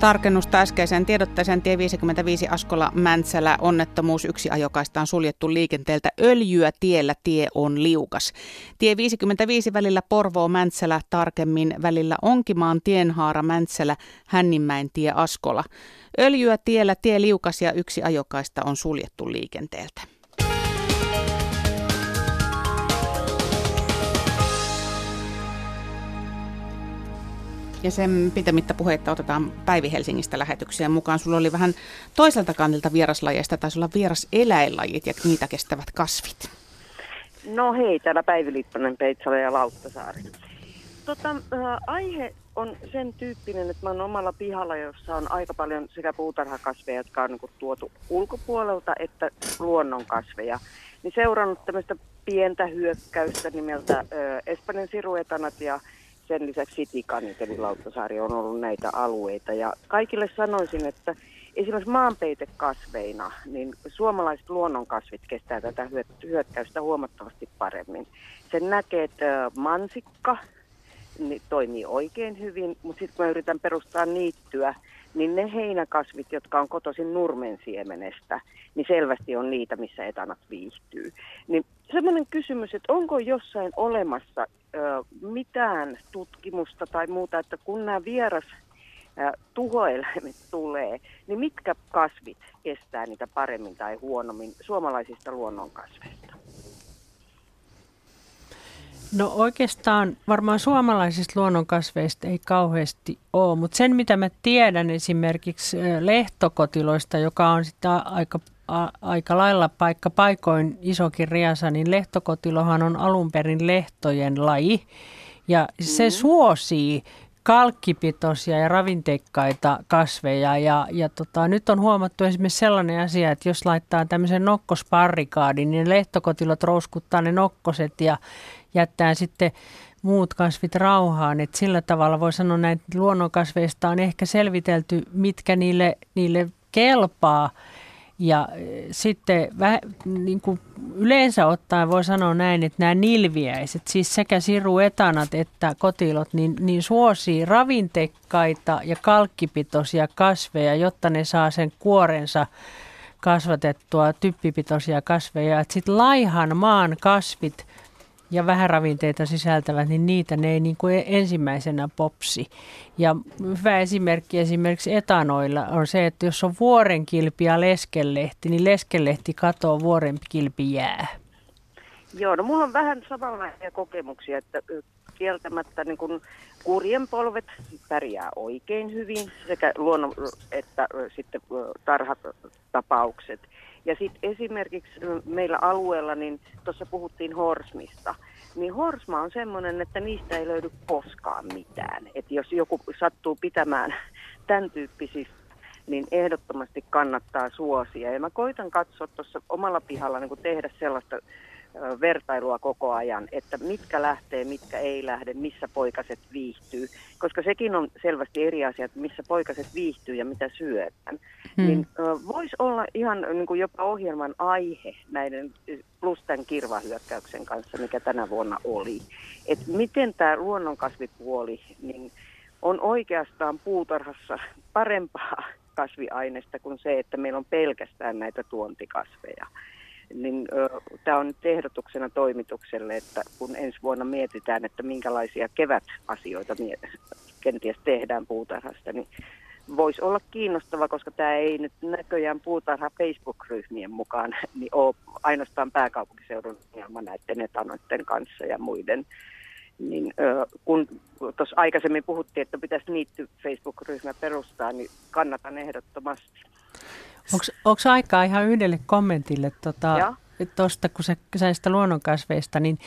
Tarkennusta äskeiseen tiedotteeseen tie 55 Askola Mäntsälä onnettomuus yksi ajokaista on suljettu liikenteeltä öljyä tiellä tie on liukas. Tie 55 välillä Porvoo Mäntsälä tarkemmin välillä Onkimaan tienhaara Mäntsälä Hännинmäen tie Askola. Öljyä tiellä tie liukas ja yksi ajokaista on suljettu liikenteeltä. Ja sen pitemmittä puheitta otetaan Päivi Helsingistä lähetykseen mukaan. Sulla oli vähän toiselta kantilta vieraslajeista, taisi olla vieraseläinlajit ja niitä kestävät kasvit. No hei, täällä Päivi Lipponen, Peitsala ja Lauttasaari. Tota, äh, aihe on sen tyyppinen, että mä oon omalla pihalla, jossa on aika paljon sekä puutarhakasveja, jotka on niin tuotu ulkopuolelta, että luonnonkasveja. Niin seurannut tämmöistä pientä hyökkäystä nimeltä äh, Espanjan siruetanat ja sen lisäksi Sitikanit eli Lauttasaari on ollut näitä alueita. Ja kaikille sanoisin, että esimerkiksi maanpeitekasveina, niin suomalaiset luonnonkasvit kestää tätä hyökkäystä huomattavasti paremmin. Sen näkee, että mansikka niin toimii oikein hyvin, mutta sitten kun mä yritän perustaa niittyä, niin ne heinäkasvit, jotka on kotoisin nurmen siemenestä, niin selvästi on niitä, missä etanat viihtyy. Niin semmoinen kysymys, että onko jossain olemassa ö, mitään tutkimusta tai muuta, että kun nämä vieras tuhoeläimet tulee, niin mitkä kasvit estää niitä paremmin tai huonommin suomalaisista luonnonkasveista? No oikeastaan varmaan suomalaisista luonnonkasveista ei kauheasti ole, mutta sen mitä mä tiedän esimerkiksi lehtokotiloista, joka on sitten aika, a, aika lailla paikka paikoin isokin riasa, niin lehtokotilohan on alun perin lehtojen laji ja se mm. suosii kalkkipitoisia ja ravinteikkaita kasveja. Ja, ja tota, nyt on huomattu esimerkiksi sellainen asia, että jos laittaa tämmöisen nokkosparrikaadin, niin lehtokotilot rouskuttaa ne nokkoset ja jättää sitten muut kasvit rauhaan. Et sillä tavalla voi sanoa näin, että luonnonkasveista on ehkä selvitelty, mitkä niille, niille kelpaa. Ja e, sitten väh, niin kuin yleensä ottaen voi sanoa näin, että nämä nilviäiset, siis sekä siruetanat että kotilot, niin, niin suosii ravintekkaita ja kalkkipitoisia kasveja, jotta ne saa sen kuorensa kasvatettua typpipitoisia kasveja. Sitten laihan maan kasvit ja vähän ravinteita sisältävät, niin niitä ne ei niin kuin ensimmäisenä popsi. Ja hyvä esimerkki esimerkiksi etanoilla on se, että jos on vuorenkilpi ja leskelehti, niin leskelehti katoo, vuorenkilpi jää. Joo, no mulla on vähän samanlaisia kokemuksia, että kieltämättä niin kun kurjen polvet pärjää oikein hyvin, sekä luonnon että sitten tarhatapaukset. Ja sitten esimerkiksi meillä alueella, niin tuossa puhuttiin horsmista, niin horsma on semmoinen, että niistä ei löydy koskaan mitään. Että jos joku sattuu pitämään tämän tyyppisistä niin ehdottomasti kannattaa suosia. Ja mä koitan katsoa tuossa omalla pihalla niin tehdä sellaista vertailua koko ajan, että mitkä lähtee, mitkä ei lähde, missä poikaset viihtyy. Koska sekin on selvästi eri asia, että missä poikaset viihtyy ja mitä syödään. Hmm. Niin voisi olla ihan niin kuin jopa ohjelman aihe näiden plus tämän kirvahyökkäyksen kanssa, mikä tänä vuonna oli. Että miten tämä luonnonkasvipuoli niin on oikeastaan puutarhassa parempaa kasviaineista kuin se, että meillä on pelkästään näitä tuontikasveja niin tämä on nyt ehdotuksena toimitukselle, että kun ensi vuonna mietitään, että minkälaisia kevätasioita kenties tehdään puutarhasta, niin voisi olla kiinnostava, koska tämä ei nyt näköjään puutarha Facebook-ryhmien mukaan niin ole ainoastaan pääkaupunkiseudun ongelma näiden etanoiden kanssa ja muiden. Niin, kun tuossa aikaisemmin puhuttiin, että pitäisi niitty Facebook-ryhmä perustaa, niin kannatan ehdottomasti. Onko aikaa ihan yhdelle kommentille tuota, tuosta, kun sä sitä luonnonkasveista, niin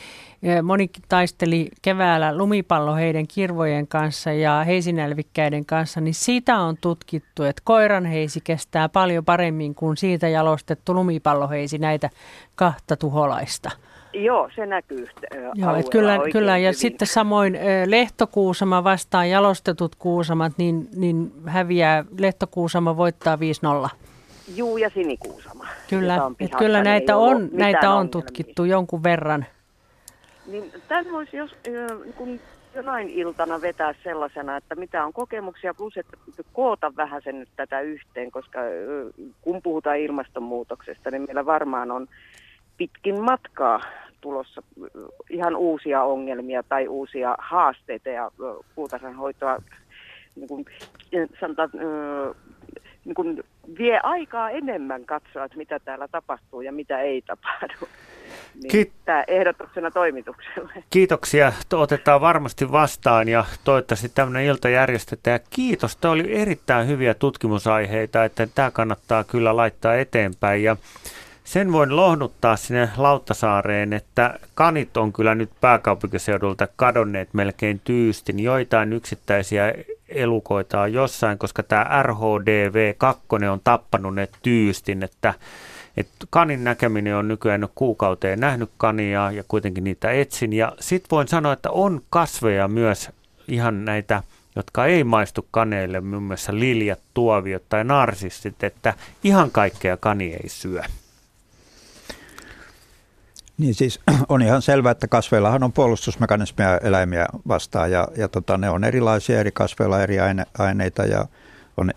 moni taisteli keväällä lumipalloheiden kirvojen kanssa ja heisinälvikkäiden kanssa, niin siitä on tutkittu, että koiranheisi kestää paljon paremmin kuin siitä jalostettu lumipalloheisi näitä kahta tuholaista. Joo, se näkyy Joo, että kyllä, kyllä, ja hyvin. sitten samoin lehtokuusama vastaan jalostetut kuusamat, niin, niin häviää, lehtokuusama voittaa 5-0. Juu, ja sinikuusama. Kyllä, on kyllä näitä on, näitä on tutkittu jonkun verran. Niin, tämän voisi jos, kun jonain iltana vetää sellaisena, että mitä on kokemuksia, plus että koota vähän sen nyt tätä yhteen, koska kun puhutaan ilmastonmuutoksesta, niin meillä varmaan on pitkin matkaa tulossa ihan uusia ongelmia tai uusia haasteita ja puutarhanhoitoa niin kuin, sanotaan, niin kuin vie aikaa enemmän katsoa, että mitä täällä tapahtuu ja mitä ei tapahdu. Niin Kiit- tämä ehdotuksena toimitukselle. Kiitoksia. Otetaan varmasti vastaan ja toivottavasti tämmöinen ilta järjestetään. Kiitos. Tämä oli erittäin hyviä tutkimusaiheita, että tämä kannattaa kyllä laittaa eteenpäin. Ja sen voin lohduttaa sinne Lauttasaareen, että kanit on kyllä nyt pääkaupunkiseudulta kadonneet melkein tyystin. Joitain yksittäisiä elukoita on jossain, koska tämä RHDV2 on tappanut ne tyystin, että et kanin näkeminen on nykyään kuukauteen nähnyt kania ja kuitenkin niitä etsin. Ja sitten voin sanoa, että on kasveja myös ihan näitä, jotka ei maistu kaneille, muun muassa liljat, tuoviot tai narsistit, että ihan kaikkea kani ei syö. Niin siis on ihan selvää, että kasveillahan on puolustusmekanismeja eläimiä vastaan ja, ja tota, ne on erilaisia eri kasveilla eri aine, aineita ja on,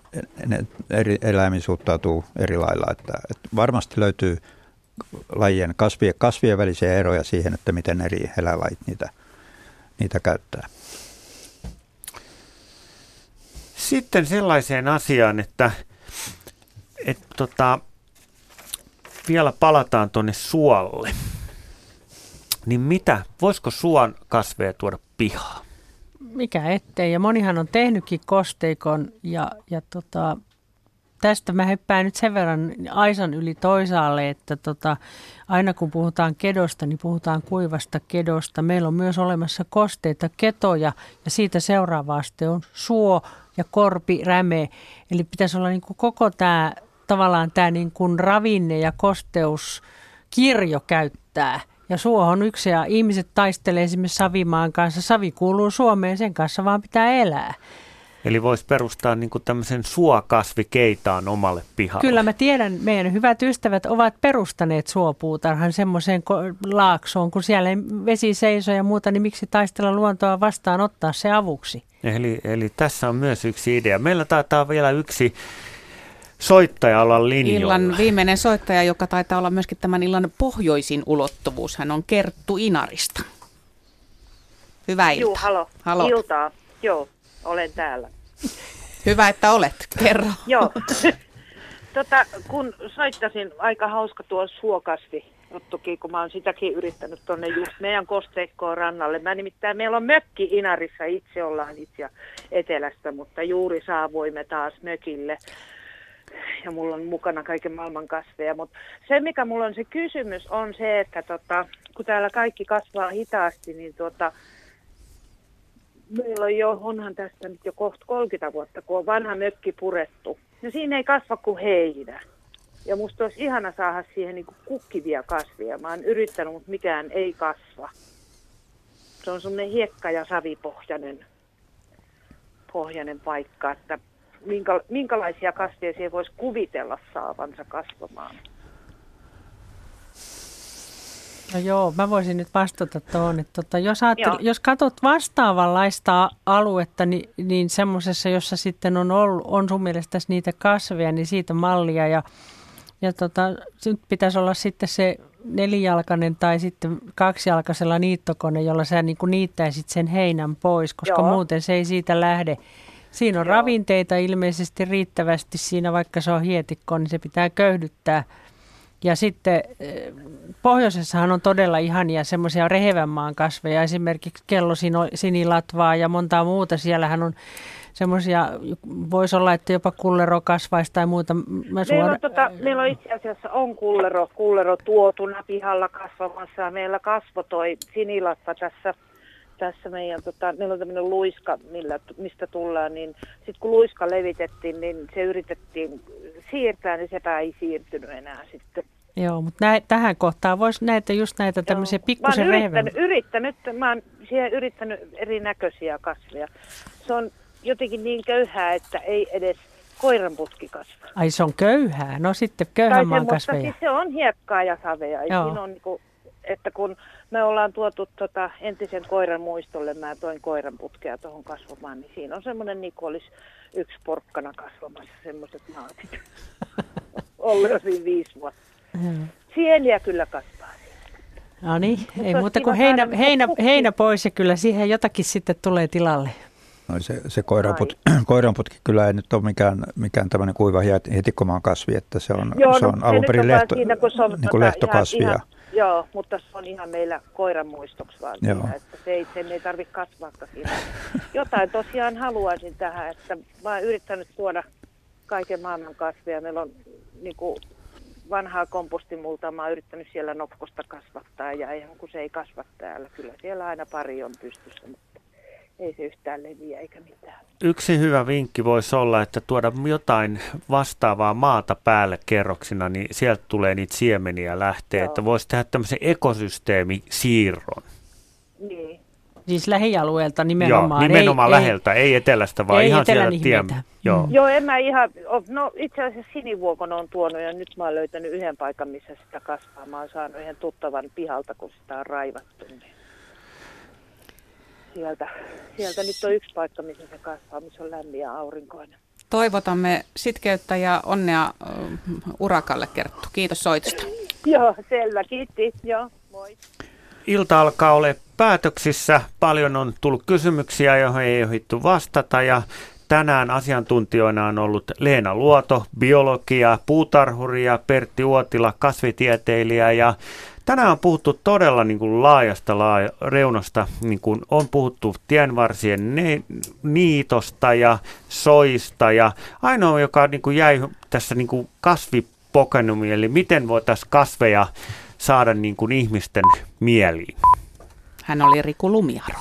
ne eri eläimiin suhtautuu eri lailla. Että, että varmasti löytyy lajien kasvien, kasvien välisiä eroja siihen, että miten eri eläinlajit niitä, niitä käyttää. Sitten sellaiseen asiaan, että, että tota, vielä palataan tuonne suolle niin mitä, voisiko suon kasveja tuoda pihaa? Mikä ettei, ja monihan on tehnytkin kosteikon, ja, ja tota, tästä mä hyppään nyt sen verran Aisan yli toisaalle, että tota, aina kun puhutaan kedosta, niin puhutaan kuivasta kedosta. Meillä on myös olemassa kosteita ketoja, ja siitä seuraava aste on suo ja korpi, räme. Eli pitäisi olla niin kuin koko tämä tavallaan tämä niin kuin ravinne- ja kosteuskirjo käyttää – ja suo on yksi ja ihmiset taistelee esimerkiksi Savimaan kanssa. Savi kuuluu Suomeen, sen kanssa vaan pitää elää. Eli voisi perustaa niin tämmöisen suokasvikeitaan omalle pihalle. Kyllä mä tiedän, meidän hyvät ystävät ovat perustaneet suopuutarhan semmoiseen laaksoon, kun siellä vesi seisoo ja muuta, niin miksi taistella luontoa vastaan ottaa se avuksi? Eli, eli tässä on myös yksi idea. Meillä taitaa vielä yksi soittajalla linjoilla. Illan viimeinen soittaja, joka taitaa olla myöskin tämän illan pohjoisin ulottuvuus. Hän on Kerttu Inarista. Hyvää iltaa. Juu, halo. halo. Iltaa. Joo, olen täällä. Hyvä, että olet. Kerro. Joo. tota, kun soittasin, aika hauska tuo suokasti juttukin, kun mä oon sitäkin yrittänyt tuonne just meidän kosteikkoon rannalle. Mä nimittäin, meillä on mökki Inarissa, itse ollaan itse etelästä, mutta juuri saavuimme taas mökille. Ja mulla on mukana kaiken maailman kasveja. Mutta se, mikä mulla on se kysymys, on se, että tota, kun täällä kaikki kasvaa hitaasti, niin tuota, meillä on jo, onhan tästä nyt jo kohta 30 vuotta, kun on vanha mökki purettu. No siinä ei kasva kuin heinä. Ja musta olisi ihana saada siihen niin kukkivia kasvia. Mä oon yrittänyt, mutta mikään ei kasva. Se on semmoinen hiekka- ja savipohjainen pohjainen paikka, että minkä, minkälaisia kasveja siihen voisi kuvitella saavansa kasvamaan. No joo, mä voisin nyt vastata tuohon, että tota, jos, ajattel, jos katsot vastaavanlaista aluetta, niin, niin semmoisessa, jossa sitten on, ollut, on sun mielestä niitä kasveja, niin siitä mallia ja, ja tota, nyt pitäisi olla sitten se nelijalkainen tai sitten kaksijalkaisella niittokone, jolla sä niin kuin niittäisit sen heinän pois, koska Joo. muuten se ei siitä lähde. Siinä on Joo. ravinteita ilmeisesti riittävästi siinä, vaikka se on hietikko, niin se pitää köyhdyttää – ja sitten eh, pohjoisessahan on todella ihania semmoisia rehevän maan kasveja, esimerkiksi kellosinilatvaa ja montaa muuta. Siellähän on semmoisia, voisi olla, että jopa kullero kasvaisi tai muuta. Mä suora... meillä, on, tota, meillä on itse asiassa on kullero, kullero tuotuna pihalla kasvamassa ja meillä kasvo toi sinilatva tässä tässä meidän, tota, meillä on tämmöinen luiska, millä, mistä tullaan, niin sitten kun luiska levitettiin, niin se yritettiin siirtää, niin sepä ei siirtynyt enää sitten. Joo, mutta nä- tähän kohtaan voisi näitä just näitä tämmöisiä pikkusen Mä yrittänyt, yrittänyt, mä oon siihen yrittänyt erinäköisiä kasveja. Se on jotenkin niin köyhää, että ei edes koiranputki kasva. Ai se on köyhää? No sitten köyhän maan kasveja. Siis se on hiekkaa ja savea. Joo. Siinä on niin kuin, että kun me ollaan tuotu tota entisen koiran muistolle, mä toin koiran putkea tuohon kasvamaan, niin siinä on semmoinen niin kuin olisi yksi porkkana kasvamassa, semmoiset naatit. Ollut jo siinä viisi vuotta. Sieniä kyllä kasvaa. No niin, ei muuta kuin heinä, heinä, heinä pois ja kyllä siihen jotakin sitten tulee tilalle. No se, se koiranput, koiranputki kyllä ei nyt ole mikään, mikään tämmöinen kuiva hetikkomaan kasvi, että se on, Joo, se on no, alun perin lehto, siinä, kun se on, niin kuin lehtokasvi. Ihan, ihan, Joo, mutta se on ihan meillä koiran muistoksi vaan siinä, että se ei, sen ei tarvitse kasvaa siinä. Jotain tosiaan haluaisin tähän, että mä oon yrittänyt tuoda kaiken maailman kasveja. Meillä on niin kuin, vanhaa kompostimulta, mä oon yrittänyt siellä nokkosta kasvattaa ja eihän kun se ei kasva täällä. Kyllä siellä aina pari on pystyssä, mutta ei se yhtään leviä eikä mitään. Yksi hyvä vinkki voisi olla, että tuoda jotain vastaavaa maata päälle kerroksina, niin sieltä tulee niitä siemeniä lähtee, Joo. että voisi tehdä tämmöisen ekosysteemisiirron. Niin. Siis lähialueelta nimenomaan. Joo, nimenomaan ei, läheltä, ei, ei etelästä, vaan ei ihan sieltä tien. Joo. Joo, en mä ihan, no itse asiassa sinivuokon on tuonut ja nyt mä oon löytänyt yhden paikan, missä sitä kasvaa. Mä oon saanut yhden tuttavan pihalta, kun sitä on raivattu. Niin sieltä, sieltä nyt on yksi paikka, missä se kasvaa, missä on lämmin ja aurinkoinen. Toivotamme sitkeyttä ja onnea urakalle Kerttu. Kiitos soitosta. Joo, selvä. Kiitti. Joo, moi. Ilta alkaa olla päätöksissä. Paljon on tullut kysymyksiä, joihin ei ohittu vastata ja Tänään asiantuntijoina on ollut Leena Luoto, biologia, puutarhuri ja Pertti Uotila, kasvitieteilijä ja Tänään on puhuttu todella niin kuin laajasta laaja, reunasta. Niin kuin on puhuttu tienvarsien ne, niitosta ja soista. Ja ainoa, joka niin kuin jäi tässä niin kuin kasvipokenumi, eli miten voitaisiin kasveja saada niin kuin ihmisten mieliin. Hän oli Riku Lumiaro.